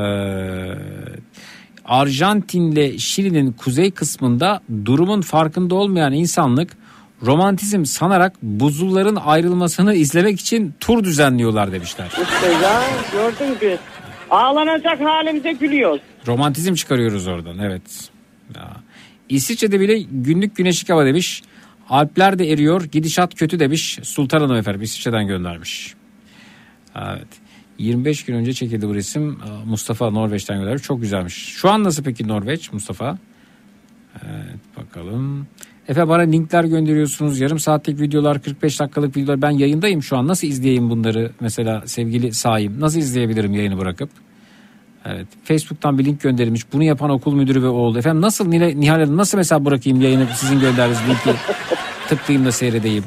Arjantin'le Şili'nin kuzey kısmında durumun farkında olmayan insanlık romantizm sanarak buzulların ayrılmasını izlemek için tur düzenliyorlar demişler. İşte ya gördün mü? Ağlanacak halimize gülüyoruz. Romantizm çıkarıyoruz oradan evet. Ya. İsviçre'de bile günlük güneşlik hava demiş. Alpler de eriyor gidişat kötü demiş. Sultan Hanım efendim İsviçre'den göndermiş. Evet. 25 gün önce çekildi bu resim. Mustafa Norveç'ten göndermiş. Çok güzelmiş. Şu an nasıl peki Norveç Mustafa? Evet bakalım. Efe bana linkler gönderiyorsunuz. Yarım saatlik videolar, 45 dakikalık videolar. Ben yayındayım şu an. Nasıl izleyeyim bunları mesela sevgili sahim? Nasıl izleyebilirim yayını bırakıp? Evet. Facebook'tan bir link gönderilmiş. Bunu yapan okul müdürü ve oğlu. Efendim nasıl Nihal, Nihal Hanım nasıl mesela bırakayım yayını sizin gönderdiğiniz linki <laughs> tıklayayım da seyredeyim.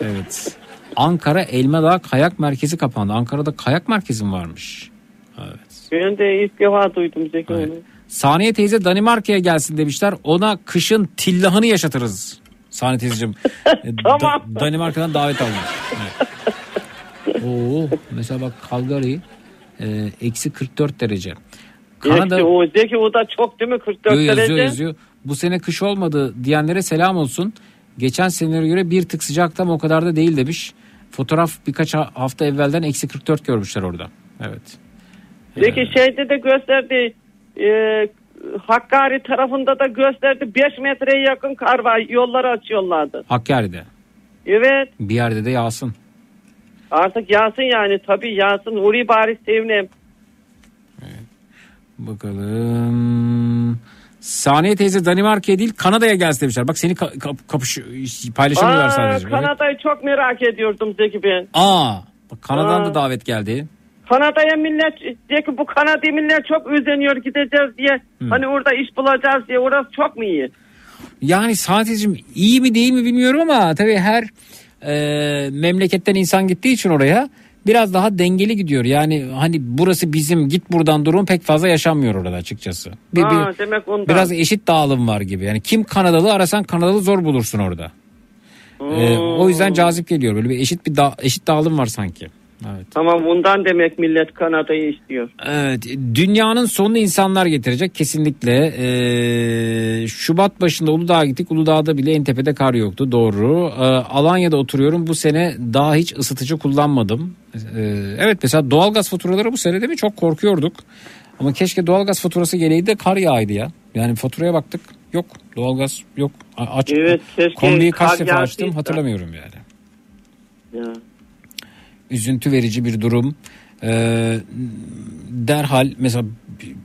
Evet. Ankara Elmadağ Kayak Merkezi kapandı. Ankara'da kayak merkezi mi varmış? Evet. Ben de ilk defa duydum Zeki onu. Saniye teyze Danimarka'ya gelsin demişler. Ona kışın tillahını yaşatırız. Saniye teyzeciğim. <laughs> E, Tamam. Da- Danimarka'dan davet almış. Evet. Oo, mesela bak Calgary e, eksi 44 derece. Kanada Eksi o Zeki o da çok değil mi 44 Yo, yazıyor derece? yazıyor. Bu sene kış olmadı diyenlere selam olsun. Geçen senelere göre bir tık sıcakta ama o kadar da değil demiş. Fotoğraf birkaç ha- hafta evvelden eksi 44 görmüşler orada. Evet. Peki şeyde de gösterdi e, Hakkari tarafında da gösterdi 5 metreye yakın kar var yolları açıyorlardı. Hakkari'de. Evet Bir yerde de yağsın. artık yağsın yani tabii yağsın orayı bari sevinem. Bakalım. Saniye teyze Danimarka'ya değil Kanada'ya gelsin demişler. Bak seni ka- kap- kapış paylaşamıyorlar Aa, sadece. Evet. Kanada'yı çok merak ediyordum Zeki ben. Aa, bak Kanada'dan Aa. da davet geldi. Kanada'ya millet Zeki bu Kanada'ya millet çok özeniyor gideceğiz diye. Hani orada iş bulacağız diye orası çok mu iyi? Yani sadece iyi mi değil mi bilmiyorum ama tabii her e, memleketten insan gittiği için oraya biraz daha dengeli gidiyor. Yani hani burası bizim git buradan durum pek fazla yaşanmıyor orada açıkçası. Bir, Aa, bir- demek ondan. biraz eşit dağılım var gibi. Yani kim Kanadalı arasan Kanadalı zor bulursun orada. E, o yüzden cazip geliyor. Böyle bir eşit bir da- eşit dağılım var sanki. Evet. Tamam bundan demek millet Kanada'yı istiyor. Evet, dünyanın sonunu insanlar getirecek kesinlikle. Ee, Şubat başında Uludağ'a gittik. Uludağ'da bile en tepede kar yoktu. Doğru. Ee, Alanya'da oturuyorum. Bu sene daha hiç ısıtıcı kullanmadım. Ee, evet mesela doğalgaz faturaları bu sene değil mi? Çok korkuyorduk. Ama keşke doğalgaz faturası geleydi de kar yağıydı ya. Yani faturaya baktık. Yok doğalgaz yok. Aç. Evet, keşke Kombiyi kaç defa açtım hatırlamıyorum yani. Ya. Üzüntü verici bir durum. Ee, derhal mesela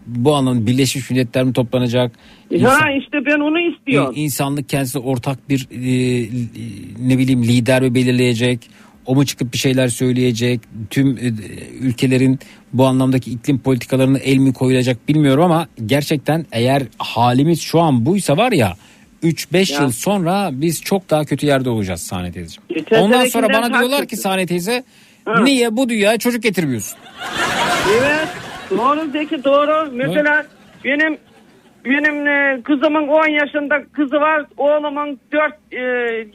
bu anlamda Birleşmiş Milletler mi toplanacak? Ha işte ben onu istiyorum. İnsanlık kendisi ortak bir e, ne bileyim lider mi belirleyecek? O mu çıkıp bir şeyler söyleyecek? Tüm e, ülkelerin bu anlamdaki iklim politikalarına el mi koyulacak bilmiyorum ama gerçekten eğer halimiz şu an buysa var ya 3-5 Ya. yıl sonra biz çok daha kötü yerde olacağız Sahne teyzeciğim. Geçen Ondan sonra bana diyorlar ki. Sahne teyze Ha. niye bu dünyaya çocuk getirmiyorsun? Evet doğru Zeki doğru. Mesela benim benim e, kızımın 10 yaşında kızı var. Oğlumun 4 e,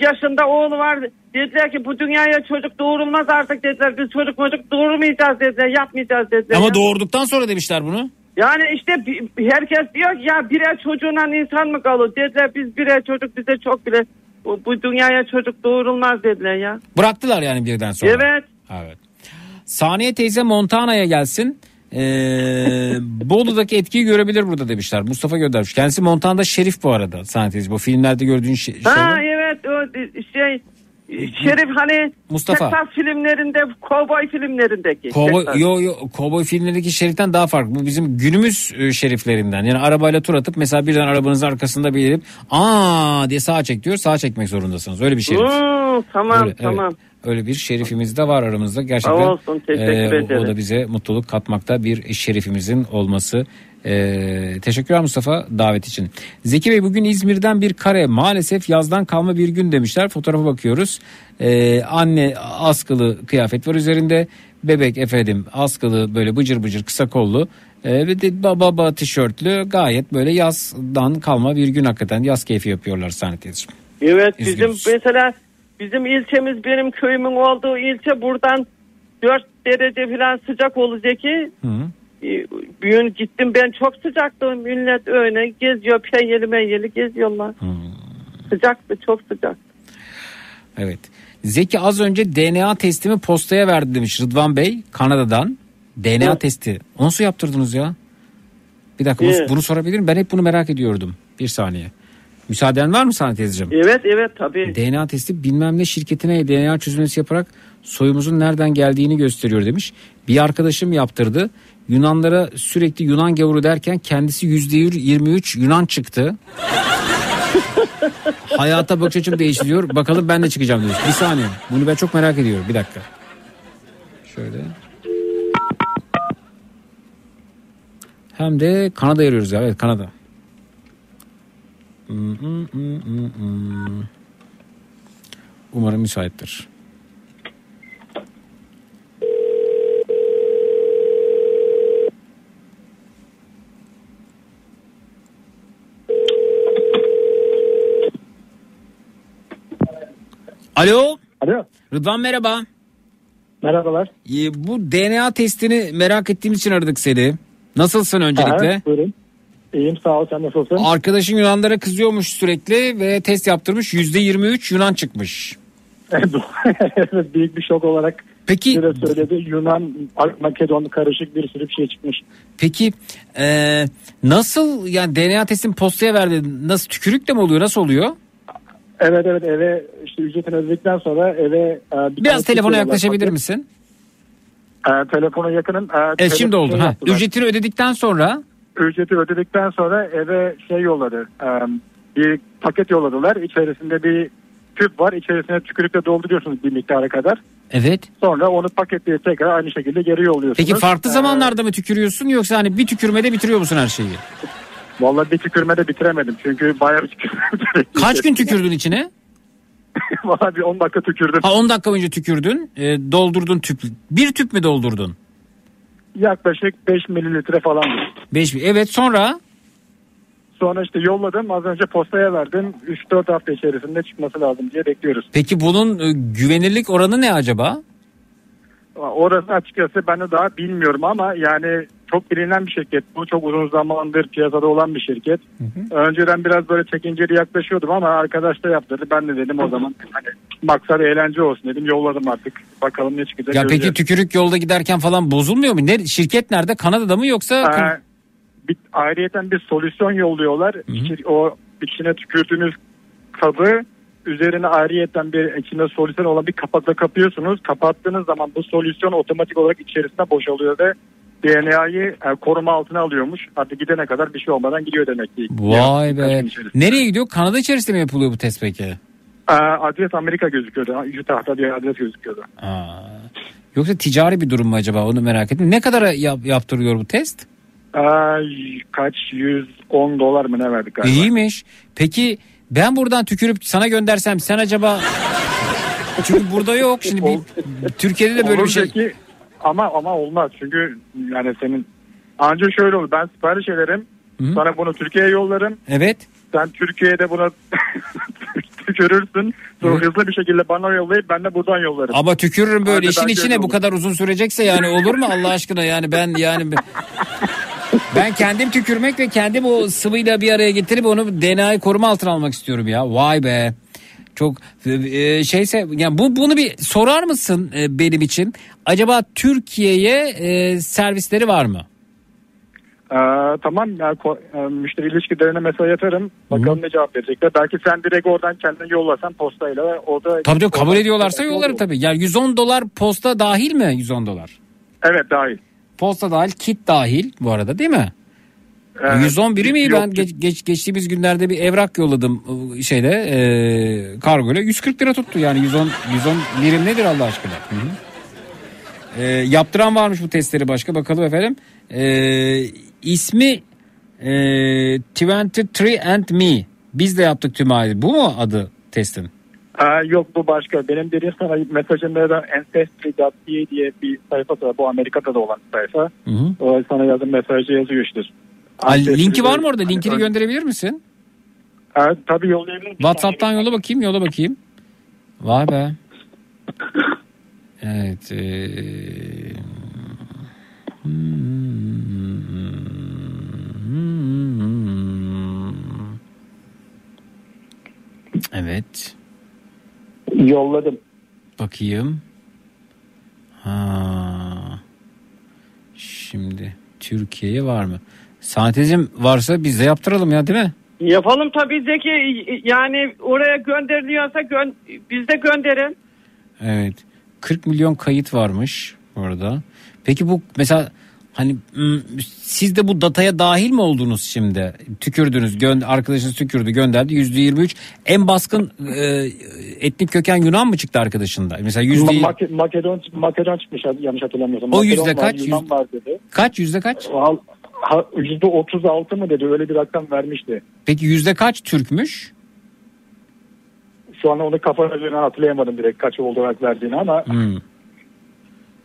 yaşında oğlu var. Dediler ki bu dünyaya çocuk doğurulmaz artık dediler. Biz çocuk çocuk doğurmayacağız dediler. Yapmayacağız dediler. Ama doğurduktan sonra demişler bunu. Yani işte herkes diyor ki, ya birer çocuğuna insan mı kalır? Dediler biz birer çocuk bize çok bile bu, bu dünyaya çocuk doğurulmaz dediler ya. Bıraktılar yani birden sonra. Evet. Evet. Saniye teyze Montana'ya gelsin. Ee, Bolu'daki etkiyi görebilir burada demişler. Mustafa göndermiş. Kendisi Montana'da şerif bu arada Saniye teyze. Bu filmlerde gördüğün şey. Ha evet o şey Şerif hani Mustafa. Texas filmlerinde, kovboy filmlerindeki. Kovboy, Texas. yo, yo, kovboy filmlerindeki şeriften daha farklı. Bu bizim günümüz e, şeriflerinden. Yani arabayla tur atıp mesela birden arabanızın arkasında belirip aa diye sağa çek diyor. Sağa çekmek zorundasınız. Öyle bir şerif. Hmm, tamam Öyle, tamam. evet. Öyle bir şerifimiz de var aramızda. Gerçekten olsun, teşekkür e, o-. O da bize mutluluk katmakta bir şerifimizin olması. E, teşekkürler Mustafa davet için. Zeki Bey bugün İzmir'den bir kare maalesef yazdan kalma bir gün demişler. Fotoğrafa bakıyoruz. E, anne askılı kıyafet var üzerinde. Bebek efendim askılı böyle bıcır bıcır kısa kollu. Ve de baba baba tişörtlü gayet böyle yazdan kalma bir gün hakikaten yaz keyfi yapıyorlar sahne teyzeciğim. Evet bizim Üzgünüz. mesela bizim ilçemiz benim köyümün olduğu ilçe buradan 4 derece falan sıcak olacak ki Hı. e, Bugün gittim ben çok sıcaktı millet öyle geziyor penyeli menyeli geziyorlar. Sıcaktı çok sıcak. Evet. Zeki az önce DNA testimi postaya verdi demiş Rıdvan Bey Kanada'dan. DNA Evet. testi. O nasıl yaptırdınız ya? Bir dakika bunu, bunu sorabilir miyim? Ben hep bunu merak ediyordum. Bir saniye. Müsaaden var mı sana teyzeciğim? Evet evet tabii. DNA testi bilmem ne şirketine DNA çözülmesi yaparak soyumuzun nereden geldiğini gösteriyor demiş. Bir arkadaşım yaptırdı. Yunanlara sürekli Yunan gavuru derken kendisi yüzde 23 Yunan çıktı. <laughs> Hayata bakış açım değişti diyor. Bakalım ben de çıkacağım demiş. Bir saniye. Bunu ben çok merak ediyorum. Bir dakika. Şöyle. Hem de Kanada arıyoruz ya. Evet Kanada. Hmm, hmm, hmm, hmm, hmm. Umarım müsaittir. Alo. Alo. Rıdvan merhaba. Merhabalar. Ee, bu DNA testini merak ettiğimiz için aradık seni. Nasılsın öncelikle? Aha, buyurun. İyiyim sağ ol sen nasılsın? Arkadaşın Yunanlara kızıyormuş sürekli ve test yaptırmış. %23 Yunan çıkmış. <laughs> evet büyük bir şok olarak Peki söyledi. Yunan, Makedon karışık bir sürü bir şey çıkmış. Peki e, nasıl yani DNA testini postaya verdi? Nasıl tükürükle mi oluyor? Nasıl oluyor? Evet evet eve işte ücretini ödedikten sonra eve e, bir Biraz telefona yaklaşabilir misin? E, telefona yakınım. E, Evet şimdi oldu. Ha. Ücretini ödedikten sonra Ücreti ödedikten sonra eve şey yolladı. E, bir paket yolladılar. İçerisinde bir tüp var. İçerisine tükürükle dolduruyorsunuz bir miktara kadar. Evet. Sonra onu paketleyip tekrar aynı şekilde geri yolluyorsunuz. Peki farklı E, zamanlarda mı tükürüyorsun yoksa hani bir tükürmede bitiriyor musun her şeyi? Vallahi bir tükürmede bitiremedim. Çünkü bayağı bir tükürmedim. <laughs> Kaç gün tükürdün içine? <laughs> Vallahi bir 10 dakika tükürdüm. Ha 10 dakika önce tükürdün. e, doldurdun tüp. Bir tüp mü doldurdun? Yaklaşık 5 mililitre falan. 5 Evet sonra Sonra işte yolladım. Az önce postaya verdim. 3-4 hafta içerisinde çıkması lazım diye bekliyoruz. peki bunun e, güvenirlik oranı ne acaba? Orası açıkçası ben de daha bilmiyorum ama yani çok bilinen bir şirket. Bu çok uzun zamandır piyasada olan bir şirket. Önceden biraz böyle çekinceli yaklaşıyordum ama arkadaş da yaptırdı. Ben de dedim o zaman hani maksat eğlence olsun dedim. Yolladım artık. Bakalım ne çıkacak. Ya peki göreceğiz. tükürük yolda giderken falan bozulmuyor mu? Ne şirket nerede? Kanada'da mı yoksa? Ee, bir, ayrıyeten bir solüsyon yolluyorlar. İçi- o içine tükürdüğünüz kabı üzerine ayrıyeten bir içinde solüsyon olan bir kapakla kapıyorsunuz. Kapattığınız zaman bu solüsyon otomatik olarak içerisine boşalıyor ve DNA'yı e, koruma altına alıyormuş. Artık gidene kadar bir şey olmadan gidiyor demek ki. Vay be. Gün içerisinde. Nereye gidiyor? Kanada içerisinde mi yapılıyor bu test peki? Ee, adres Amerika gözüküyordu. Utah'ta bir adres gözüküyordu. Aa. Yoksa ticari bir durum mu acaba onu merak ettim. Ne kadara yap- yaptırıyor bu test? Ee, kaç? 110 dolar mı ne verdik galiba? İyiymiş. Peki ben buradan tükürüp sana göndersem sen acaba... Çünkü burada yok. Şimdi bir, Türkiye'de de böyle Olur bir şey... peki. Ama ama olmaz çünkü yani senin ancak şöyle olur ben sipariş ederim sana bunu Türkiye'ye yollarım Evet. sen Türkiye'de bunu <laughs> tükürürsün sonra hızlı bir şekilde bana yollayıp ben de buradan yollarım. Ama tükürürüm böyle Hadi işin içine bu olur. kadar uzun sürecekse yani olur mu Allah aşkına yani ben yani <laughs> ben kendim tükürmek ve kendim o sıvıyla bir araya getirip onu DNA'yı koruma altına almak istiyorum ya. Vay be. Çok e, şeyse yani bu bunu bir sorar mısın e, benim için? Acaba Türkiye'ye e, servisleri var mı? Ee, tamam yani ko- e, müşteri ilişkilerine mesaj atarım bakalım ne cevap verecekler. Belki sen direkt oradan kendini yollasan postayla orada. Tabii tabii kabul ediyorlarsa yollarım tabii. Yani 110 dolar posta dahil mi 110 dolar? Evet dahil. Posta dahil, kit dahil bu arada değil mi? Evet. 111'i mi? Ben geç, geç- geçtiğimiz günlerde bir evrak yolladım ıı, şeyde e, kargoyla 140 lira tuttu yani 110 110 birim nedir Allah aşkına? Hı hı. E, yaptıran varmış bu testleri başka bakalım efendim. E, ismi e, 23 and Me. Biz de yaptık tüm aile. Bu mu adı testin? Ee, yok bu başka. Benim dediğim sana mesajımda da ancestry.ca diye bir sayfa var. Bu Amerika'da da olan bir sayfa. Hı hı. O sana yazın mesajı yazıyor işte. Ancestry- linki var mı orada? Linkini Hani- gönderebilir misin? Evet, tabii yollayabilirim. WhatsApp'tan yola bakayım, yola bakayım. Vay be. Evet. eee, Evet. Yolladım. Bakayım. Ha. Şimdi Türkiye'ye var mı? Santezim varsa biz de yaptıralım ya değil mi? Yapalım tabii Zeki yani oraya gönderiliyorsa gön biz de gönderin. Evet. 40 milyon kayıt varmış orada. Peki bu mesela hani siz de bu dataya dahil mi oldunuz şimdi? Tükürdünüz, gö- arkadaşınız tükürdü, gönderdi %23. En baskın e, etnik köken Yunan mı çıktı arkadaşında? Mesela yüzde Ma- Mak- Makedon, Makedon çıkmış yanlış hatırlamıyorsam. O Makedon yüzde var, kaç? Yunan Yüz- var dedi. kaç yüzde kaç? Yüzde 36 mı dedi öyle bir rakam vermişti. Peki yüzde kaç Türkmüş? Şu an onu kafa üzerine hatırlayamadım direkt kaç olarak verdiğini ama Hmm.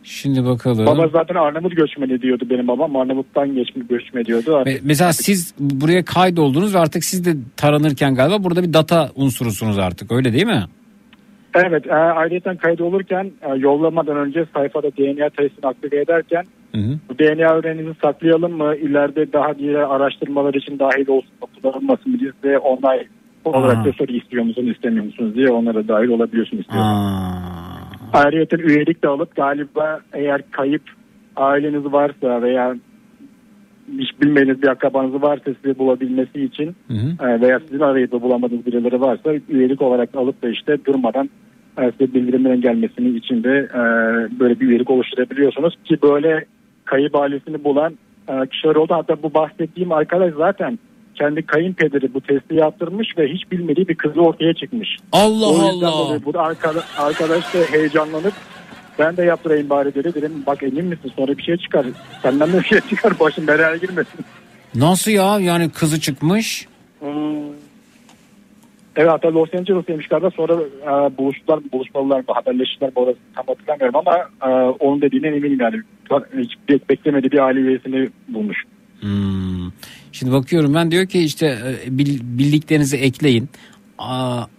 Şimdi bakalım. baba zaten Arnavut göçmeni diyordu benim babam. Arnavut'tan geçmiş göçme diyordu. Me- Mesela siz buraya kaydoldunuz ve artık siz de taranırken galiba burada bir data unsurusunuz artık öyle değil mi? Evet e, ayrıca kayıt olurken e, yollamadan önce sayfada DNA testini aktive ederken Hı hı. bu DNA öğreninizi saklayalım mı ileride daha diğer araştırmalar için dahil olsun mu kullanılmasın mı size onay olarak da soru istiyor musunuz istemiyor musunuz diye onlara dahil olabiliyorsunuz. diyor. Aa. Ayrıca üyelik de alıp galiba eğer kayıp aileniz varsa veya hiç bilmediğiniz bir akrabanız varsa sizi bulabilmesi için Hı hı. e, veya sizin arayıp da bulamadığınız birileri varsa üyelik olarak alıp da işte durmadan e, size bildirimlerin gelmesini için de e, böyle bir üyelik oluşturabiliyorsunuz ki böyle kayıp ailesini bulan kişiler oldu. Hatta bu bahsettiğim arkadaş zaten kendi kayınpederi bu testi yaptırmış ve hiç bilmediği bir kızı ortaya çıkmış. Allah O yüzden Allah. Bu arkadaş, arkadaş da heyecanlanıp ben de yaptırayım bari dedi. Dedim bak emin misin sonra bir şey çıkar. Senden de bir şey çıkar başın belaya girmesin. Nasıl ya yani kızı çıkmış? Evet hatta Los Angeles'taymış galiba sonra e, buluştular buluşmalılar mı haberleştiler mi orası tam hatırlamıyorum ama e, onun dediğinden eminim yani. Hiç bek- beklemediği bir aile üyesini bulmuş. Hmm. Şimdi bakıyorum ben diyor ki işte e, bil- bildiklerinizi ekleyin.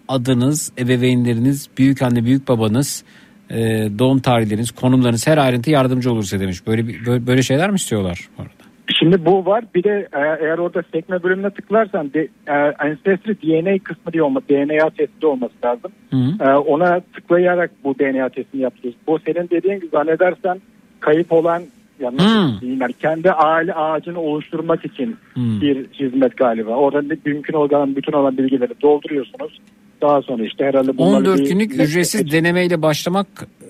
Adınız, ebeveynleriniz, büyük anne, büyük babanız, e, doğum tarihleriniz, konumlarınız her ayrıntı yardımcı olursa demiş. Böyle böyle, şeyler mi istiyorlar bu arada? Şimdi bu var bir de e, eğer orada sekme bölümüne tıklarsan de, e, Ancestry DNA kısmı diye olma, DNA testi olması lazım. Hı hı. E, ona tıklayarak bu DNA testini yapıyoruz. Bu senin dediğin gibi zannedersen kayıp olan yani Hmm. yani kendi aile ağacını oluşturmak için Hmm. bir hizmet galiba. Orada mümkün olan bütün olan bilgileri dolduruyorsunuz. Daha sonra işte herhalde bunları 14 bir- günlük ücretsiz denemeyle başlamak e,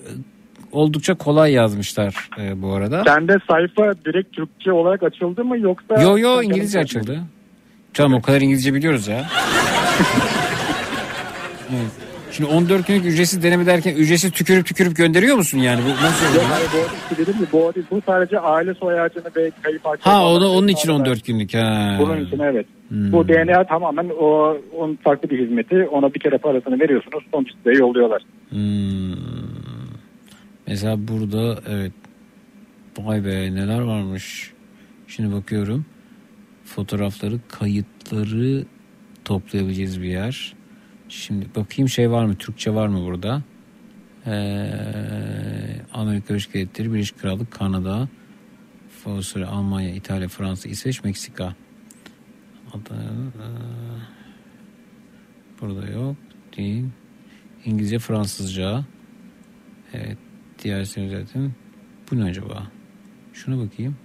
oldukça kolay yazmışlar e, bu arada. Sende sayfa direkt Türkçe olarak açıldı mı yoksa? Yo yo İngilizce açıldı. Canım o kadar İngilizce biliyoruz ya. <laughs> Evet. Şimdi 14 günlük ücretsiz deneme derken ücretsiz tükürüp tükürüp gönderiyor musun yani? Bu nasıl Yok oluyor? hayır bu o değil, dedim ki bu o değil. Bu sadece aile soy ağacını ve kayıp hakkı. Ha onu, onun için 14 günlük ha. Bunun için evet. Hmm. Bu DNA tamamen o onun farklı bir hizmeti. Ona bir kere parasını veriyorsunuz. Sonuç size yolluyorlar. Hmm. Mesela burada evet. Vay be neler varmış. Şimdi bakıyorum. Fotoğrafları, kayıtları toplayabileceğiz bir yer. Şimdi bakayım şey var mı? Türkçe var mı burada? Ee, Amerika Birleşik Devletleri, Birleşik Krallık, Kanada, Avusturya, Almanya, İtalya, Fransa, İsveç, Meksika. Ee, burada yok. Değil. İngilizce, Fransızca. Evet. Diğer zaten. Bu ne acaba? Şuna bakayım.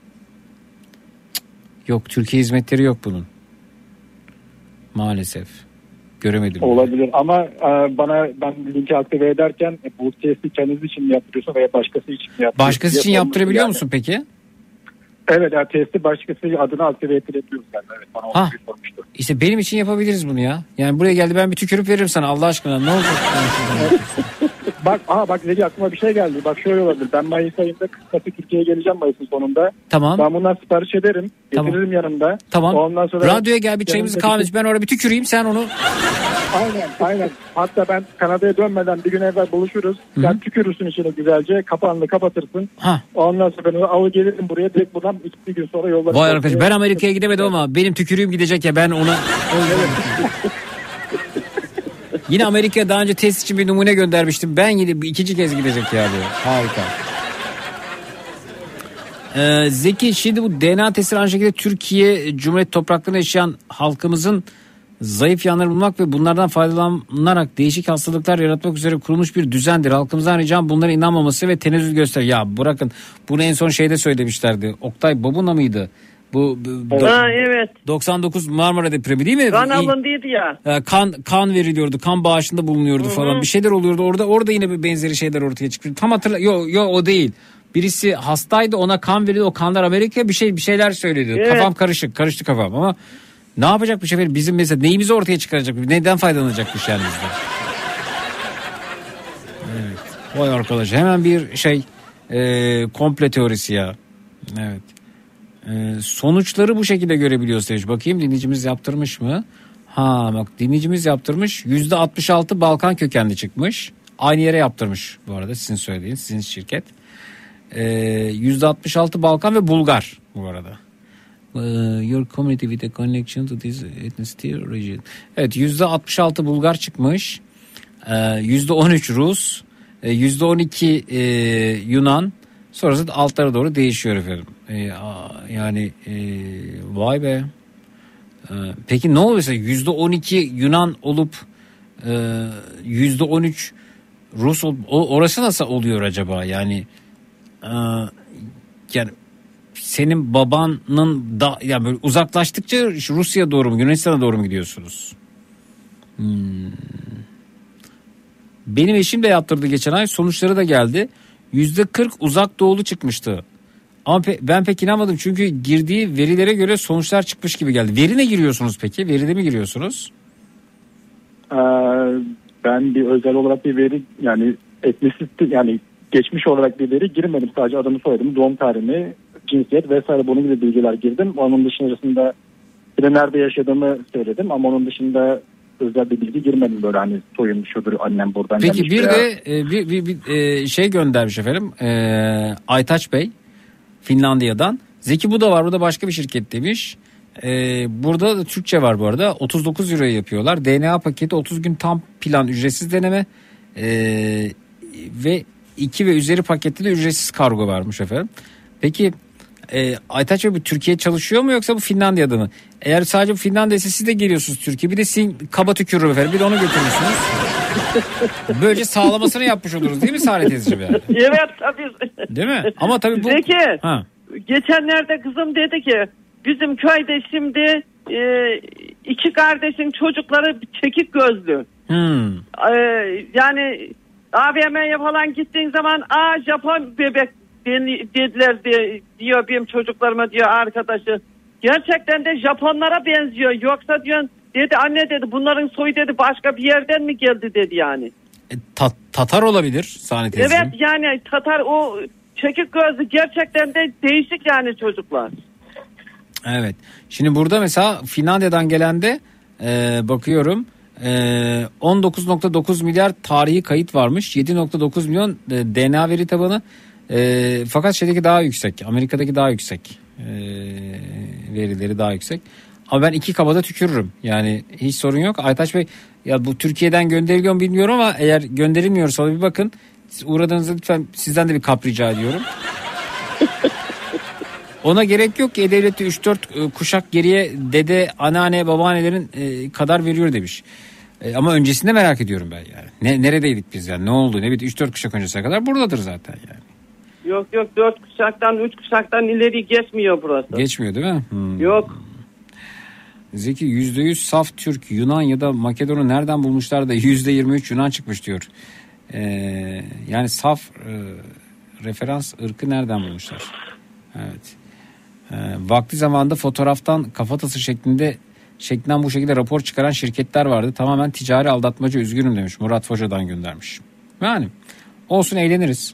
Yok. Türkiye hizmetleri yok bunun. Maalesef. Göremedim. Olabilir ama e, bana ben linki aktive ederken e, bu testi kendiniz için mi yaptırıyorsun veya başkası için mi yaptırıyorsun? Başkası için yaptırabiliyor yani. musun peki? Evet yani testi başkası adına aktive ettirebiliyoruz yani. Evet bana Ha. sormuştu. İşte benim için yapabiliriz bunu ya. Yani buraya geldi ben bir tükürüp veririm sana Allah aşkına. Ne olacak? <laughs> Bak aha bak Zeki aklıma bir şey geldi. Bak şöyle olabilir. Ben Mayıs ayında kısası Türkiye'ye geleceğim Mayıs'ın sonunda. Tamam. Ben bundan sipariş ederim. Tamam. Getiririm yanımda. Tamam. Ondan sonra Radyoya gel bir çayımızı kahvemizi ben orada bir tüküreyim sen onu. Aynen aynen. Hatta ben Kanada'ya dönmeden bir gün evvel buluşuruz. Hı hı. Sen tükürürsün içine güzelce. Kapağını kapatırsın. Ha. Ondan sonra ben alı gelirim buraya. Direkt buradan iki gün sonra yollarım. Vay arkadaş ben Amerika'ya gidemedim ama benim tükürüğüm gidecek ya ben ona... <laughs> Yine Amerika'ya daha önce test için bir numune göndermiştim. Ben yine bir- ikinci kez gidecek ya bu. Harika. Ee, Zeki şimdi bu DNA testi aynı şekilde Türkiye Cumhuriyet topraklarında yaşayan halkımızın zayıf yanları bulmak ve bunlardan faydalanarak değişik hastalıklar yaratmak üzere kurulmuş bir düzendir. Halkımızdan ricam bunlara inanmaması ve tenezzül göster. Ya bırakın bunu en son şeyde söylemişlerdi. Oktay Babuna mıydı? Bu, bu- do- Ha evet. 99 Marmara depremi değil mi? Kan alındıydı ya. kan kan veriliyordu, kan bağışında bulunuyordu falan. Bir şeyler oluyordu. Orada orada yine bir benzeri şeyler ortaya çıktı. Tam hatırla. Yo yo o değil. Birisi hastaydı ona kan verildi. O kanlar Amerika'ya bir şey bir şeyler söyledi. Evet. Kafam karışık. Karıştı kafam ama ne yapacak bu sefer bizim mesela neyimizi ortaya çıkaracak? Neden faydalanacakmış yani bizden? Evet. Vay arkadaş hemen bir şey e, komple teorisi ya. Evet. E, sonuçları bu şekilde görebiliyoruz demiş. Bakayım dinleyicimiz yaptırmış mı? Ha bak dinleyicimiz yaptırmış. Yüzde 66 Balkan kökenli çıkmış. Aynı yere yaptırmış bu arada sizin söylediğiniz sizin şirket. E, Yüzde 66 Balkan ve Bulgar bu arada. E, your community with a connection to this ethnicity region. Evet yüzde 66 Bulgar çıkmış. E, Yüzde 13 Rus. Yüzde 12 e, Yunan. Sonrası da altlara doğru değişiyor efendim. E, yani e, vay be. E, peki ne oluyorsa yüzde 12 Yunan olup e, yüzde 13 Rus ol, o- orası nasıl oluyor acaba? Yani e, yani senin babanın da yani böyle uzaklaştıkça şu Rusya'ya doğru mu Yunanistan'a doğru mu gidiyorsunuz? Hmm. Benim eşim de yaptırdı geçen ay sonuçları da geldi. Yüzde 40 uzak doğulu çıkmıştı. Ama pe- ben pek inanmadım çünkü girdiği verilere göre sonuçlar çıkmış gibi geldi. Veri ne giriyorsunuz peki? Veride mi giriyorsunuz? Ee, ben bir özel olarak bir veri yani etnisite yani geçmiş olarak bir veri girmedim. Sadece adımı soyadımı, doğum tarihimi, cinsiyet vesaire bunun gibi bilgiler girdim. Onun dışında bir de nerede yaşadığımı söyledim ama onun dışında özel bir bilgi girmedim böyle hani soyum şudur annem buradan Peki bir veya- de e, bir, bir, bir, e, şey göndermiş efendim. E, Aytaç Bey Finlandiya'dan. Zeki bu da var. Bu da başka bir şirket demiş. E, burada da Türkçe var bu arada. 39 euroya yapıyorlar. DNA paketi 30 gün tam plan ücretsiz deneme. E, ve 2 ve üzeri pakette de ücretsiz kargo varmış efendim. Peki e, Aytaç Bey bu Türkiye çalışıyor mu yoksa bu Finlandiya'da mı? Eğer sadece bu Finlandiya'sa siz de geliyorsunuz Türkiye. Bir de sizin kaba tükürür efendim. Bir de onu götürürsünüz. <laughs> Böylece sağlamasını yapmış oluruz değil mi Saadet teyzeciğim yani? Evet tabii. Değil mi? Ama tabii bu... Zeki Ha. geçenlerde kızım dedi ki bizim köyde şimdi e, iki kardeşin çocukları çekik gözlü. Hmm. Ee, yani AVM'ye falan gittiğin zaman aa Japon bebek den- dediler diye, diyor benim çocuklarıma diyor arkadaşı. Gerçekten de Japonlara benziyor. Yoksa diyor dedi anne dedi bunların soyu dedi başka bir yerden mi geldi dedi yani. Ta- Tatar olabilir Sani teyzeciğim. Evet yani Tatar o çekik gözlü gerçekten de değişik yani çocuklar. Evet. Şimdi burada mesela Finlandiya'dan gelen de e, bakıyorum e, 19.9 milyar tarihi kayıt varmış. 7.9 milyon e, DNA veri tabanı. E, fakat şeydeki daha yüksek. Amerika'daki daha yüksek. E, verileri daha yüksek. Ama ben iki kabada tükürürüm. Yani hiç sorun yok. Aytaç Bey ya bu Türkiye'den gönderiliyor mu bilmiyorum ama eğer gönderilmiyorsa bir bakın. Siz uğradığınızda lütfen sizden de bir kap rica ediyorum. <laughs> Ona gerek yok ki E-Devlet'te 3-4 kuşak geriye dede, anneanne, babaannelerin e, kadar veriyor demiş. E, ama öncesinde merak ediyorum ben yani. Ne, neredeydik biz yani ne oldu ne bitti 3-4 kuşak öncesine kadar buradadır zaten yani. Yok yok dört kuşaktan üç kuşaktan ileri geçmiyor burası. Geçmiyor değil mi? Hmm. Yok. Zeki %100 saf Türk, Yunan ya da Makedon'u nereden bulmuşlar da %23 Yunan çıkmış diyor. E, yani saf e, referans ırkı nereden bulmuşlar? Evet. E, vakti zamanında fotoğraftan kafatası şeklinde şeklinden bu şekilde rapor çıkaran şirketler vardı. Tamamen ticari aldatmaca üzgünüm demiş. Murat Foca'dan göndermiş. Yani olsun eğleniriz.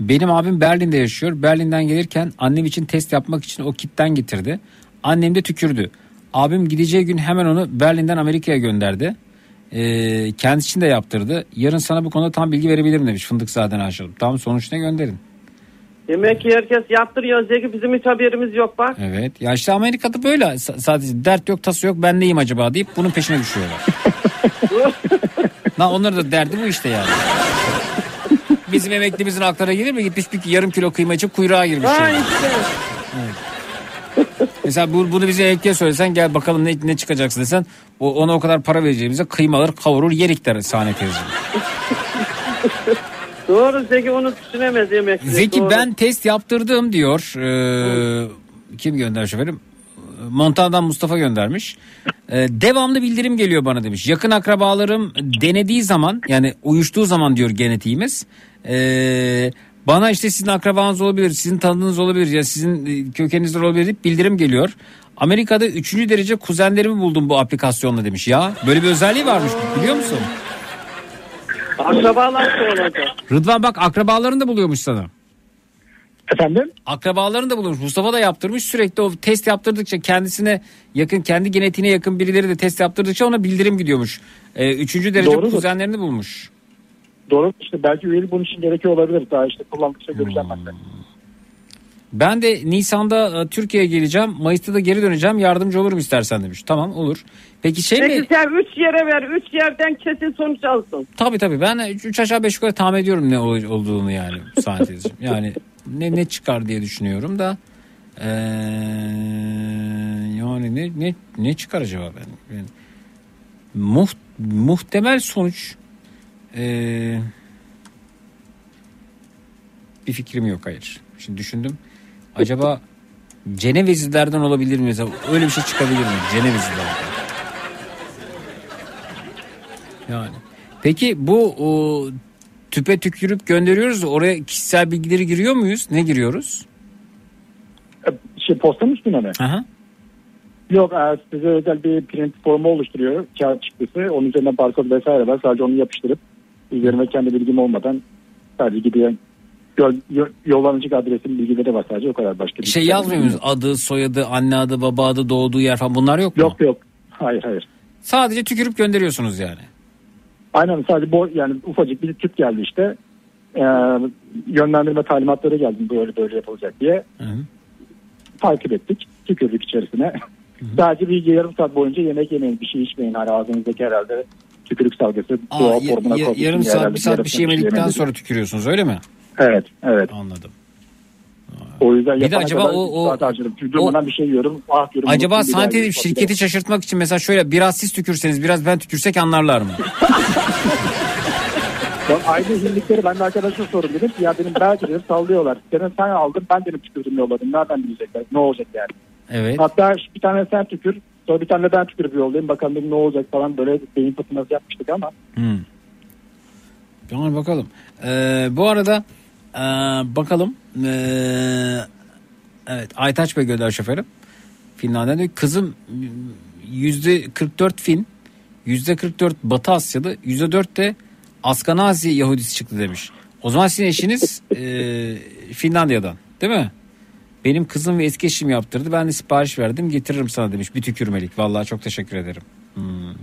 Benim abim Berlin'de yaşıyor. Berlin'den gelirken annem için test yapmak için o kitten getirdi. Annem de tükürdü. Abim gideceği gün hemen onu Berlin'den Amerika'ya gönderdi. Ee, kendisi için de yaptırdı. Yarın sana bu konuda tam bilgi verebilirim demiş Fındık zaten aşağıdım. Tam sonuç ne gönderin. Demek ki herkes yaptırıyor Zeki bizim hiç haberimiz yok bak. Evet. Ya işte Amerika'da böyle sadece dert yok tası yok ben neyim acaba deyip bunun peşine düşüyorlar. <laughs> Lan onların da derdi bu işte yani. Bizim emeklimizin aklına gelir mi? Gitmiş bir yarım kilo kıyma için kuyruğa girmiş. Ha işte. Mesela bu, bunu bize emekliye söylesen gel bakalım ne, ne çıkacaksın desen o, ona o kadar para vereceğimize kıymaları kavurur yerik der sahne teyzeciğim. Doğru Zeki onu düşünemez emekli. Zeki Doğru. ben test yaptırdım diyor. Ee, kim göndermiş efendim? Montana'dan Mustafa göndermiş. Ee, devamlı bildirim geliyor bana demiş. Yakın akrabalarım denediği zaman yani uyuştuğu zaman diyor genetiğimiz. Ee, bana işte sizin akrabanız olabilir, sizin tanıdığınız olabilir ya sizin e, kökeninizden olabilir deyip bildirim geliyor. Amerika'da 3. derece kuzenlerimi buldum bu aplikasyonla demiş. Ya böyle bir özelliği varmış biliyor musun? Akrabalar da olacak. Rıdvan bak akrabalarını da buluyormuş sana. Efendim? Akrabalarını da bulmuş. Mustafa da yaptırmış. Sürekli o test yaptırdıkça kendisine yakın kendi genetiğine yakın birileri de test yaptırdıkça ona bildirim gidiyormuş. Ee, üçüncü derece Doğrudur. kuzenlerini bulmuş. Doğru işte belki üyelik bunun için gerekiyor olabilir. Daha işte kullandıkça göreceğim ben de. Ben de Nisan'da e, Türkiye'ye geleceğim. Mayıs'ta da geri döneceğim. Yardımcı olurum istersen demiş. Tamam olur. Peki şey Peki mi? sen üç yere ver. Üç yerden kesin sonuç alsın. Tabii tabii. Ben 3 aşağı 5 yukarı tahmin ediyorum ne ol- olduğunu yani Sahne teyzeciğim. Yani ne ne çıkar diye düşünüyorum da. Ee, yani ne ne ne çıkar acaba ben? ben muht, muhtemel sonuç ee, bir fikrim yok hayır. Şimdi düşündüm. Acaba <laughs> Cenevizlilerden olabilir mi? Mesela öyle bir şey çıkabilir mi? Cenevizlilerden. Yani. Peki bu o, tüpe tükürüp gönderiyoruz oraya kişisel bilgileri giriyor muyuz? Ne giriyoruz? Şey postanın üstüne mi? Aha. Yok e, size özel bir print formu oluşturuyor. Kağıt çıktısı. Onun üzerine barkod vesaire var. Sadece onu yapıştırıp üzerime kendi bilgim olmadan sadece gidiyor. Yol, yol, yollanıcı adresin bilgileri var sadece o kadar başka bir Şey yazmıyor muyuz? Adı, soyadı, anne adı, baba adı, doğduğu yer falan bunlar yok mu? Yok yok. Hayır hayır. Sadece tükürüp gönderiyorsunuz yani. Aynen sadece bu yani ufacık bir tüp geldi işte. Ee, yönlendirme talimatları geldi böyle böyle yapılacak diye. Takip ettik. Tükürdük içerisine. Sadece bir yarım saat boyunca yemek yemeyin, bir şey içmeyin. Hani ağzınızdaki herhalde tükürük salgısı Aa, doğal ya- formuna ya- koyduğu yarım saat bir saat bir şey yemedikten sonra tükürüyorsunuz öyle mi? Evet, evet. Anladım. O yüzden Bir de acaba kadar o- o- bir. Durmadan şey yiyorum. Ah diyorum. Acaba yiyorum. şirketi şaşırtmak için mesela şöyle biraz siz tükürseniz biraz ben tükürsek anlarlar mı? <laughs> Ya Aynı hinlikleri ben de arkadaşa sordum dedim ki ya dedim belki dedim sallıyorlar. Senin sen aldın ben dedim tükürdüm yolladım. Nereden bilecekler? Ne olacak yani? Evet. Hatta bir tane sen tükür Sonra bir tane de ben tükürüp yollayayım bakalım dedim ne olacak falan böyle beyin fırtınası yapmıştık ama. Hmm. Yani bakalım. Ee, bu arada ee, bakalım. Ee, evet Aytaç Bey gönder şoförüm. Finlandiya'da kızım yüzde 44 Fin, yüzde 44 Batı Asyalı, yüzde 4 de Askanazi Yahudisi çıktı demiş. O zaman sizin eşiniz ee, Finlandiya'dan değil mi? Benim kızım ve eski eşim yaptırdı. Ben de sipariş verdim getiririm sana demiş. Bir tükürmelik. Vallahi çok teşekkür ederim. Hmm.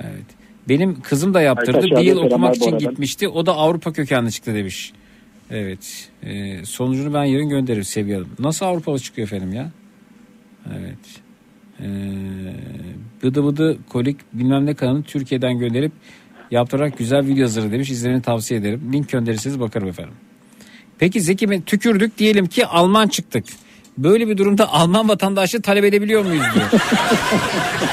Evet. Benim kızım da yaptırdı. Arkadaşlar, Bir yıl okumak için arada. gitmişti. O da Avrupa kökenli çıktı demiş. Evet. Ee, sonucunu ben yarın gönderirim Sevgi Hanım. Nasıl Avrupalı çıkıyor efendim ya? Evet. Ee, bıdı bıdı kolik bilmem ne kanalını Türkiye'den gönderip yaptırarak güzel video hazırladı demiş. İzlemeni tavsiye ederim. Link gönderirseniz bakarım efendim. Peki Zeki Bey tükürdük diyelim ki Alman çıktık. Böyle bir durumda Alman vatandaşlığı talep edebiliyor muyuz diyor. <laughs>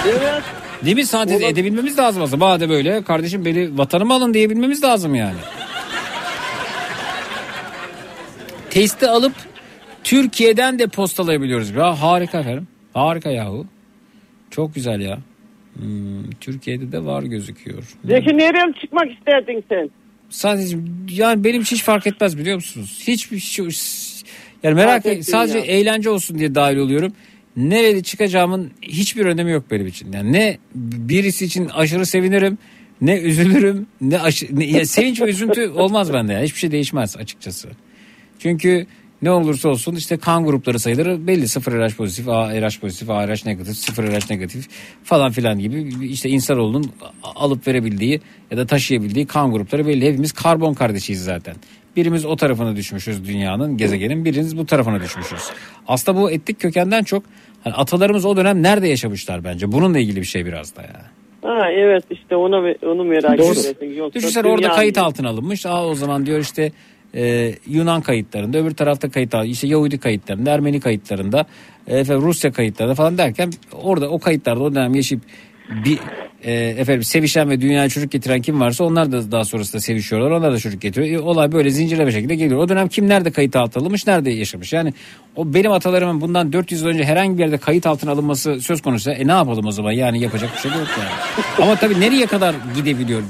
Evet. Değil mi? Sadece edebilmemiz lazım aslında. Bana böyle kardeşim beni vatanıma alın diyebilmemiz lazım yani. Testi alıp Türkiye'den de postalayabiliyoruz. Ya harika efendim. Harika yahu. Çok güzel ya. Hmm, Türkiye'de de var gözüküyor. Zeki nereye çıkmak isterdin sen? Sadece yani benim hiç fark etmez biliyor musunuz? Hiçbir şey yani merak Fark et, sadece ya. eğlence olsun diye dahil oluyorum. Nerede çıkacağımın hiçbir önemi yok benim için. Yani ne birisi için aşırı sevinirim, ne üzülürüm, ne, aşı, ne ya sevinç ve üzüntü <laughs> olmaz bende. Yani. Hiçbir şey değişmez açıkçası. Çünkü ne olursa olsun işte kan grupları sayıları belli. Sıfır RH pozitif, A RH pozitif, A RH negatif, sıfır RH negatif falan filan gibi işte insanoğlunun alıp verebildiği ya da taşıyabildiği kan grupları belli. Hepimiz karbon kardeşiyiz zaten. Birimiz o tarafına düşmüşüz dünyanın, gezegenin, birimiz bu tarafına düşmüşüz. Aslında bu etnik kökenden çok hani atalarımız o dönem nerede yaşamışlar bence. Bununla ilgili bir şey biraz da ya. Ha evet işte onu onu merak ediyorsun. Düşünsene orada kayıt altına alınmış. Aa o zaman diyor işte e, Yunan kayıtlarında öbür tarafta kayıt al işte Yahudi kayıtlarında Ermeni kayıtlarında e, efendim Rusya kayıtlarında falan derken orada o kayıtlarda o dönem yaşayıp bir e, efendim sevişen ve dünyaya çocuk getiren kim varsa onlar da daha sonrasında sevişiyorlar. Onlar da çocuk getiriyor. E, olay böyle zincirleme şekilde geliyor. O dönem kim nerede kayıt altına alınmış, nerede yaşamış? Yani o benim atalarımın bundan 400 yıl önce herhangi bir yerde kayıt altına alınması söz konusu. E ne yapalım o zaman? Yani yapacak bir şey yok yani. Ama tabii nereye kadar gidebiliyor?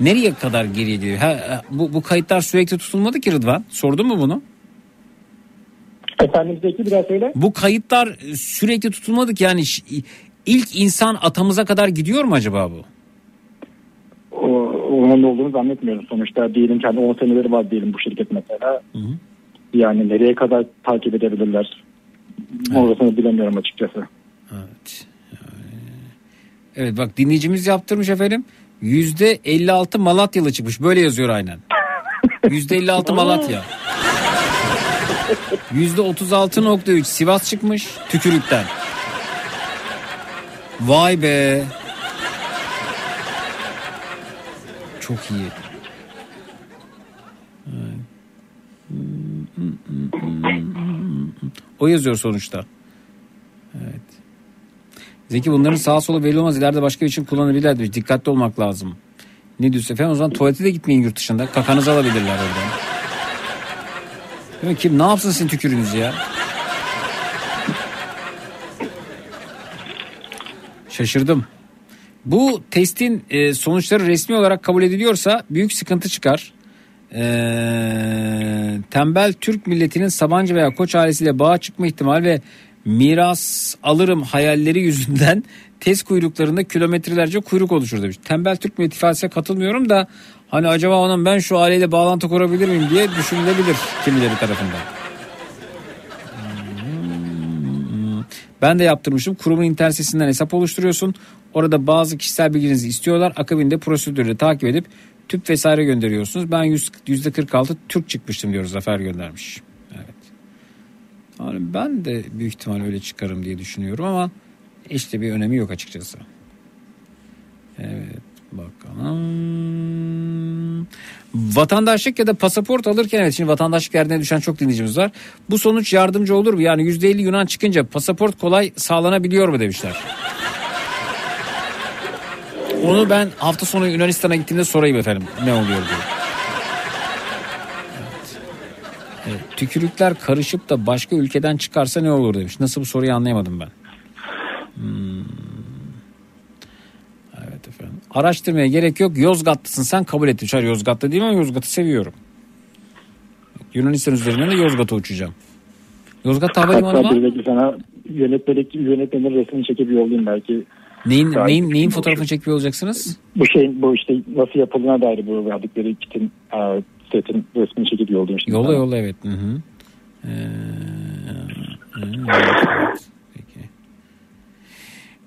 Nereye kadar geriye gidiyor? Ha, ha, bu, bu kayıtlar sürekli tutulmadı ki Rıdvan. Sordun mu bunu? Efendim Zeki biraz söyle. Bu kayıtlar sürekli tutulmadı ki yani ilk insan atamıza kadar gidiyor mu acaba bu? O, onun olduğunu zannetmiyorum. Sonuçta diyelim hani 10 seneleri var diyelim bu şirket mesela. Yani nereye kadar takip edebilirler? Orasını bilemiyorum açıkçası. Evet. Evet bak dinleyicimiz yaptırmış efendim. Yüzde 56 Malatyalı çıkmış. Böyle yazıyor aynen. Yüzde 56 Malatya. <laughs> Yüzde 36.3 Sivas çıkmış tükürükten. Vay be. Çok iyi. O yazıyor sonuçta. Evet. Zeki bunların sağa sola belli olmaz. İleride başka bir için kullanabilirler. Dikkatli olmak lazım. Ne diyorsun efendim? O zaman tuvalete de gitmeyin yurt dışında. Kakanızı alabilirler oradan. Kim ne yapsın sizin tükürünüzü ya? Şaşırdım. Bu testin e, sonuçları resmi olarak kabul ediliyorsa büyük sıkıntı çıkar. Ee, tembel Türk milletinin Sabancı veya Koç ailesiyle bağ çıkma ihtimali ve miras alırım hayalleri yüzünden <laughs> test kuyruklarında kilometrelerce kuyruk oluşur demiş. Tembel Türk milleti ifadesine katılmıyorum da hani acaba onun ben şu aileyle bağlantı kurabilir miyim diye düşünülebilir kimileri tarafından. Ben de yaptırmışım. Kurumun internet sitesinden hesap oluşturuyorsun. Orada bazı kişisel bilginizi istiyorlar. Akabinde prosedürleri takip edip tüp vesaire gönderiyorsunuz. Ben yüz- yüzde 46 Türk çıkmıştım diyor Zafer göndermiş. Evet. Yani ben de büyük ihtimal öyle çıkarım diye düşünüyorum ama işte bir önemi yok açıkçası. Evet bakalım. Vatandaşlık ya da pasaport alırken evet şimdi vatandaşlık derdine düşen çok dinleyicimiz var. Bu sonuç yardımcı olur mu? Yani %50 Yunan çıkınca pasaport kolay sağlanabiliyor mu demişler. Onu ben hafta sonu Yunanistan'a gittiğimde sorayım efendim ne oluyor diye. Tükürükler karışıp da başka ülkeden çıkarsa ne olur demiş. Nasıl bu soruyu anlayamadım ben. Hmm. Araştırmaya gerek yok. Yozgatlısın sen kabul ettin. Çar Yozgatlı değil mi ama Yozgat'ı seviyorum. Yunanistan üzerinden de Yozgat'a uçacağım. Yozgat'ta havalimanı var. de sana yönetmelik, yönetmenin resmini çekip yollayayım belki. Neyin, Daha- neyin, neyin fotoğrafını çekmiyor olacaksınız? Bu şeyin bu işte nasıl yapıldığına dair bu verdikleri kitin e, setin resmini çekip yollayayım şimdi. Yolla yolla evet. Hı hı. Ee, evet.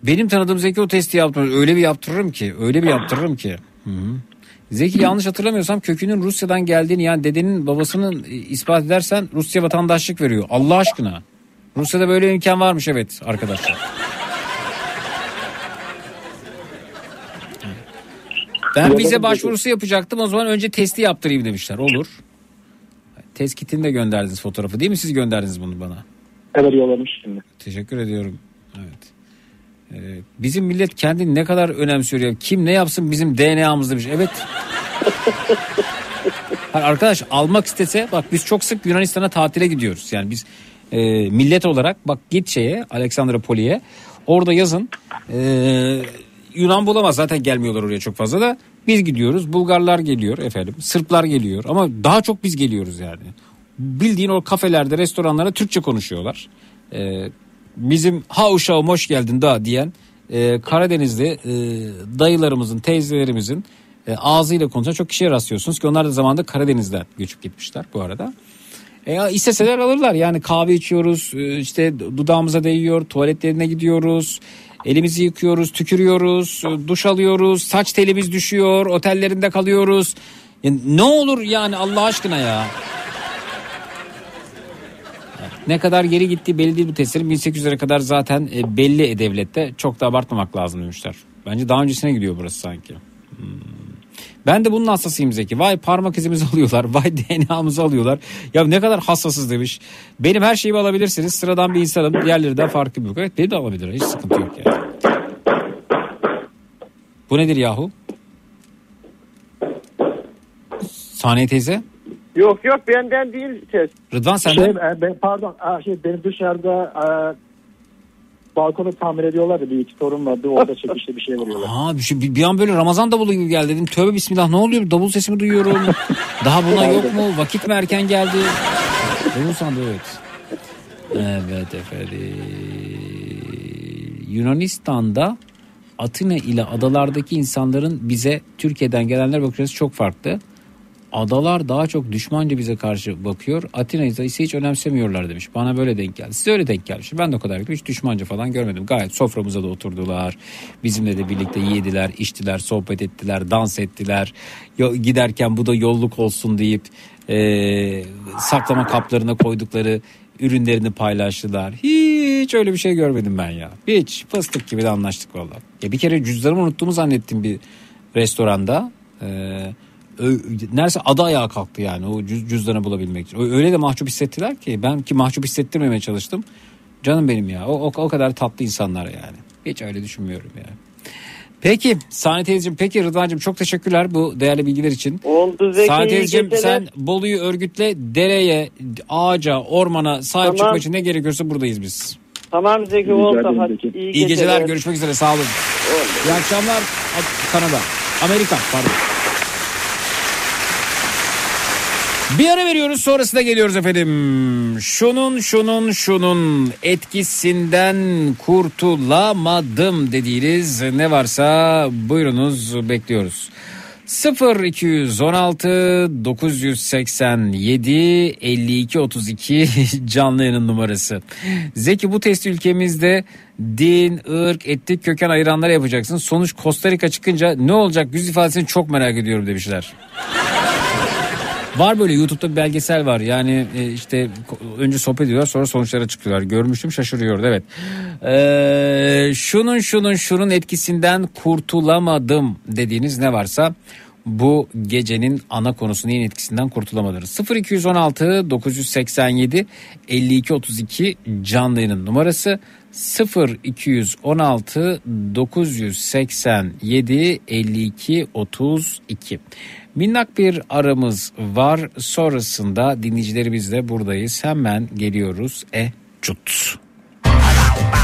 Benim tanıdığım Zeki o testi yaptırır. Öyle bir yaptırırım ki. Öyle bir yaptırırım ki. Hı hı. Zeki yanlış hatırlamıyorsam kökünün Rusya'dan geldiğini yani dedenin babasının ispat edersen Rusya vatandaşlık veriyor. Allah aşkına. Rusya'da böyle imkan varmış evet arkadaşlar. Ben vize başvurusu yapacaktım o zaman önce testi yaptırayım demişler. Olur. Test kitini de gönderdiniz fotoğrafı değil mi? Siz gönderdiniz bunu bana. Evet yollamış şimdi. Teşekkür ediyorum. Evet. Ee, bizim millet kendini ne kadar önemsiyor ya. Kim ne yapsın bizim DNA'mız demiş. Evet. <laughs> Hayır, arkadaş almak istese bak biz çok sık Yunanistan'a tatile gidiyoruz. Yani biz e, millet olarak bak git şeye Aleksandropoli'ye orada yazın e, Yunan bulamaz zaten gelmiyorlar oraya çok fazla da biz gidiyoruz Bulgarlar geliyor efendim Sırplar geliyor ama daha çok biz geliyoruz yani. Bildiğin o kafelerde restoranlarda Türkçe konuşuyorlar. E, bizim ha uşağım hoş geldin da diyen e, Karadenizli e, dayılarımızın teyzelerimizin e, ağzıyla konuşan çok kişiye rastlıyorsunuz ki onlar da zamanında Karadeniz'den göçüp gitmişler bu arada. E, isteseler alırlar yani kahve içiyoruz e, işte dudağımıza değiyor tuvaletlerine gidiyoruz elimizi yıkıyoruz tükürüyoruz e, duş alıyoruz saç telimiz düşüyor otellerinde kalıyoruz. Ya ne olur yani Allah aşkına ya. Ne kadar geri gittiği belli değil bu testlerin 1800'lere kadar zaten e, belli e-devlette çok da abartmamak lazım demişler. Bence daha öncesine gidiyor burası sanki. Hmm. Ben de bunun hassasıyım Zeki. Vay parmak izimizi <laughs> alıyorlar. Vay DNA'mızı alıyorlar. Ya ne kadar hassasız demiş. Benim her şeyimi alabilirsiniz. Sıradan bir insanım. Diğerlerinden farkım yok. Evet beni de alabilir. Hiç sıkıntı yok yani. Bu nedir yahu? Saniye teyze. Yok yok benden değil ses. Rıdvan Şey, senden. e, ben, pardon aa, şey, benim dışarıda e, balkonu tamir ediyorlar da bir iki sorun vardı orada çekişte bir şey veriyorlar. <laughs> Aa, bir, şey- bir, bir an böyle Ramazan davulu gibi geldi dedim. Tövbe bismillah ne oluyor? Davul sesimi duyuyorum. <laughs> Daha buna yok mu? Vakit mi erken geldi? Davul sandı evet. Evet efendim. Yunanistan'da Atina ile adalardaki insanların bize Türkiye'den gelenler açısı çok farklı. Adalar daha çok düşmanca bize karşı bakıyor. Atina ise hiç önemsemiyorlar demiş. Bana böyle denk geldi. Size öyle denk gelmiş. Ben de o kadar. Hiç düşmanca falan görmedim. Gayet soframıza da oturdular. Bizimle de birlikte yediler, içtiler, sohbet ettiler, dans ettiler. Giderken bu da yolluk olsun deyip e, saklama kaplarına koydukları ürünlerini paylaştılar. Hiç öyle bir şey görmedim ben ya. Hiç fıstık gibi de anlaştık valla. Ya bir kere cüzdanımı unuttuğumu zannettim bir restoranda. Ee, ö- neredeyse ada ayağa kalktı yani o cüz- cüzdanı bulabilmek için. Öyle de mahcup hissettiler ki ben ki mahcup hissettirmemeye çalıştım. Canım benim ya o, o, o kadar tatlı insanlar yani. Hiç öyle düşünmüyorum yani. Peki Sani teyzeciğim peki Rıdvan'cığım çok teşekkürler bu değerli bilgiler için. Oldu Zeki Sani iyi teyzeciğim geceler. sen Bolu'yu örgütle dereye, ağaca, ormana sahip Tamam. çıkmak için ne gerekiyorsa buradayız biz. Tamam Zeki oldu hadi iyi, İyi geceler. geceler görüşmek üzere sağ olun. İyi akşamlar Kanada. Amerika pardon. Bir ara veriyoruz sonrasında geliyoruz efendim. Şunun şunun şunun etkisinden kurtulamadım dediğiniz ne varsa buyurunuz bekliyoruz. 0 216 987 52 32 canlı yayının numarası. Zeki bu testi ülkemizde din, ırk, etnik köken ayıranlara yapacaksın. Sonuç Costa Rica çıkınca ne olacak yüz ifadesini çok merak ediyorum demişler. Var böyle YouTube'da bir belgesel var. Yani e, işte önce sohbet ediyorlar sonra sonuçlara çıkıyorlar. Görmüştüm şaşırıyordu evet. Ee, şunun şunun şunun etkisinden kurtulamadım dediğiniz ne varsa bu gecenin ana konusu neyin etkisinden kurtulamadınız. 0216 987 52 32 canlı numarası 0216 987 52 32 Minnak bir aramız var. Sonrasında dinleyicilerimizle buradayız. Hemen geliyoruz. E cut.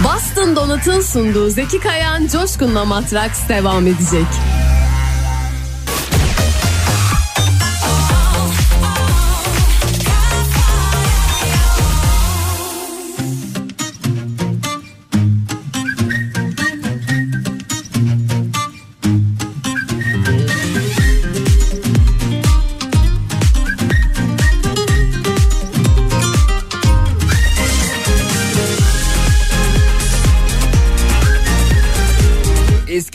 Boston Donat'ın sunduğu Zeki Kayan Coşkun'la Matraks devam edecek.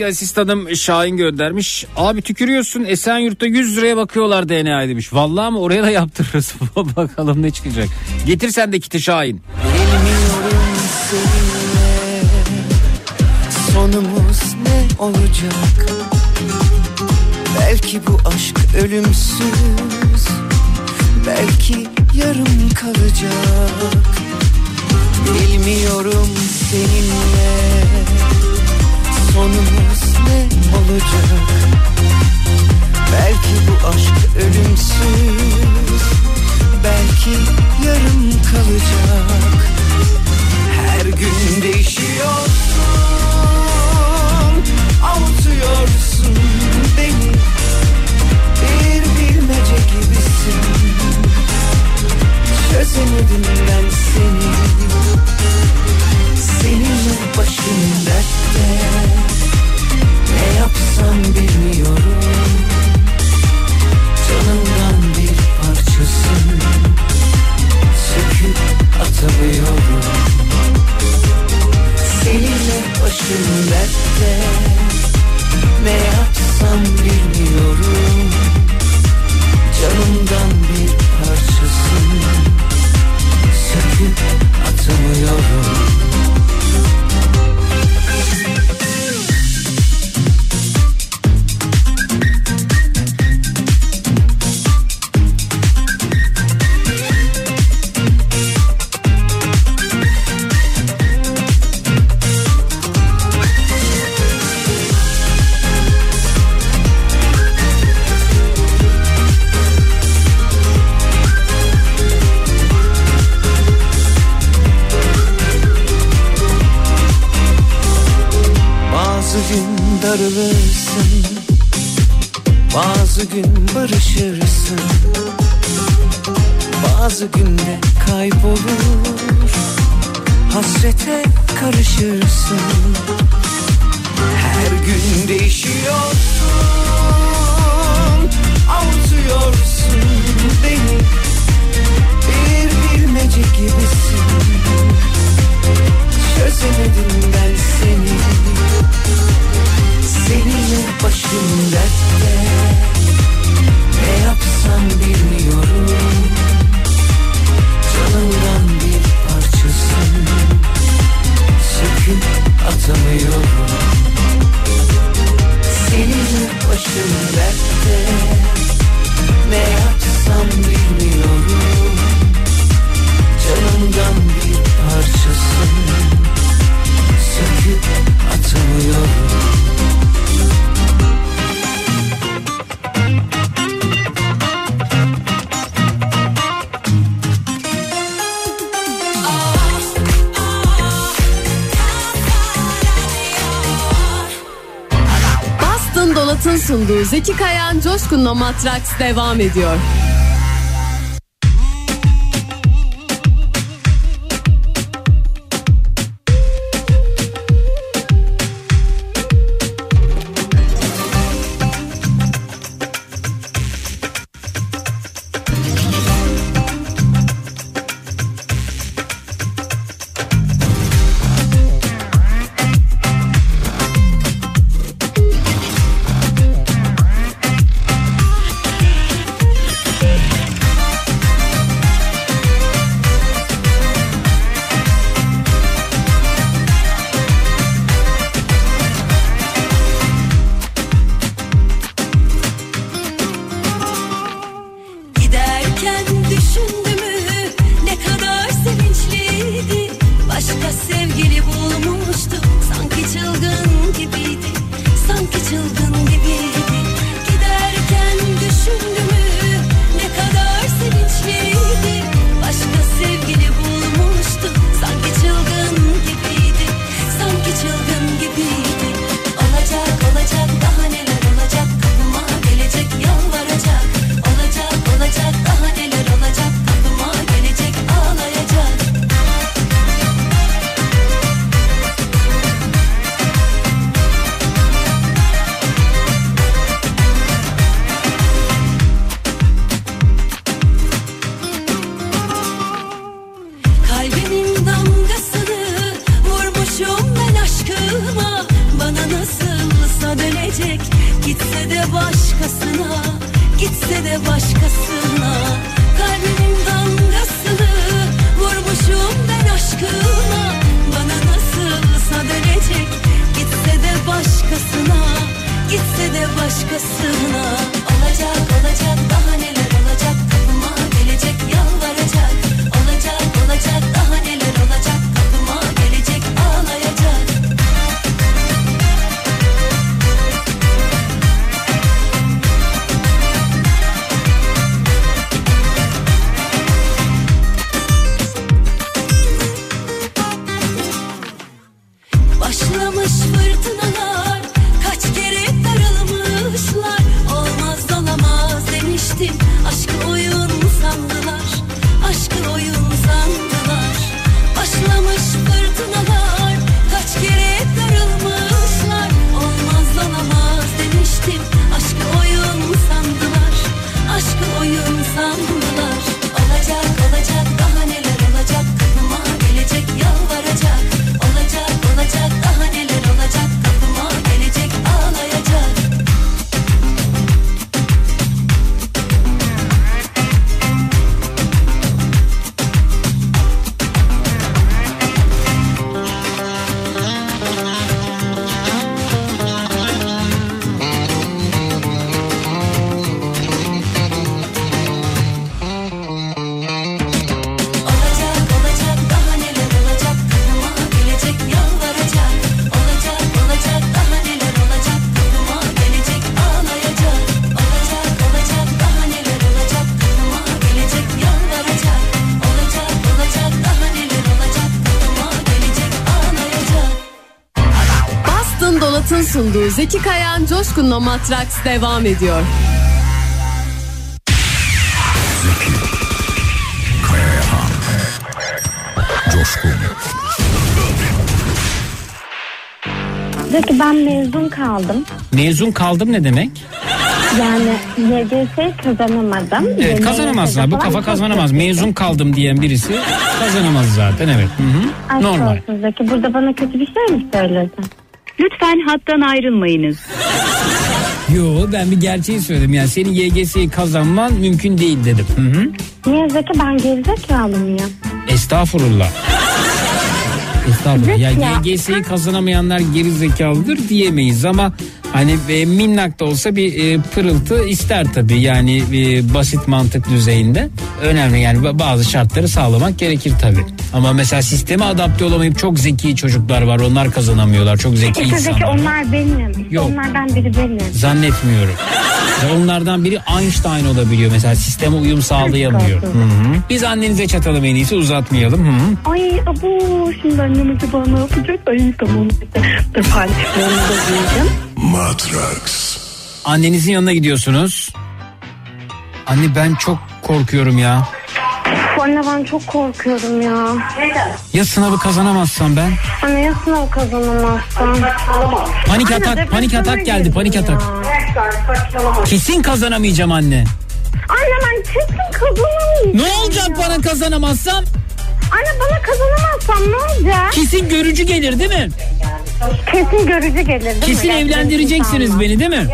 Eski asistanım Şahin göndermiş. Abi tükürüyorsun Esenyurt'ta 100 liraya bakıyorlar DNA demiş. Vallahi mı oraya da yaptırırız. <laughs> Bakalım ne çıkacak. Getir sen de kiti Şahin. Sonumuz ne olacak Belki bu aşk ölümsüz Belki yarım kalacak Bilmiyorum seninle sonumuz olacak. Belki bu aşk ölümsüz Coşkun'la Matraks devam ediyor. Zeki Kayan Coşkun'la Matraks devam ediyor. Coşkun. Zeki ben mezun kaldım. Mezun kaldım ne demek? Yani YGS kazanamadım. Evet kazanamazlar. Bu YGS kafa kazanamaz. Mezun kaldım diyen birisi kazanamaz zaten evet. Hı hı. Aşk Normal. olsun Zeki. Burada bana kötü bir şey mi söyledin? Lütfen hattan ayrılmayınız. Yo ben bir gerçeği söyledim yani senin YGS'yi kazanman mümkün değil dedim. Hı hı. Niye Zeki ben gerizekalı mıyım? Estağfurullah. Estağfurullah. Ya ya. YGS'yi kazanamayanlar geri zekalıdır diyemeyiz ama hani e, minnak da olsa bir e, pırıltı ister tabii yani e, basit mantık düzeyinde. Önemli yani ba- bazı şartları sağlamak gerekir tabii. Ama mesela sisteme adapte olamayıp çok zeki çocuklar var onlar kazanamıyorlar. Çok zeki İşte Zeki insanlar. onlar benim. İşte Yok. onlardan biri benim. Zannetmiyorum. Onlardan biri Einstein olabiliyor mesela sisteme uyum sağlayamıyor. Biz annenize çatalım en iyisi uzatmayalım. Hı hı. Ay abu şimdi annem acaba ne yapacak? Ay tamam. Diyeceğim. Matrax. Annenizin yanına gidiyorsunuz. Anne ben çok korkuyorum ya. Anne ben çok korkuyorum ya. Ya sınavı kazanamazsam ben? Anne ya sınav kazanamazsam? Panik Anne, atak, panik atak geldi, panik ya. atak. Kesin kazanamayacağım anne. Anne ben kesin kazanamayacağım. Ne olacak bana kazanamazsam? Anne bana kazanamazsam ne olacak? Kesin görücü gelir değil mi? Kesin görücü gelir değil mi? Kesin Yani evlendireceksiniz beni değil mi?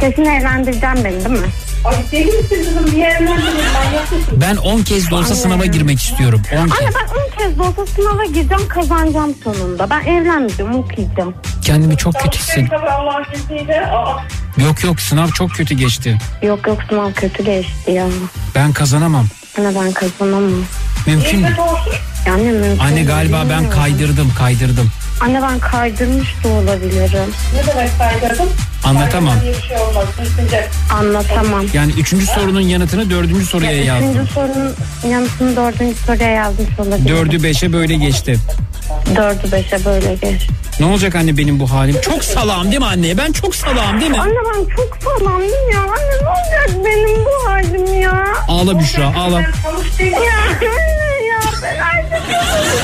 Kesin evlendireceğim beni değil mi? Ay deli misin kızım? Bir evlendirin ben yapmışım. Ben 10 kez de olsa sınava girmek istiyorum. 10 Anne kez. ben 10 kez de olsa sınava gireceğim kazanacağım sonunda. Ben evlenmeyeceğim okuyacağım. Kendimi çok kötü hissediyorum. Yok yok sınav çok kötü geçti. Yok yok sınav kötü geçti ya. Ben kazanamam. Anne ben kazanamam. Mümkün mü? Anne mümkün Anne galiba ben değil. kaydırdım kaydırdım. Anne ben kaydırmış da olabilirim. Ne demek kaydırdım? Anlatamam. Anlatamam. Yani üçüncü sorunun yanıtını dördüncü soruya yazdım. Üçüncü sorunun yanıtını dördüncü soruya yazmış olabilirim. Dördü beşe böyle geçti. Dördü beşe böyle geç. Ne olacak anne benim bu halim? Çok salağım değil mi anneye? Ben çok salağım değil mi? Anne ben çok sağlamdım ya. Anne ne olacak benim bu halim ya? Ağla Büşra ağla. Anne ya ben artık istiyorum.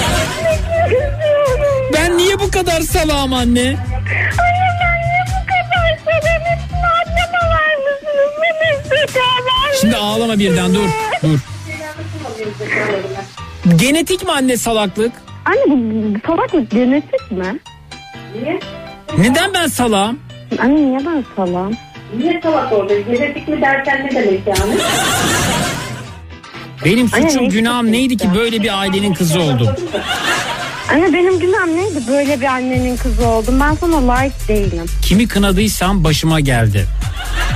Ben niye bu kadar salağım anne? Anne ben niye bu kadar sebebisin? Anneme var mısınız? Beni. Şimdi ağlama birden dur dur. Genetik mi anne salaklık? Anne bu salak mı? Genetik mi? Niye? Neden ben salağım? Anne niye ben salam? Niye salak orada? Genetik mi dersen ne demek yani? <laughs> Benim Anne, suçum ne günahım neydi ki böyle bir ailenin kızı oldum. Anne benim günahım neydi? Böyle bir annenin kızı oldum. Ben sana layık değilim. Kimi kınadıysam başıma geldi.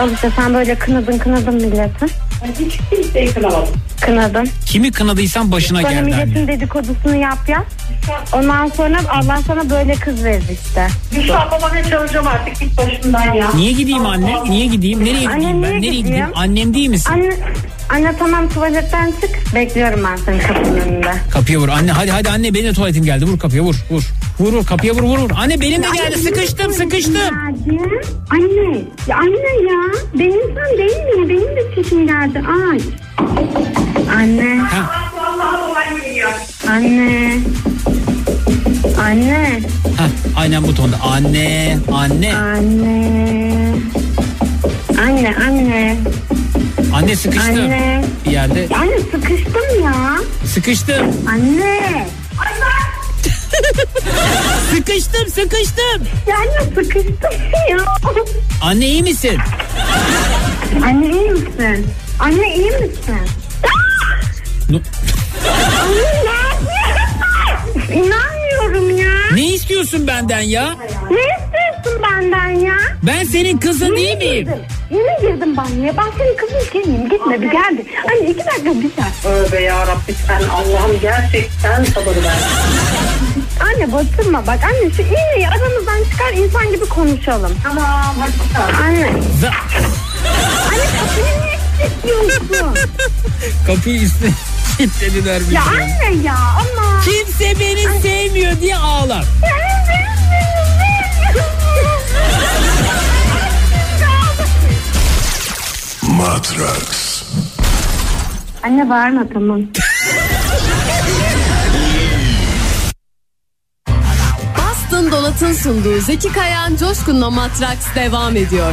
Al işte sen böyle kınadın kınadın milleti. Hiç kimseyi kınamadım. Kınadın. Kimi kınadıysam başına Sonra geldi anne. milletin dedikodusunu yap yap. Ondan sonra Allah sana böyle kız verir işte. Gülşah babana çalışacağım artık git başımdan ya. Niye gideyim anne? Niye gideyim? Nereye Anne, gideyim ben? niye Nereye gideyim? gideyim? Annem değil misin? Anne, anne tamam tuvaletten çık. Bekliyorum ben senin kapının önünde. Kapıya vur. Anne hadi hadi anne benim de tuvaletim geldi. Vur kapıya vur. Vur. Vur vur kapıya vur vur vur. Anne benim de geldi. Sıkıştım sıkıştım. Geldi. Anne. Ya anne ya. Benim sen değil mi? Benim de çişim geldi. Ay. Anne. Anne. Anne. Heh, aynen bu tonda. Anne. Anne. Anne. Anne anne. Anne sıkıştım. Anne. Bir yerde. Anne sıkıştım ya. Sıkıştım. Anne. <laughs> sıkıştım sıkıştım. Ya anne sıkıştım ya. Anne iyi misin? Anne iyi misin? Anne iyi misin? No-? İnanmıyorum ya. Ne istiyorsun benden ya? Ne istiyorsun benden ya? Ben senin kızın değil Yine miyim? girdim. Yine girdim banyoya. Ben senin kızın kendiyim. Gitme bir geldi. Anne iki dakika bir dakika. Tövbe yarabbi sen Allah'ım gerçekten sabır ver. Anne batırma bak. Anne şu iğneyi aramızdan çıkar insan gibi konuşalım. Tamam hadi çıkar. Anne. Anne kapıyı niye kilitliyorsun? <laughs> Kapıyı üstüne <laughs> kilitlediler bir ya şey. anne ya ama. Kimse beni sevmiyor diye ağlar. Matrax. Anne bağırma tamam. Bastın Dolat'ın sunduğu Zeki Kayan Coşkun'la Matraks devam ediyor.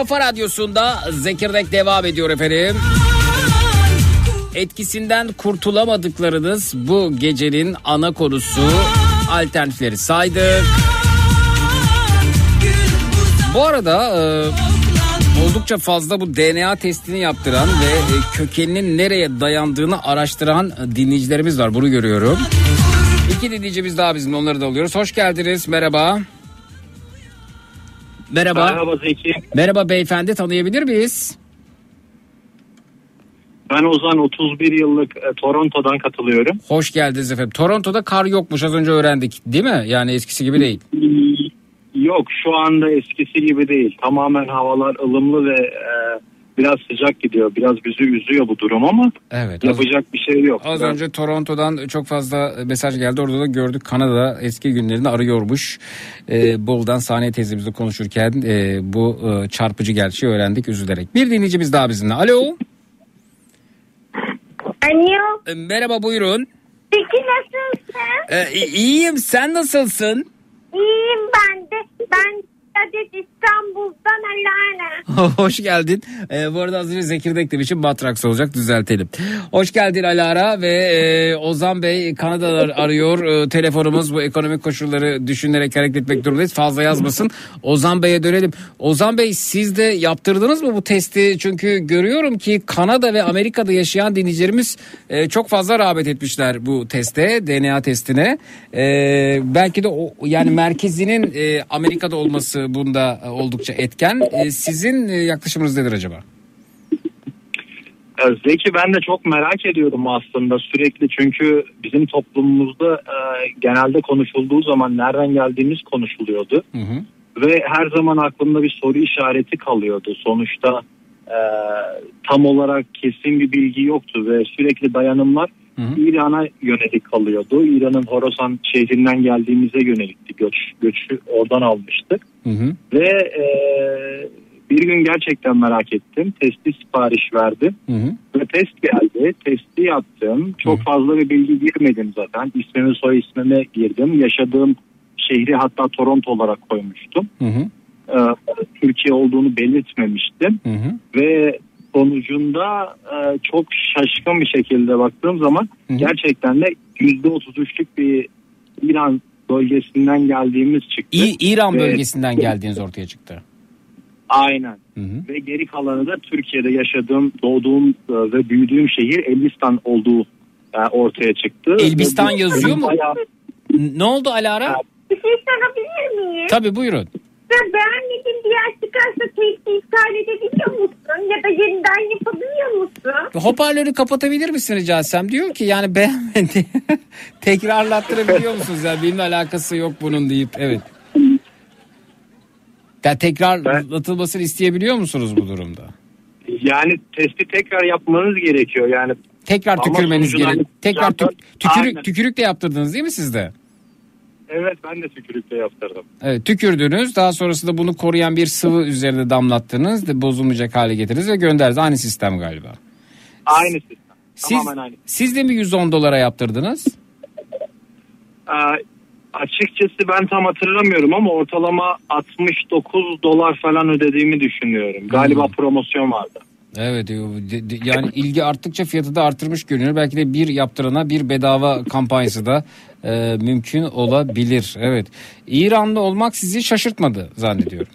Kafa radyosunda Zekirdek devam ediyor efendim. Etkisinden kurtulamadıklarınız bu gecenin ana konusu. Alternatifleri saydık. Bu arada e, oldukça fazla bu DNA testini yaptıran ve e, kökeninin nereye dayandığını araştıran dinleyicilerimiz var. Bunu görüyorum. İki dinleyicimiz daha bizim onları da alıyoruz. Hoş geldiniz. Merhaba. Merhaba. Merhaba Zeki. Merhaba beyefendi tanıyabilir miyiz? Ben Ozan 31 yıllık e, Toronto'dan katılıyorum. Hoş geldiniz efendim. Toronto'da kar yokmuş az önce öğrendik değil mi? Yani eskisi gibi değil. Yok şu anda eskisi gibi değil. Tamamen havalar ılımlı ve e, biraz sıcak gidiyor. Biraz bizi üzüyor bu durum ama Evet. Az, yapacak bir şey yok. az Ben- önce Toronto'dan çok fazla mesaj geldi. Orada da gördük Kanada eski günlerini arıyormuş. Ee, Bol'dan sahne teyzemizle konuşurken e, bu e, çarpıcı gerçeği öğrendik üzülerek. Bir dinleyicimiz daha bizimle. Alo. Alo. E, merhaba buyurun. Peki nasılsın? E, i- iyiyim sen nasılsın? İyiyim ben de. Ben adet İstanbul'dan Alana. <laughs> Hoş geldin. Ee, bu arada az önce Zekirdek demişim Matrax olacak düzeltelim. Hoş geldin Alara ve e, Ozan Bey Kanada'dan <laughs> arıyor. E, telefonumuz bu ekonomik koşulları düşünerek hareket etmek durumundayız. Fazla yazmasın. Ozan Bey'e dönelim. Ozan Bey siz de yaptırdınız mı bu testi? Çünkü görüyorum ki Kanada ve Amerika'da yaşayan dinleyicilerimiz e, çok fazla rağbet etmişler bu teste, DNA testine. E, belki de o yani merkezinin e, Amerika'da olması bunda e, oldukça etken. E, sizin e, yaklaşımınız nedir acaba? Zeki ben de çok merak ediyordum aslında sürekli çünkü bizim toplumumuzda e, genelde konuşulduğu zaman nereden geldiğimiz konuşuluyordu. Ve her zaman aklımda bir soru işareti kalıyordu. Sonuçta e, tam olarak kesin bir bilgi yoktu ve sürekli dayanımlar İran'a yönelik kalıyordu. İran'ın Horasan şehrinden geldiğimize yönelikti. Göç, göçü oradan almıştık. Ve e, bir gün gerçekten merak ettim. Testi sipariş verdim. Ve test geldi. Testi yaptım. Çok fazla bir bilgi girmedim zaten. İsmimi soy ismimi girdim. Yaşadığım şehri hatta Toronto olarak koymuştum. Ee, Türkiye olduğunu belirtmemiştim. Ve sonucunda e, çok şaşkın bir şekilde baktığım zaman gerçekten de %33'lük bir İran bölgesinden geldiğimiz çıktı. İ- İran Ve- bölgesinden geldiğiniz ortaya çıktı. Aynen. Ve geri kalanı da Türkiye'de yaşadığım, doğduğum e, ve büyüdüğüm şehir Elbistan olduğu e, ortaya çıktı. Elbistan yazıyor mu? Bayağı- Ne oldu Alara? Bir şey sorabilir miyim? Tabii buyurun. Sen beğenmediğin bir yer çıkarsa testi iptal edebiliyor musun? Ya da yeniden yapabiliyor musun? Hoparlörü kapatabilir misin rica etsem? Diyor ki yani beğenmedi. <laughs> Tekrarlattırabiliyor musunuz? Yani benimle alakası yok bunun deyip evet. Ya tekrarlatılmasını isteyebiliyor musunuz bu durumda? Yani testi tekrar yapmanız gerekiyor. Yani Tekrar tükürmeniz sonucunda gerek. Tekrar tük- tükürük, tükürük de yaptırdınız değil mi sizde? Evet ben de tükürükle yaptırdım. Evet, tükürdünüz. Daha sonrasında bunu koruyan bir sıvı üzerine damlattınız. De bozulmayacak hale getirdiniz ve gönderdiniz. Aynı sistem galiba. Aynı sistem. Siz, Tamamen aynı. siz de mi 110 dolara yaptırdınız? Ee, açıkçası ben tam hatırlamıyorum ama ortalama 69 dolar falan ödediğimi düşünüyorum. Galiba Hmm. promosyon vardı. Evet e, yani ilgi arttıkça fiyatı da artırmış görünüyor. Belki de bir yaptırana bir bedava kampanyası da e, mümkün olabilir. Evet. İranlı olmak sizi şaşırtmadı zannediyorum.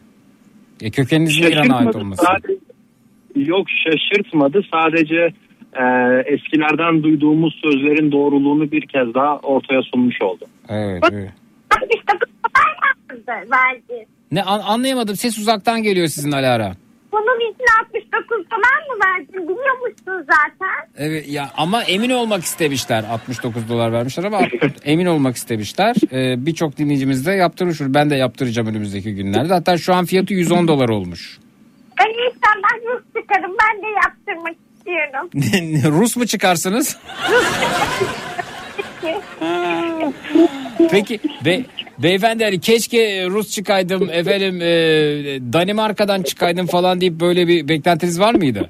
E, kökeninizin İran'a ait olması. Sadece- yok şaşırtmadı. Sadece e, eskilerden duyduğumuz sözlerin doğruluğunu bir kez daha ortaya sunmuş oldu. Evet. evet. 69 dolar mı verdi? Ne an- anlayamadım. Ses uzaktan geliyor sizin Alara. Bunun için 69 dolar mı verdin? Biliyor musun zaten? Evet ya ama emin olmak istemişler. 69 dolar vermişler ama <laughs> emin olmak istemişler. Ee, Birçok dinleyicimiz de yaptırmış. Ben de yaptıracağım önümüzdeki günlerde. Hatta şu an fiyatı 110 dolar olmuş. Ben inşallah Rus çıkarım. Ben de yaptırmak istiyorum. <laughs> Rus mu çıkarsınız? <laughs> Peki be, beyefendi hani keşke Rus çıkaydım <laughs> efendim e, Danimarka'dan çıkaydım falan deyip böyle bir beklentiniz var mıydı?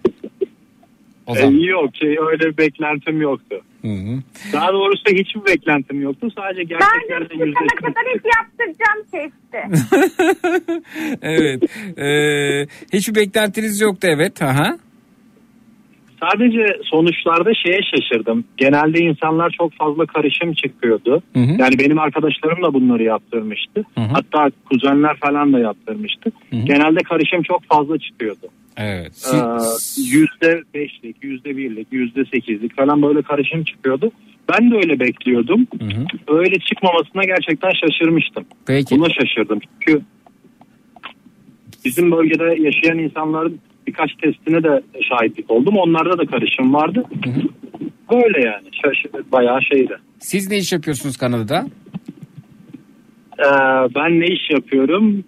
O E, zaman. yok şey öyle bir beklentim yoktu. Hı hı. Daha doğrusu hiçbir beklentim yoktu. Sadece Ben gerçekten Rus de kadar hep yaptıracağım testi. <laughs> evet. Ee, hiçbir beklentiniz yoktu evet. Aha. Sadece sonuçlarda şeye şaşırdım. Genelde insanlar çok fazla karışım çıkıyordu. Hı hı. Yani benim arkadaşlarım da bunları yaptırmıştı. Hı hı. Hatta kuzenler falan da yaptırmıştı. Genelde karışım çok fazla çıkıyordu. Evet. Ee, Yüzde beşlik, yüzde birlik, yüzde sekizlik falan böyle karışım çıkıyordu. Ben de öyle bekliyordum. Öyle çıkmamasına gerçekten şaşırmıştım. Peki. Buna şaşırdım. Çünkü bizim bölgede yaşayan insanların birkaç testine de şahitlik oldum. Onlarda da karışım vardı. Böyle yani. Şaş- bayağı şeydi. Siz ne iş yapıyorsunuz Kanada'da? Ee, ben ne iş yapıyorum?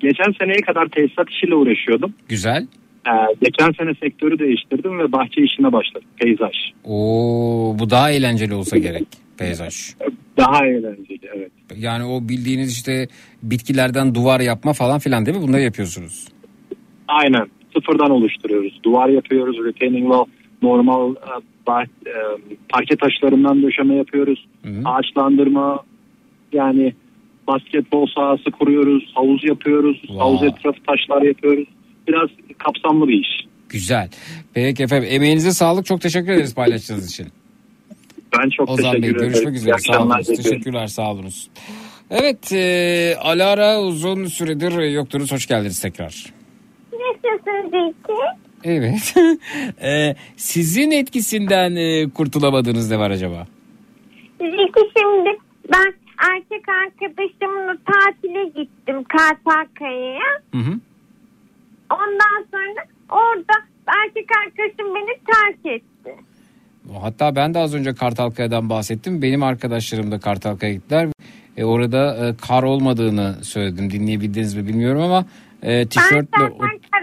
Geçen seneye kadar tesisat işiyle uğraşıyordum. Güzel. Ee, geçen sene sektörü değiştirdim ve bahçe işine başladım. Peyzaj. Oo, bu daha eğlenceli olsa gerek peyzaj. Daha eğlenceli evet. Yani o bildiğiniz işte bitkilerden duvar yapma falan filan değil mi? Bunları yapıyorsunuz. Aynen. Sıfırdan oluşturuyoruz. Duvar yapıyoruz. Retaining wall. Normal e, bah- e, parke taşlarından döşeme yapıyoruz. Ağaçlandırma. Yani basketbol sahası kuruyoruz. Havuz yapıyoruz. Havuz etrafı taşlar yapıyoruz. Biraz kapsamlı bir iş. Güzel. Peki efendim emeğinize sağlık. Çok teşekkür ederiz paylaştığınız için. Ben çok Ozan teşekkür Bey ederim. görüşmek üzere. Sağ diliyorum. Teşekkürler sağ olunuz. Evet e, Alara uzun süredir yoktunuz. Hoş geldiniz tekrar. Nasılsın Zeki? Evet. <laughs> E, sizin etkisinden e, kurtulamadığınız ne var acaba? Zeki şimdi ben erkek arkadaşımla tatile gittim hı. Ondan sonra orada erkek arkadaşım beni terk etti. Hatta ben de az önce Kartalkaya'dan bahsettim. Benim arkadaşlarım da Kartalkaya'ya gittiler. E, orada e, kar olmadığını söyledim. Dinleyebildiniz mi bilmiyorum ama e, Ben tişörtle... zaten kara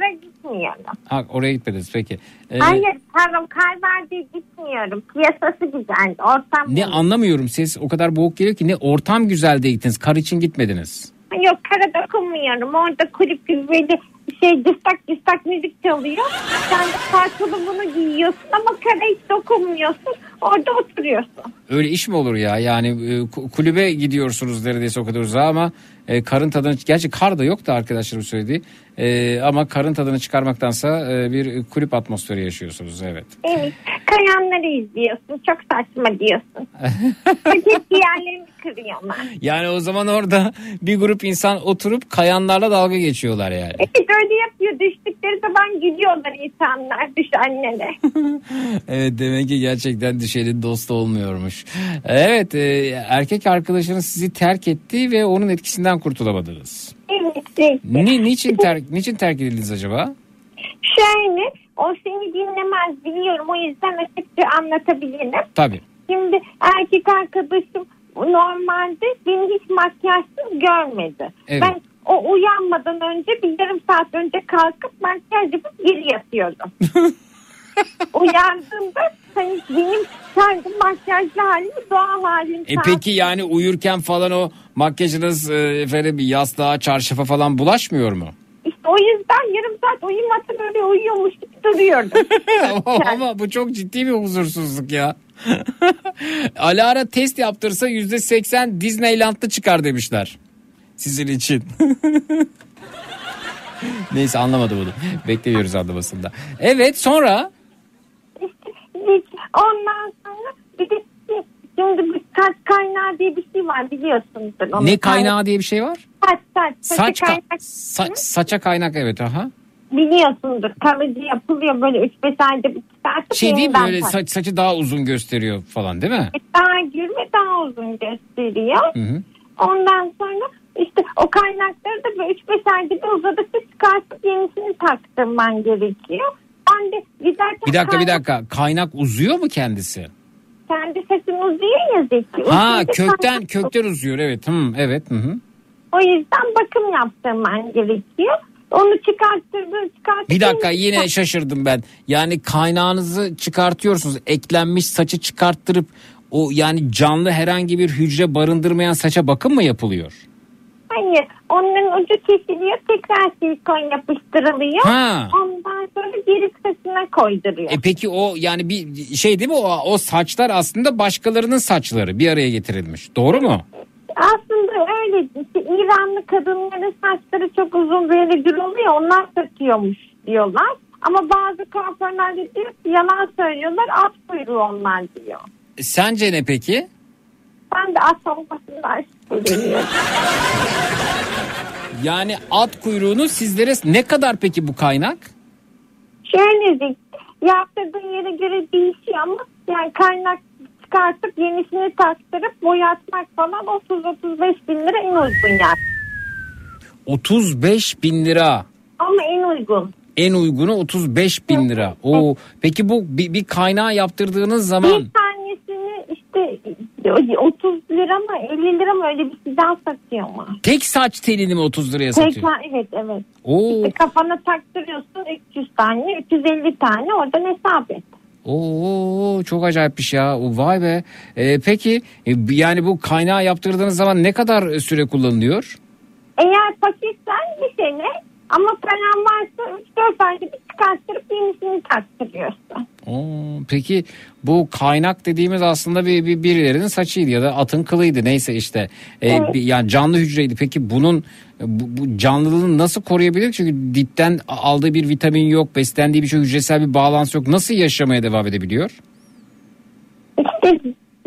gitmiyorum. Ha, oraya gitmediniz peki. E, Hayır pardon kar var diye gitmiyorum. Piyasası güzeldi. Ortam Ne anlamıyorum ses o kadar boğuk geliyor ki ne ortam güzel gittiniz kar için gitmediniz. Yok kara dokunmuyorum. Orada kulüp böyle şey cıstak cıstak müzik çalıyor. Sen de parçalı bunu giyiyorsun ama kara hiç dokunmuyorsun. Orada oturuyorsun. Öyle iş mi olur ya yani e, ku- kulübe gidiyorsunuz neredeyse o kadar uzağa ama e, karın tadını gerçi kar da yok da arkadaşlarım söylediği E, ama karın tadını çıkarmaktansa e, bir kulüp atmosferi yaşıyorsunuz evet. Evet. Kayanları izliyorsun. Çok saçma diyorsun. <laughs> Hep diğerlerini kırıyorlar. Yani o zaman orada bir grup insan oturup kayanlarla dalga geçiyorlar yani. Evet öyle yapıyor. Düştükleri zaman gülüyorlar insanlar düşenlere. <laughs> Evet demek ki gerçekten düşenin dostu olmuyormuş. Evet e, erkek arkadaşınız sizi terk etti ve onun etkisinden kurtulamadınız. Evet. Ni, niçin, terk, niçin terk edildiniz acaba? Şöyle o seni dinlemez biliyorum. O yüzden açıkça anlatabilirim. Tabii. Şimdi erkek arkadaşım normalde beni hiç makyajsız görmedi. Evet. Ben o uyanmadan önce bir yarım saat önce kalkıp makyaj yapıp geri yatıyordum. <laughs> Uyandığımda hani benim kendi makyajlı halim doğal halim. E peki yani uyurken falan o makyajınız e, efendim yastığa çarşafa falan bulaşmıyor mu? İşte o yüzden yarım saat uyumadan böyle uyuyormuş gibi duruyordum. <laughs> Ama bu çok ciddi bir huzursuzluk ya. <laughs> Alara test yaptırsa yüzde seksen Disneyland'lı çıkar demişler. Sizin için. <laughs> Neyse anlamadı bunu. Bekliyoruz anlamasında. Evet sonra Hiç. Ondan sonra bir de şimdi saç kaynağı diye bir şey var biliyorsunuzdur. onu. ne kaynağı diye bir şey var? Saç saç. Saç ka- kaynak. sa- saça kaynak evet aha. Biliyorsundur kalıcı yapılıyor böyle 3-5 ayda bir çıkartıp Şey değil mi böyle saç, saçı daha uzun gösteriyor falan değil mi? Daha gür ve daha uzun gösteriyor. Hı hı. Ondan sonra işte o kaynakları da böyle 3-5 ayda bir uzadıkça çıkartıp yenisini taktırman gerekiyor. Ben de giderken Bir dakika bir dakika kaynak uzuyor mu kendisi? Kendi sesin uzuyor ya Zeki. Ha Uzunca kökten kökten uzuyor evet. Hmm, evet. Hı hı. O yüzden bakım yaptırman gerekiyor. Onu çıkarttırdın çıkarttırdın. Bir dakika yine şaşırdım ben. Yani kaynağınızı çıkartıyorsunuz. Eklenmiş saçı çıkarttırıp o yani canlı herhangi bir hücre barındırmayan saça bakım mı yapılıyor? Hayır. Onun ucu kesiliyor. Tekrar silikon yapıştırılıyor. Ha. Ondan sonra geri saçına koyduruyor. E peki o yani bir şey değil mi o o saçlar aslında başkalarının saçları bir araya getirilmiş. Doğru mu? Aslında öyle. İşte İranlı kadınların saçları çok uzun böyle gür oluyor. Onlar takıyormuş diyorlar. Ama bazı kuaförler de diyor ki yalan söylüyorlar. At kuyruğu onlar diyor. E, Sence ne peki? Ben de at olmasından şüpheleniyorum. <laughs> Yani at kuyruğunu sizlere ne kadar peki bu kaynak? Şöyle yaptırdığın yere göre değişiyor ama yani kaynak çıkartıp yenisini taktırıp boyatmak falan 30-35 bin lira en uygun yani. 35 bin lira. Ama en uygun. En uygunu 35 bin lira. Oo, peki bu bir, bir kaynağı yaptırdığınız zaman Bir 30 lira mı 50 lira mı öyle bir şeyden satıyor mu? tek saç telini mi 30 liraya Tek, satıyor? evet evet. Oo, İşte kafana taktırıyorsun 300 tane 350 tane oradan hesap et. oo çok acayipmiş ya. O, Vay be. Ee, peki e, yani bu kaynağı yaptırdığınız zaman ne kadar süre kullanılıyor? Eğer fakirsen bir sene ama paran varsa 3-4 ayda bir çıkarttırıp yenisini taktırıyorsun. Oo, peki bu kaynak dediğimiz aslında bir, bir birilerinin saçıydı ya da atın kılıydı neyse işte Ee, Evet. bir- yani canlı hücreydi. Peki bunun bu, bu canlılığını nasıl koruyabilir? Çünkü dipten aldığı bir vitamin yok, beslendiği bir şey hücresel bir bağlantı yok. Nasıl yaşamaya devam edebiliyor? İşte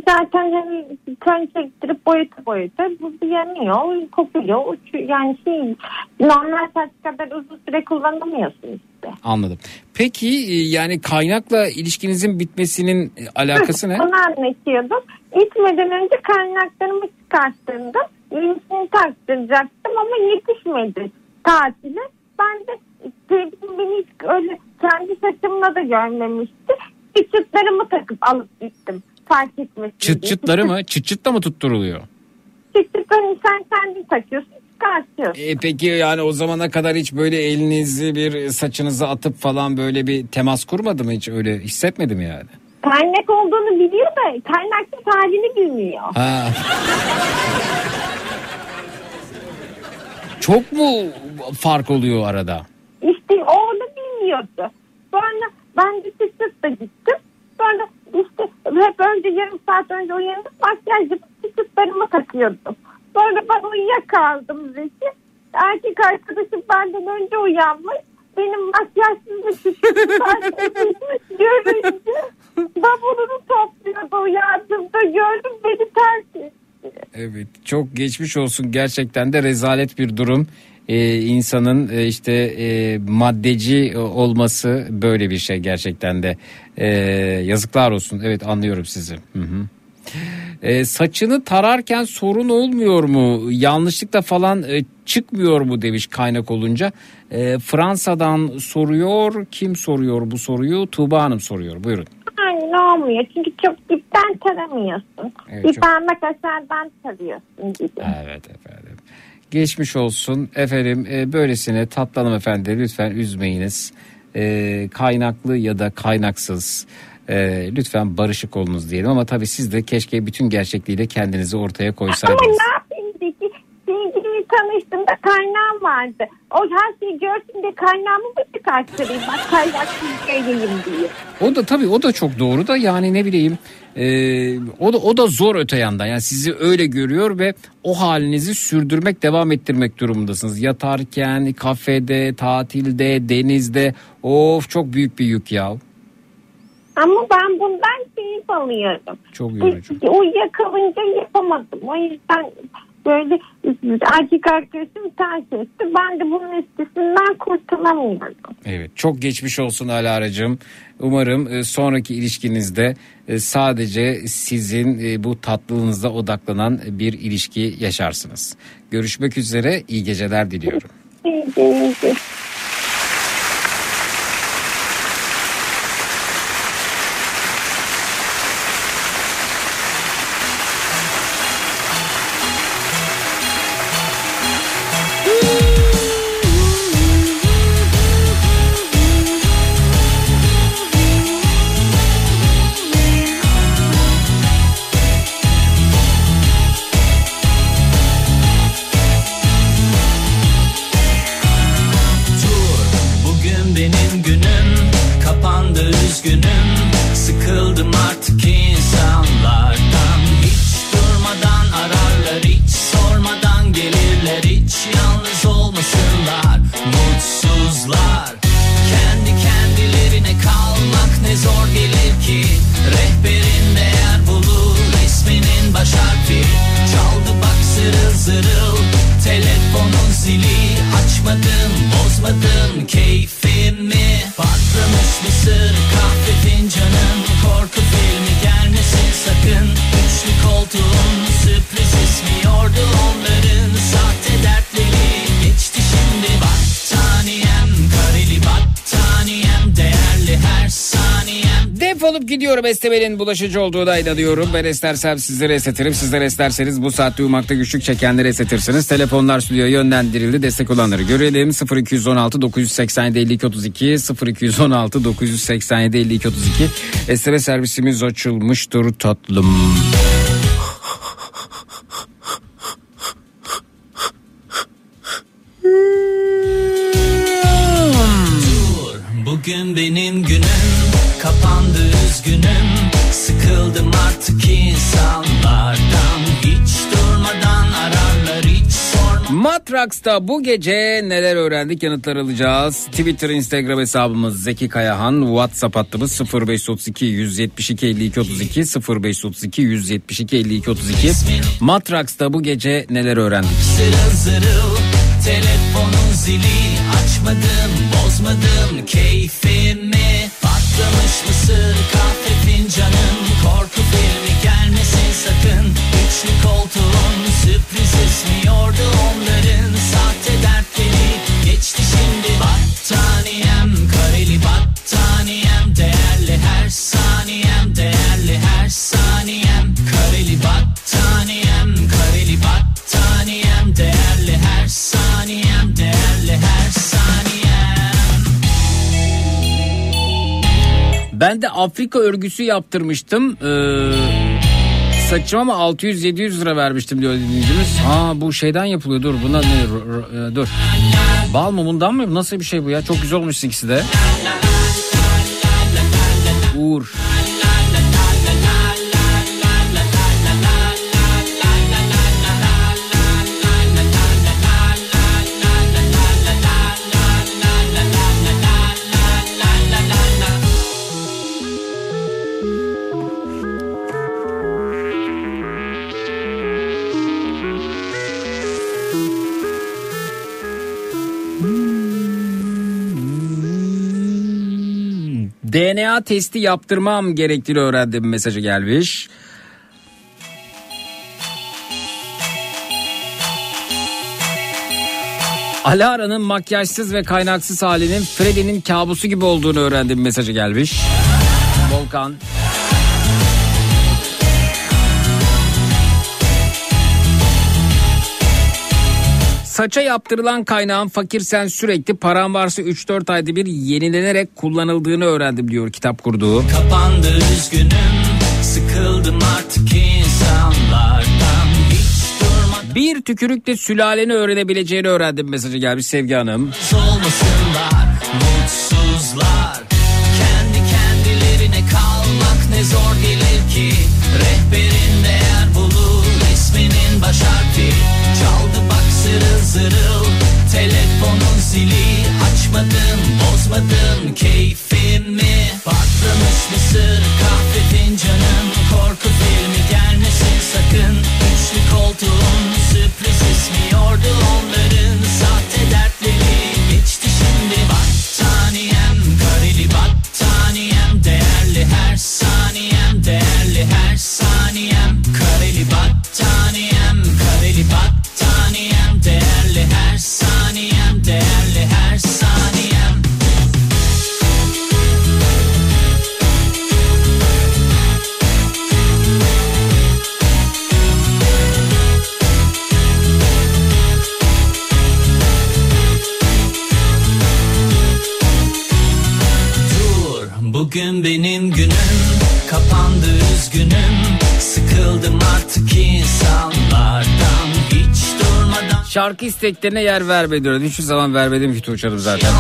zaten hani kön çektirip boyuta boyuta bu yanıyor, kopuyor, uçuyor. Yani şey normal saç kadar uzun süre kullanamıyorsun işte. Anladım. Peki e, yani kaynakla ilişkinizin bitmesinin e, alakası ne? <laughs> Onu anlatıyordum. Gitmeden önce kaynaklarımı çıkarttırdım. Yenisini taktıracaktım ama yetişmedi tatile. Ben de sevgilim beni hiç öyle kendi saçımla da görmemişti. Çıtlarımı takıp alıp gittim. Fark etmesin Çıt diye. çıtları mı? <laughs> Çıt çıt da mı tutturuluyor? Çıt çıtlarını sen kendi takıyorsun çıkartıyorsun. E peki yani o zamana kadar hiç böyle elinizi bir saçınıza atıp falan böyle bir temas kurmadı mı hiç öyle hissetmedi mi yani? Kaynak olduğunu biliyor da kaynakçı halini bilmiyor. Ha. Çok mu fark oluyor arada? İşte o onu bilmiyordu. Sonra ben de çıt çıt da gittim. Sonra işte hep önce yarım saat önce uyandım. Makyaj yapıp çıt çıtlarımı takıyordum. Sonra ben uyuyakaldım Zeki. Erkek arkadaşım benden önce uyanmış. Benim makyajsız <laughs> bir çıt çıt görünce bavulunu topluyordu uyandığımda gördüm beni terk etti. Evet çok geçmiş olsun gerçekten de rezalet bir durum. Ee, insanın e, işte e, maddeci olması böyle bir şey gerçekten de Ee, yazıklar olsun evet anlıyorum sizi. Hı hı. Ee, saçını tararken sorun olmuyor mu yanlışlıkla falan e, çıkmıyor mu demiş kaynak olunca Ee, Fransa'dan soruyor kim soruyor bu soruyu Tuğba Hanım soruyor buyurun. Aynen olmuyor çünkü çok dipten taramıyorsun. Evet, çok- parmak aşağıdan tarıyorsun gibi. Evet efendim. Geçmiş olsun efendim e, böylesine tatlı hanımefendi lütfen üzmeyiniz. E, kaynaklı ya da kaynaksız e, lütfen barışık olunuz diyelim ama tabii siz de keşke bütün gerçekliğiyle kendinizi ortaya Ama koysaydınız. ne Zeki? Sevgilimi tanıştığımda kaynağım vardı. O her şeyi görsün de kaynağımı mı çıkarttırayım? Bak kaynaksız geleyim diye. O da tabii o da çok doğru da yani ne bileyim e, o da o da zor öte yandan yani sizi öyle görüyor ve o halinizi sürdürmek devam ettirmek durumundasınız yatarken kafede tatilde denizde of çok büyük bir yük ya Ama ben bundan keyif alıyorum. çok yorucu. Uyuyakalınca yapamadım. O yüzden böyle erkek arkadaşım ters etti. Ben de bunun üstesinden kurtulamıyorum. Evet çok geçmiş olsun Alara'cığım. Umarım e, sonraki ilişkinizde e, sadece sizin e, bu tatlılığınıza odaklanan bir ilişki yaşarsınız. Görüşmek üzere iyi geceler diliyorum. İyi iyi. Bulaşıcı olduğuna inanıyorum. Ben istersem sizleri esnetirim. Sizler isterseniz bu saatte uyumakta güçlük çekenleri esnetirsiniz. Telefonlar stüdyoya yönlendirildi. Destek olanları görelim. 0216 987 52 32 0216 987 52 32 SMS servisimiz açılmıştır tatlım. Bugün benim günüm kapandı üzgünüm sıkıldım artık insanlardan hiç durmadan ararlar hiç sorma Matraks'ta bu gece neler öğrendik yanıtlar alacağız. Twitter, Instagram hesabımız Zeki Kayahan. WhatsApp hattımız 0532 172 52 32 0532 172 52 32. Matraks'ta bu gece neler öğrendik? Zırıl zırıl telefonun zili açmadım bozmadım. Keyfimi patlamış mısır kahve fincanım. Korku filmi gelmesin sakın. Üçlü koltuğun sürpriz esmiyordu onların. Sahte dertleri geçti şimdi battaniyem Ben de Afrika örgüsü yaptırmıştım. Ee, saçıma ama 600-700 lira vermiştim diyor dinleyicimiz. Ha bu şeyden yapılıyor dur buna ne r- e, dur. Bal mumundan mı? Nasıl bir şey bu ya? Çok güzel olmuş ikisi de. Uğur. DNA testi yaptırmam gerektiğini öğrendim mesajı gelmiş. Alara'nın makyajsız ve kaynaksız halinin Freddy'nin kabusu gibi olduğunu öğrendim mesajı gelmiş. Volkan. Saça yaptırılan kaynağın fakirsen sürekli paran varsa 3-4 ayda bir yenilenerek kullanıldığını öğrendim diyor kitap kurduğu. Kapandı üzgünüm sıkıldım artık insanlardan hiç durmadan Bir tükürükle sülaleni öğrenebileceğini öğrendim mesajı gelmiş Sevgi Hanım. olmasınlar mutsuzlar kendi kendilerine kalmak ne zor gelir ki rehberin değer bulur isminin baş harfi zırıl zırıl. Telefonun zili açmadım bozmadım keyfimi patlamış mısır kahve fincanım korku filmi gelmesin sakın. Üçlü koltuğun sürpriz ismiyordu onların bugün benim günüm kapandı üzgünüm sıkıldım artık insanlardan hiç durmadan Şarkı isteklerine yer verme diyor. Hiçbir zaman vermedim ki Tuğçe Hanım zaten.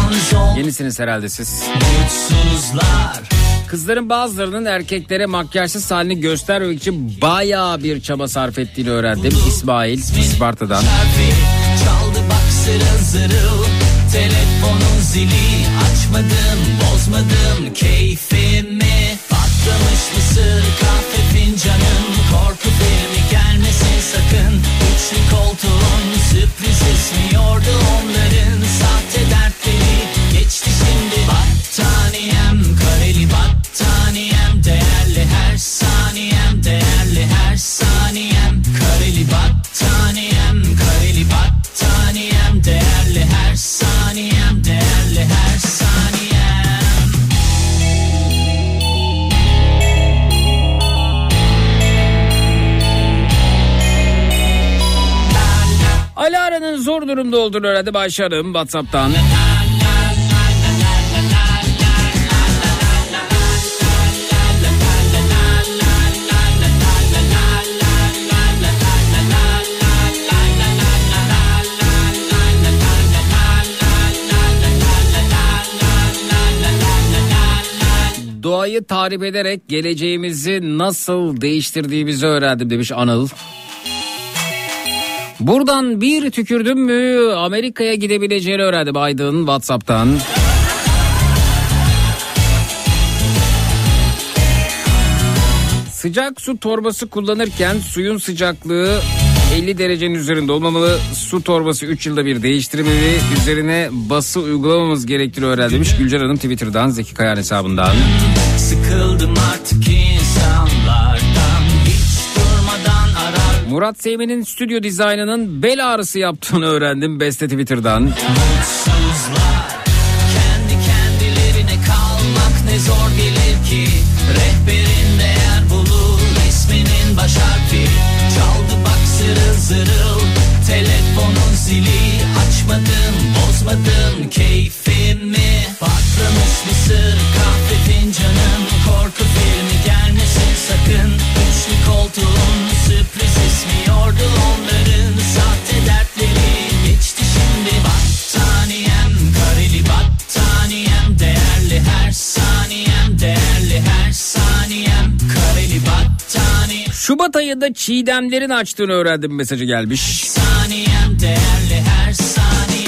Yenisiniz herhalde siz. mutsuzlar Kızların bazılarının erkeklere makyajsız halini göstermek için bayağı bir çaba sarf ettiğini öğrendim. İsmail Isparta'dan. Çaldı bak zırıl zırıl telefonun zili. Açmadım bozmadım keyfimi olduğunu öğrendi başlarım Whatsapp'tan. Doğayı tarif ederek geleceğimizi nasıl değiştirdiğimizi öğrendim demiş Anıl. Buradan bir tükürdüm mü Amerika'ya gidebileceğini öğrendi Biden Whatsapp'tan. Sıcak su torbası kullanırken suyun sıcaklığı 50 derecenin üzerinde olmamalı. Su torbası 3 yılda bir değiştirmeli. Üzerine bası uygulamamız gerektiğini öğrenmiş Gülcan Hanım Twitter'dan Zeki Kayan hesabından. Sıkıldım artık arar Murat Seymen'in stüdyo dizaynının bel ağrısı yaptığını öğrendim Beste Twitter'dan. Kendi kendilerine kalmak ne zor gelir ki. Rehberin değer bulur isminin baş harfi Çaldı bak zırıl zırıl Telefonun zili. Açmadım bozmadım keyfimi Patlamış mısır kahve fincanın. Korku filmi gelmesin sakın. Üçlü koltuğun sürpriz Şubat ayında Çiğdemlerin açtığını öğrendim mesajı gelmiş. saniyem değerli her saniyem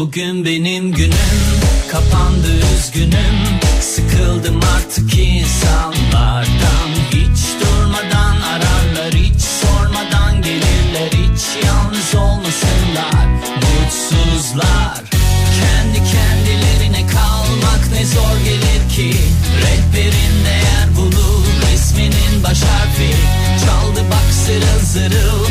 bugün benim günüm kapandı üzgünüm. Sıkıldım artık insanlardan. Hiç durmadan ararlar hiç sormadan gelirler. Hiç yalnız olmasınlar mutsuzlar. Kendi kendilerine kalmak ne zor gelir ki. Rehberin değer bulur isminin baş harfi zırıl zırıl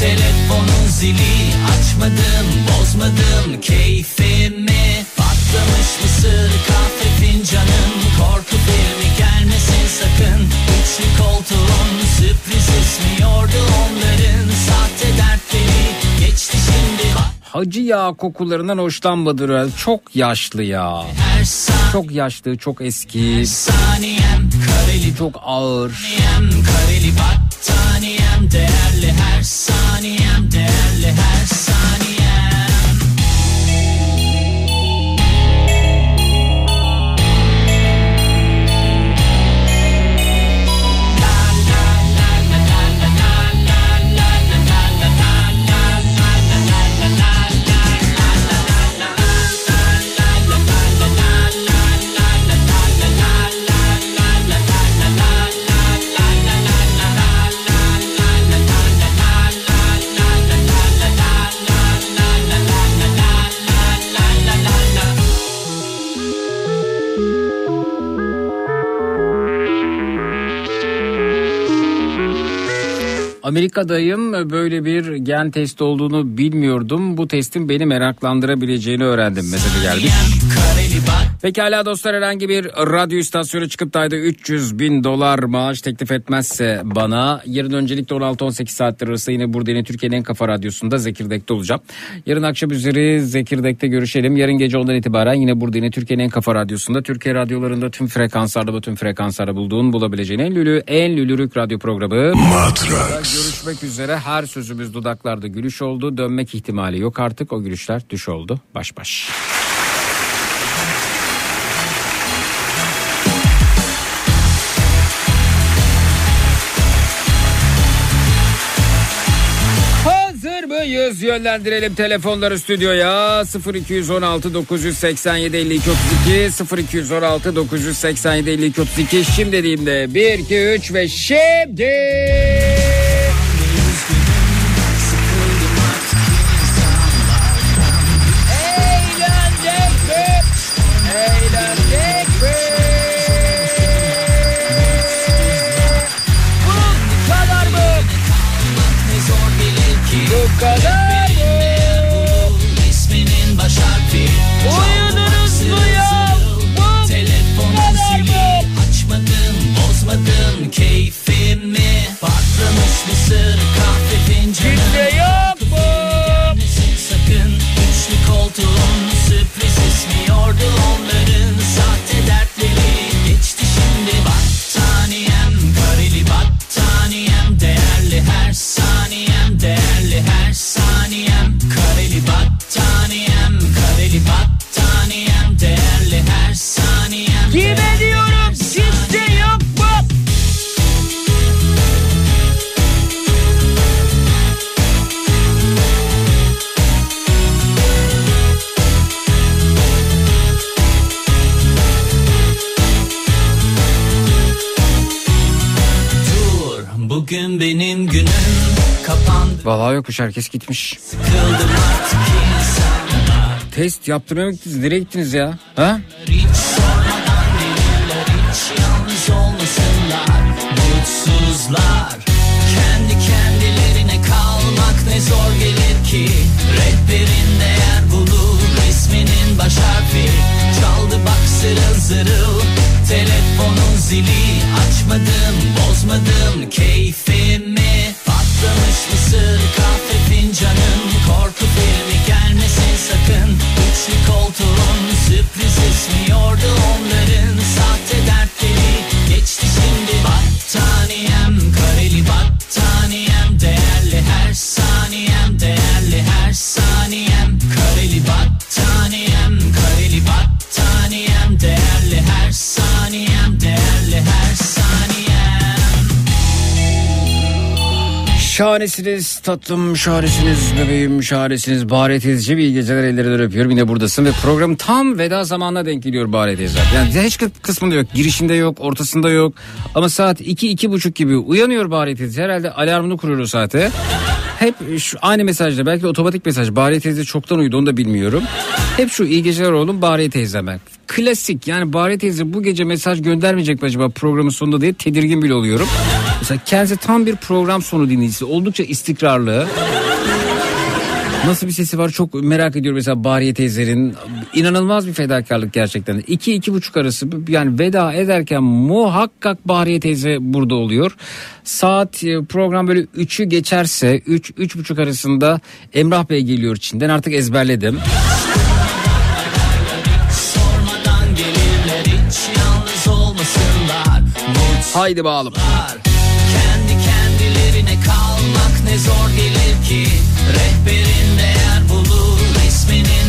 Telefonun zili açmadım bozmadım keyfimi Patlamış mısır kahve fincanım Korku filmi gelmesin sakın Üçlü koltuğun sürpriz ismiyordu onların Sahte dertleri geçti şimdi Hacı yağ kokularından hoşlanmadı herhalde. Çok yaşlı ya. Çok yaşlı, çok eski. Saniyem kareli Çok ağır. saniyem Kareli battaniyem Değerli her saniyem Değerli her saniyem Amerika'dayım böyle bir gen testi olduğunu bilmiyordum. Bu testin beni meraklandırabileceğini öğrendim mesajı gelmiş. Pekala dostlar herhangi bir radyo istasyonu çıkıp da ayda 300 bin dolar maaş teklif etmezse bana yarın öncelikle 16-18 saatler arası yine burada yine Türkiye'nin en kafa radyosunda Zekirdek'te olacağım. Yarın akşam üzeri Zekirdek'te görüşelim. Yarın gece ondan itibaren yine burada yine Türkiye'nin en kafa radyosunda Türkiye radyolarında tüm frekanslarda ve tüm frekanslarda bulduğun bulabileceğin en lülü en lülürük radyo programı. Matrax. Görüşmek üzere her sözümüz dudaklarda gülüş oldu. Dönmek ihtimali yok artık o gülüşler düş oldu. Baş baş. Mıyız? Yönlendirelim telefonları stüdyoya. 0216 987 52 32 0216 987 52 32 şimdi dediğimde 1 2 3 ve şimdi Bugün benim günüm kapandı Vallahi yokmuş herkes gitmiş. Sıkıldım artık Test yaptırmaya gittiniz? Nereye gittiniz ya? Ha? Hiç sormadan gelirler hiç yalnız olmasınlar Mutsuzlar Kendi kendilerine kalmak ne zor gelir ki Rehberin değer bulur resminin baş harfi Çaldı bak zırıl zırıl Telefonun zili açmadım bozmadım. Keyfimi Patlamış mısır kahve fincanın Korku filmi gelmesin sakın. Üçlü koltuğun sürpriz esmiyordu onların Sahte Şahanesiniz tatlım, şahanesiniz bebeğim, şahanesiniz. Bahare teyzeciğim iyi geceler ellerinden öpüyorum. Yine buradasın ve program tam veda zamanına denk geliyor Bahare teyze. Yani hiç kısmında yok, girişinde yok, ortasında yok. Ama saat iki, iki buçuk gibi uyanıyor Bahare teyze. Herhalde alarmını kuruyor o saate. Hep şu aynı mesajda belki de otomatik mesaj. Bahriye teyze çoktan uyudu onu da bilmiyorum. Hep şu iyi geceler oğlum Bahriye teyzeme. Klasik yani Bahriye teyze bu gece mesaj göndermeyecek mi acaba programın sonunda diye tedirgin bile oluyorum. Mesela kendisi tam bir program sonu dinleyicisi. Oldukça istikrarlı. Nasıl bir sesi var çok merak ediyorum mesela Bariye teyzenin. inanılmaz bir fedakarlık gerçekten. 2 iki, iki buçuk arası yani veda ederken muhakkak Bariye teyze burada oluyor. Saat e, program böyle 3'ü geçerse 3 üç, buçuk arasında Emrah Bey geliyor içinden artık ezberledim. Haydi bağalım. Kendi kendilerine kalmak ne zor gelir ki isminin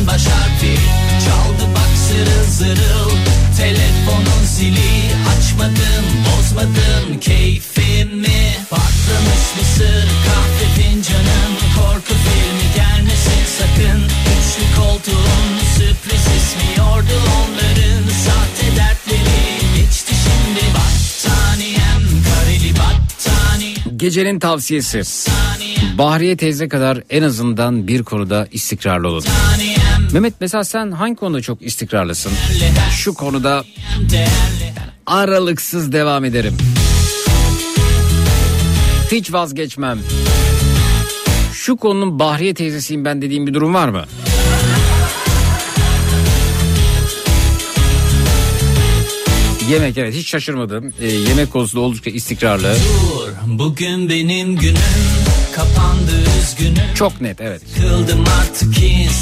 baş harfi Çaldı bak zırıl zırıl Telefonun zili. Açmadım bozmadım. Keyfimi Patlamış mısır kahve fincanım. Korku filmi gelmesin sakın. Üçlü koltuğun sürpriz ismiyordu onların. Sahte dertleri geçti şimdi. Battaniyem kareli battaniyem. Gecenin tavsiyesi. Bahriye teyze kadar en azından bir konuda istikrarlı olun. Mehmet mesela sen hangi konuda çok istikrarlısın? Şu konuda aralıksız devam ederim. Hiç vazgeçmem. Şu konunun Bahriye teyzesiyim ben dediğim bir durum var mı? Yemek evet hiç şaşırmadım. Ee, yemek konusunda oldukça istikrarlı. Dur bugün benim günüm Çok net evet.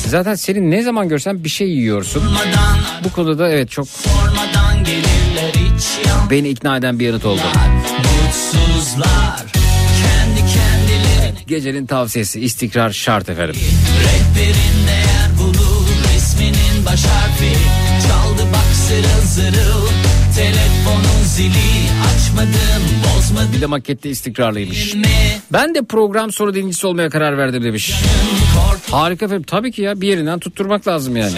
Zaten seni ne zaman görsem bir şey yiyorsun. Bu konuda evet çok beni ikna eden bir yanıt oldu. Gecenin tavsiyesi istikrar şart efendim. Rehberin değer bulur resminin baş harfi Çaldı bak zırıl zırıl zili açmadım bozmadım Bir de makette istikrarlıymış. Ben de program soru dinleyicisi olmaya karar verdim demiş. Harika efendim tabii ki ya bir yerinden tutturmak lazım yani.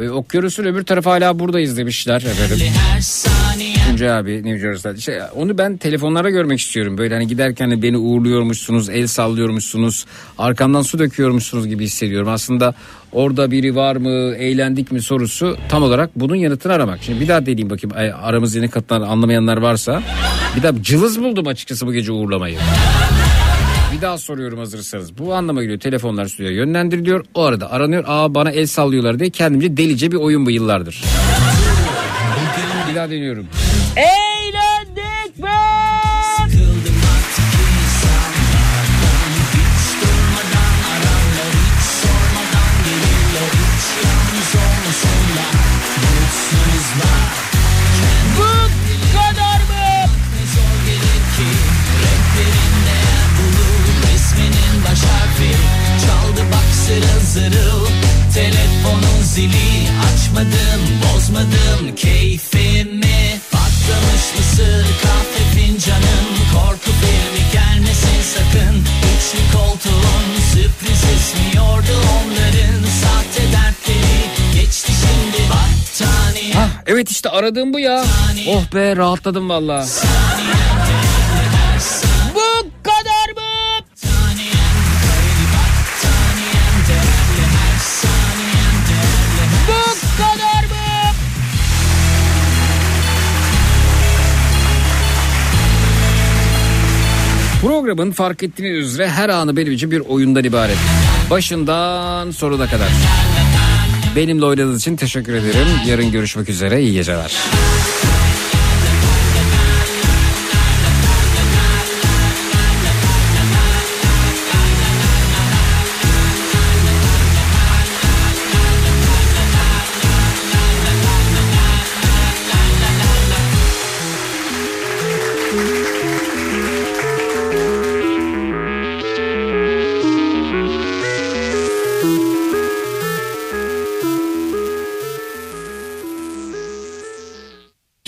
Ee, Okyanus'un öbür tarafı hala buradayız demişler efendim. Her Tuncay abi New Jersey'de. Şey, onu ben telefonlara görmek istiyorum. Böyle hani giderken de beni uğurluyormuşsunuz, el sallıyormuşsunuz, arkamdan su döküyormuşsunuz gibi hissediyorum. Aslında orada biri var mı, eğlendik mi sorusu tam olarak bunun yanıtını aramak. Şimdi bir daha deneyeyim bakayım Ay, aramızda yeni katılan anlamayanlar varsa. Bir daha cılız buldum açıkçası bu gece uğurlamayı. Bir daha soruyorum hazırsanız. Bu anlama geliyor. Telefonlar stüdyoya yönlendiriliyor. O arada aranıyor. Aa bana el sallıyorlar diye kendimce delice bir oyun bu yıllardır. Daha deniyorum. Eğlendik mi? Zırıl zırıl. Telefonun zili. Açmadım bozmadım Patlamış Mısır kahve fincanın Korku filmi gelmesin sakın. İçli koltuğun sürpriz ismiyordu onların Sahte dertleri. Geçti şimdi battaniye. Hah, evet işte aradığım bu ya. Oh be rahatladım valla. Programın fark ettiğiniz üzere her anı benim için bir oyundan ibaret. Başından sonuna kadar. Benimle oynadığınız için teşekkür ederim. Yarın görüşmek üzere. İyi geceler.